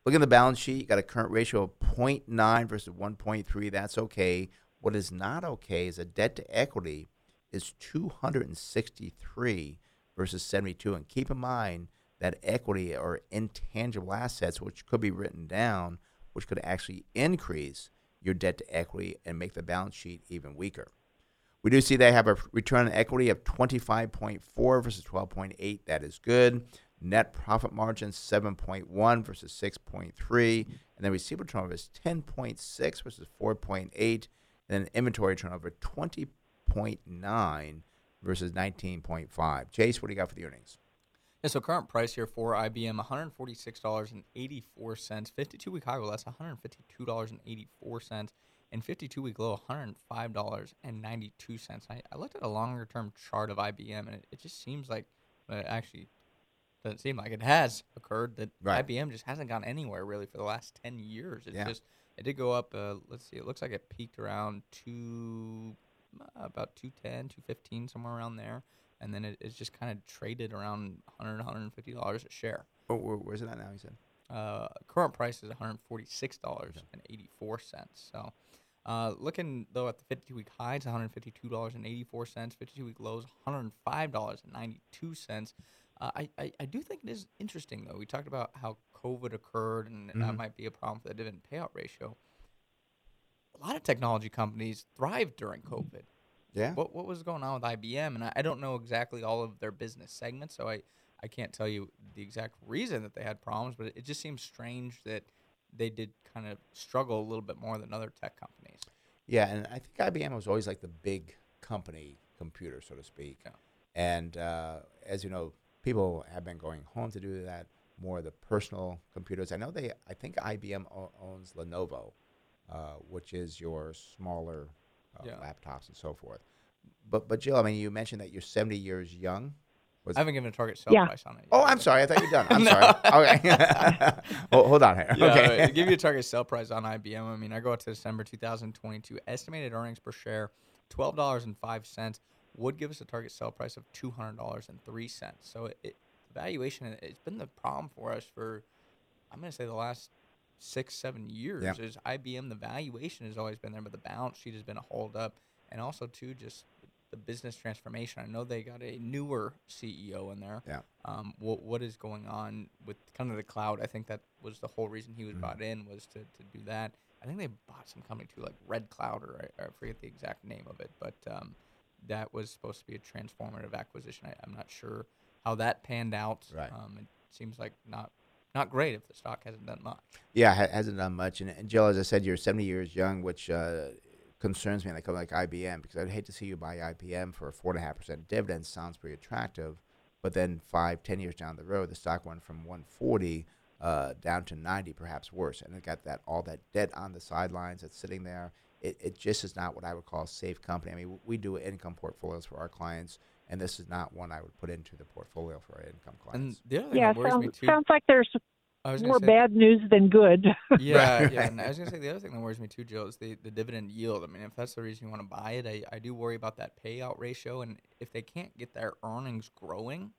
Look at the balance sheet. You got a current ratio of 0.9 versus 1.3. That's okay. What is not okay is a debt to equity is 263 versus 72. And keep in mind that equity or intangible assets, which could be written down, which could actually increase your debt to equity and make the balance sheet even weaker. We do see they have a return on equity of 25.4 versus 12.8. That is good. Net profit margin 7.1 versus 6.3. And then receivable turnover is 10.6 versus 4.8. And then inventory turnover 20.9 versus 19.5. Chase, what do you got for the earnings? Yeah, so current price here for IBM, $146.84. 52 week high, well, that's $152.84. And 52 week low, $105.92. I, I looked at a longer term chart of IBM, and it, it just seems like, actually doesn't seem like it has occurred, that Right. IBM just hasn't gone anywhere really for the last 10 years. It's Yeah. just, it did go up, uh, let's see, it looks like it peaked around two, about 210, 215, somewhere around there. And then it, it's just kind of traded around 100 $150 a share. Oh, where, where's it at now, you said? Uh, current price is $146.84. So, uh, looking though at the 52 week highs, $152.84. 52 week lows, $105.92. Uh, I, I, I do think it is interesting though. We talked about how COVID occurred and that Mhm. might be a problem for the dividend payout ratio. A lot of technology companies thrived during COVID. Yeah. What what was going on with IBM? And I, I don't know exactly all of their business segments, so I, I can't tell you the exact reason that they had problems, but it, it just seems strange that they did kind of struggle a little bit more than other tech companies. Yeah, and I think IBM was always like the big company computer, so to speak. And uh, as you know, people have been going home to do that. More of the personal computers. I know they. I think IBM o- owns Lenovo, uh, which is your smaller uh, Yeah. laptops and so forth. But but Jill, I mean, you mentioned that you're 70 years young. Was I haven't given a target sell Yeah. price on it. Oh, I'm sorry. I thought you were done. I'm No. sorry. Okay. hold, hold on here. Yeah, okay. to give you a target sell price on IBM, I mean, I go out to December 2022. Estimated earnings per share, twelve dollars and five cents, would give us a target sell price of two hundred dollars and three cents. So it, it valuation, it's been the problem for us for, I'm going to say the last six, seven years. Yeah. Is IBM the valuation has always been there, but the balance sheet has been a hold up, and also too just the business transformation. I know they got a newer CEO in there. Yeah. Um, what what is going on with kind of the cloud? I think that was the whole reason he was Mm-hmm. brought in was to, to do that. I think they bought some company too, like Red Cloud, or I, I forget the exact name of it, but um, that was supposed to be a transformative acquisition. I, I'm not sure how that panned out. Right. Um, it seems like not not great if the stock hasn't done much. Yeah, ha- hasn't done much. And, and Jill, as I said, you're 70 years young, which uh, concerns me. Like like IBM, because I'd hate to see you buy IBM for a four and a half percent dividend. Sounds pretty attractive, but then five, ten years down the road, the stock went from 140 uh, down to 90, perhaps worse. And it got that all that debt on the sidelines that's sitting there. It, it just is not what I would call a safe company. I mean, we do income portfolios for our clients, and this is not one I would put into the portfolio for our income clients. And the other thing Yeah, that worries me sounds, too. sounds like there's I was gonna more say- bad news than good. Yeah, yeah. And I was gonna say the other thing that worries me too, Joe, is the, the dividend yield. I mean, if that's the reason you want to buy it, I, I do worry about that payout ratio. And if they can't get their earnings growing,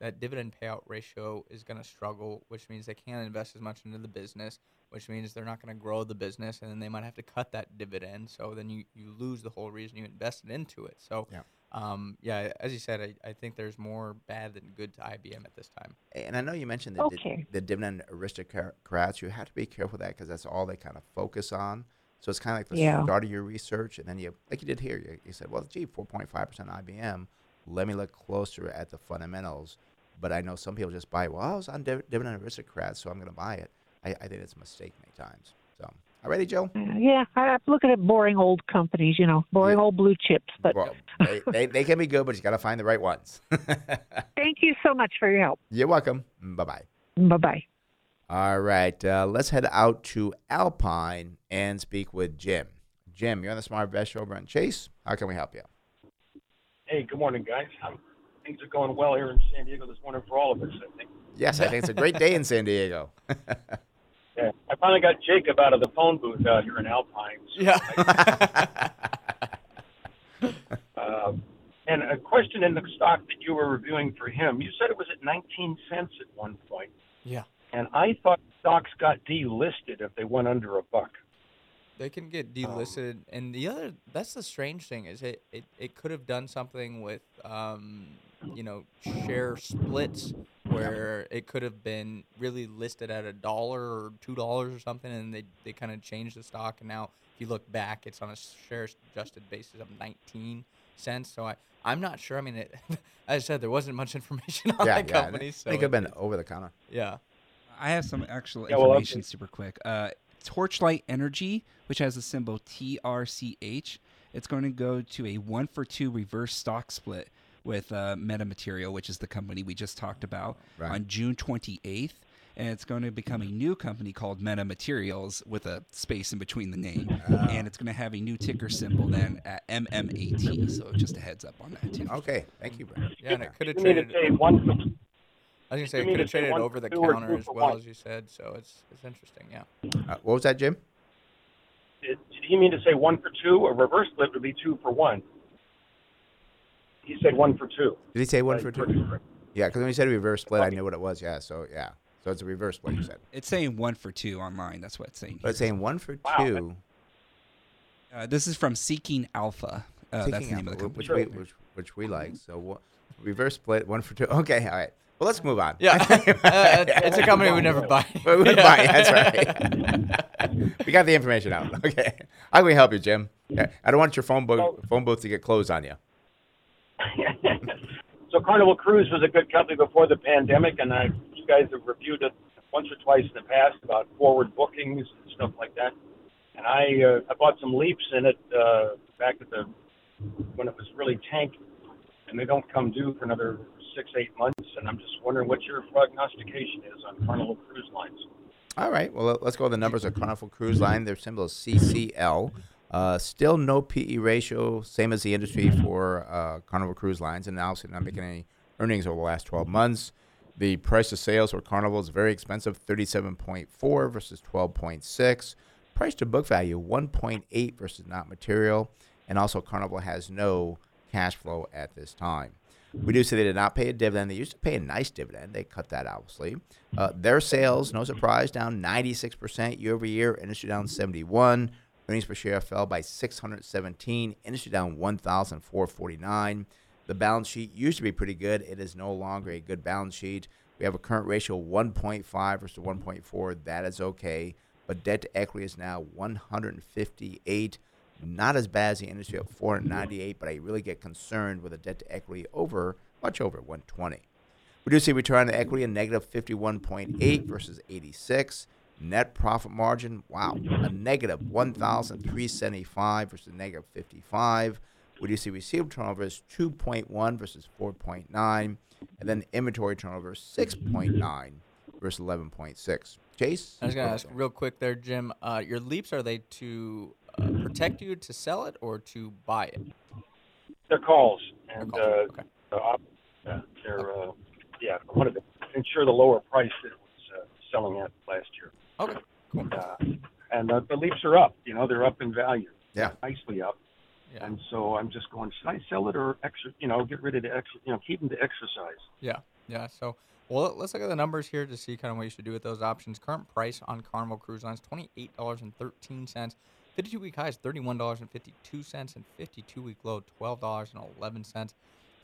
that dividend payout ratio is gonna struggle, which means they can't invest as much into the business, which means they're not gonna grow the business, and then they might have to cut that dividend. So then you, you lose the whole reason you invested into it. So Yeah. Um, yeah, as you said, I, I think there's more bad than good to IBM at this time. And I know you mentioned the, di- the dividend aristocrats. You have to be careful with that because that's all they kind of focus on. So it's kind of like the Yeah. start of your research, and then you, like you did here, you, you said, well, gee, 4.5% IBM. Let me look closer at the fundamentals. But I know some people just buy, well, I was on div- dividend aristocrats, so I'm going to buy it. I, I think it's a mistake many times. So, all righty, Joe? yeah, I, I'm looking at boring old companies, you know, boring old blue chips. But Well, they, they, they can be good, but you got to find the right ones. thank you so much for your help. You're welcome. Bye bye. Bye bye. All right, uh, let's head out to Alpine and speak with Jim. Jim, you're on the Smart Invest Show, Brent Chase. How can we help you? Hey, good morning, guys. Um, things are going well here in San Diego this morning for all of us, I think. Yes, I think it's a great day in San Diego. Yeah, I finally got Jacob out of the phone booth out here in Alpine. so Yeah. Um, and a question in the stock that you were reviewing for him. You said it was at 19 cents at one point, Yeah. and I thought stocks got delisted if they went under a buck. They can get delisted, and the other that's the strange thing is it it, it could have done something with um you know share splits where it could have been really listed at a dollar or two dollars or something, and they they kind of changed the stock, and now if you look back, it's on a share adjusted basis of nineteen cents. So I I'm not sure. I mean, it, as I said, there wasn't much information on yeah, that yeah. company. They So could have been it- over the counter. yeah. I have some actual Yeah, information okay. super quick. Uh, Torchlight Energy, which has the symbol TRCH, it's going to go to a one for two reverse stock split with uh, Metamaterial, which is the company we just talked about, Right. on June 28th. And it's going to become a new company called Meta Materials with a space in between the name. And it's going to have a new ticker symbol then at MMAT. So just a heads up on that, too. Okay, thank you, Brent. Yeah, and it could have You mean to traded. one I was gonna say it could have traded over the counter as well one? as you said, so it's it's interesting. Yeah. Uh, what was that, Jim? Did, did he mean to say one for two? A reverse split would be two for one. He said one for two. Did he say one for two? Yeah, because when you said reverse split, I knew what it was. Yeah, so yeah, so it's a reverse split. You said, It's saying one for two online. That's what it's saying. but it's saying one for Wow. two. Uh, this is from Seeking Alpha. Uh, that's Taking the name out, of the company. which we which, which we like. So what, reverse split, one for two. Okay, all right. Well, let's move on. Yeah, uh, it's a company we never buy. we would Yeah. buy. That's right. we got the information out. Okay, how can we help you, Jim? Yeah, I don't want your phone book phone booth to get closed on you. So Carnival Cruise was a good company before the pandemic, and I, you guys have reviewed it once or twice in the past about forward bookings and stuff like that. And I, uh, I bought some leaps in it uh, back at the when it was really tanking, and they don't come due for another six, eight months. And I'm just wondering what your prognostication is on Carnival Cruise Lines. All right. Well, let- let's go with the numbers of Carnival Cruise Line. Their symbol is CCL. Uh, still no PE ratio, same as the industry for uh, Carnival Cruise Lines, and obviously not making any earnings over the last 12 months. The price of sales for Carnival is very expensive, 37.4 versus 12.6. Price to book value, 1.8 versus not material, and also Carnival has no cash flow at this time. We do say they did not pay a dividend. They used to pay a nice dividend. They cut that, obviously. Uh, their sales, no surprise, down 96% year over year. Industry down 71. Earnings per share fell by 617. Industry down 1,449. The balance sheet used to be pretty good. It is no longer a good balance sheet. We have a current ratio of 1.5 versus 1.4. That is okay. But debt to equity is now 158. Not as bad as the industry at 498, but I really get concerned with a debt to equity over, much over 120. We do see return on equity a negative 51.8 versus 86. Net profit margin, wow, a negative 1,375 versus negative 55. We do you see receivable turnover is 2.1 versus 4.9. And then inventory turnover is 6.9 versus 11.6. Chase, I was going to ask real quick there, Jim. Uh, your leaps are they to uh, protect you to sell it or to buy it? They're calls, and uh, uh, op- yeah, they're uh, yeah, I wanted to ensure the lower price that it was uh, selling at last year. Okay, cool. Uh, and uh, the leaps are up. You know, they're up in value. Yeah, nicely up. Yeah. And so I'm just going, should I sell it or extra? You know, get rid of the extra. You know, keep them to exercise. Yeah, yeah. So, well, let's look at the numbers here to see kind of what you should do with those options. Current price on Carnival Cruise Lines twenty eight dollars and thirteen cents. 52 week high is $31.52 and 52 week low $12.11. If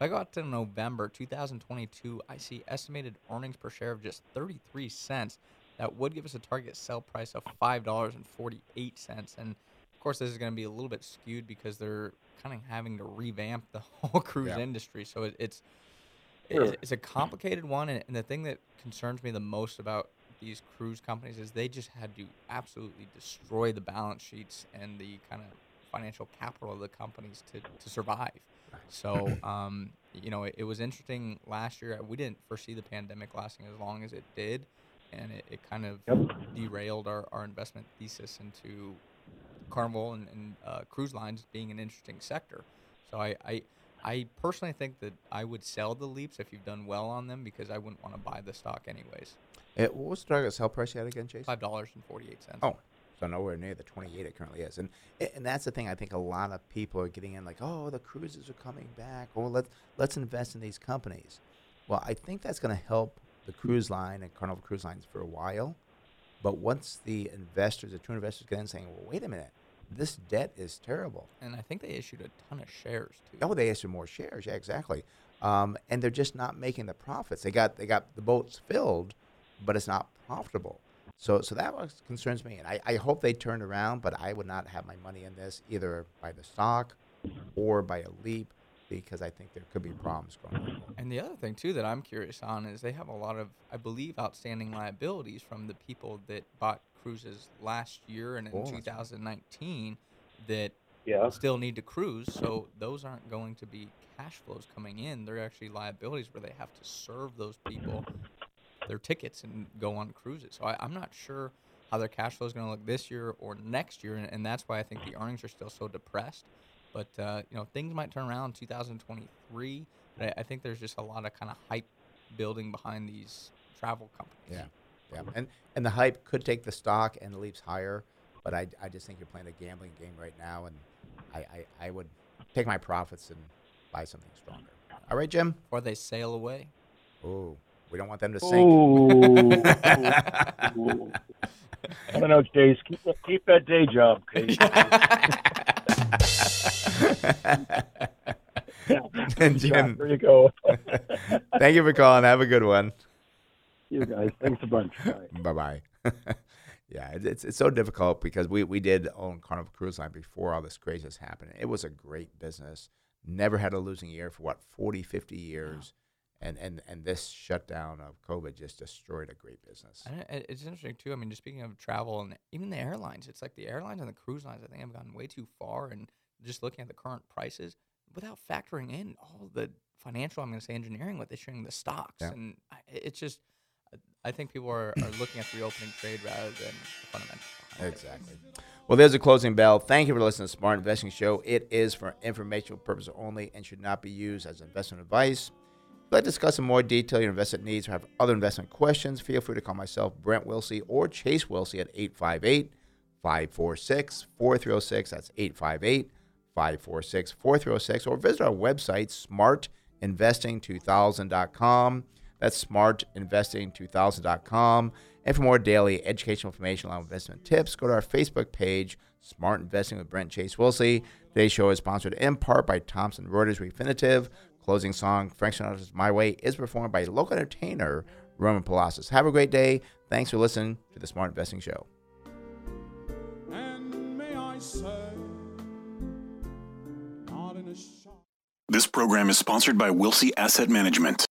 I go out to November 2022, I see estimated earnings per share of just 33 cents. That would give us a target sell price of $5.48. And of course, this is going to be a little bit skewed because they're kind of having to revamp the whole cruise Yeah. industry. So it, it's it's, it's a complicated one, and, and the thing that concerns me the most about these cruise companies is they just had to absolutely destroy the balance sheets and the kind of financial capital of the companies to, to survive. So, um, you know, it, it was interesting last year. We didn't foresee the pandemic lasting as long as it did, and it, it kind of derailed our, our investment thesis into Carnival and, and uh, cruise lines being an interesting sector. So I, I I personally think that I would sell the leaps if you've done well on them because I wouldn't want to buy the stock anyways. Uh, what was the target sell price yet again, Chase? Five dollars and forty-eight cents. Oh, so nowhere near the 28 it currently is. And and that's the thing. I think a lot of people are getting in like, oh, the cruises are coming back. Or let's let's invest in these companies. Well, I think that's going to help the cruise line and Carnival Cruise Lines for a while. But once the investors, the true investors, get in saying, well, wait a minute, this debt is terrible. And I think they issued a ton of shares too. Oh, they issued more shares. Yeah, exactly. Um, and they're just not making the profits. They got they got the boats filled, but it's not profitable. So so that was, concerns me. And I, I hope they turn around, but I would not have my money in this either by the stock or by a leap because I think there could be problems going on. And the other thing too that I'm curious on is they have a lot of, I believe, outstanding liabilities from the people that bought cruises last year and in Oh, that's 2019 that Yeah. still need to cruise. So those aren't going to be cash flows coming in. They're actually liabilities where they have to serve those people their tickets and go on cruises. So I, I'm not sure how their cash flow is going to look this year or next year, and, and that's why I think the earnings are still so depressed. But uh, you know, things might turn around in 2023. But I, I think there's just a lot of kind of hype building behind these travel companies. Yeah, yeah. And and the hype could take the stock and the leaps higher, but I, I just think you're playing a gambling game right now, and I, I, I would take my profits and buy something stronger. All right, Jim. Or they sail away. Oh, we don't want them to sink. Ooh. I don't know, Chase. Keep that, keep that day job, Chase. and Jim, there you go. thank you for calling. Have a good one. You guys, thanks a bunch. Bye bye. yeah, it's it's so difficult because we we did own Carnival Cruise Line before all this craziness happened. It was a great business. Never had a losing year for what 40, 50 years. And, and and this shutdown of COVID just destroyed a great business. And it's interesting too. I mean, just speaking of travel and even the airlines, it's like the airlines and the cruise lines. I think have gone way too far, and just looking at the current prices without factoring in all the financial, I'm going to say engineering with issuing the stocks, Yeah. and I, it's just. I think people are, are looking at the reopening trade rather than the fundamentals. it. Exactly. Well, there's a closing bell. Thank you for listening to Smart Investing Show. It is for informational purposes only and should not be used as investment advice. If you'd like to discuss in more detail your investment needs or have other investment questions, feel free to call myself, Brent Wilsey, or Chase Wilsey at 858 546 4306. That's 858 546 4306. Or visit our website, smartinvesting2000.com. That's smartinvesting2000.com. And for more daily educational information on investment tips, go to our Facebook page, Smart Investing with Brent Chase Wilsey. Today's show is sponsored in part by Thomson Reuters Refinitiv. Closing song, Frank Sinatra's My Way, is performed by local entertainer Roman Palacios. Have a great day. Thanks for listening to the Smart Investing Show. This program is sponsored by Wilsey Asset Management.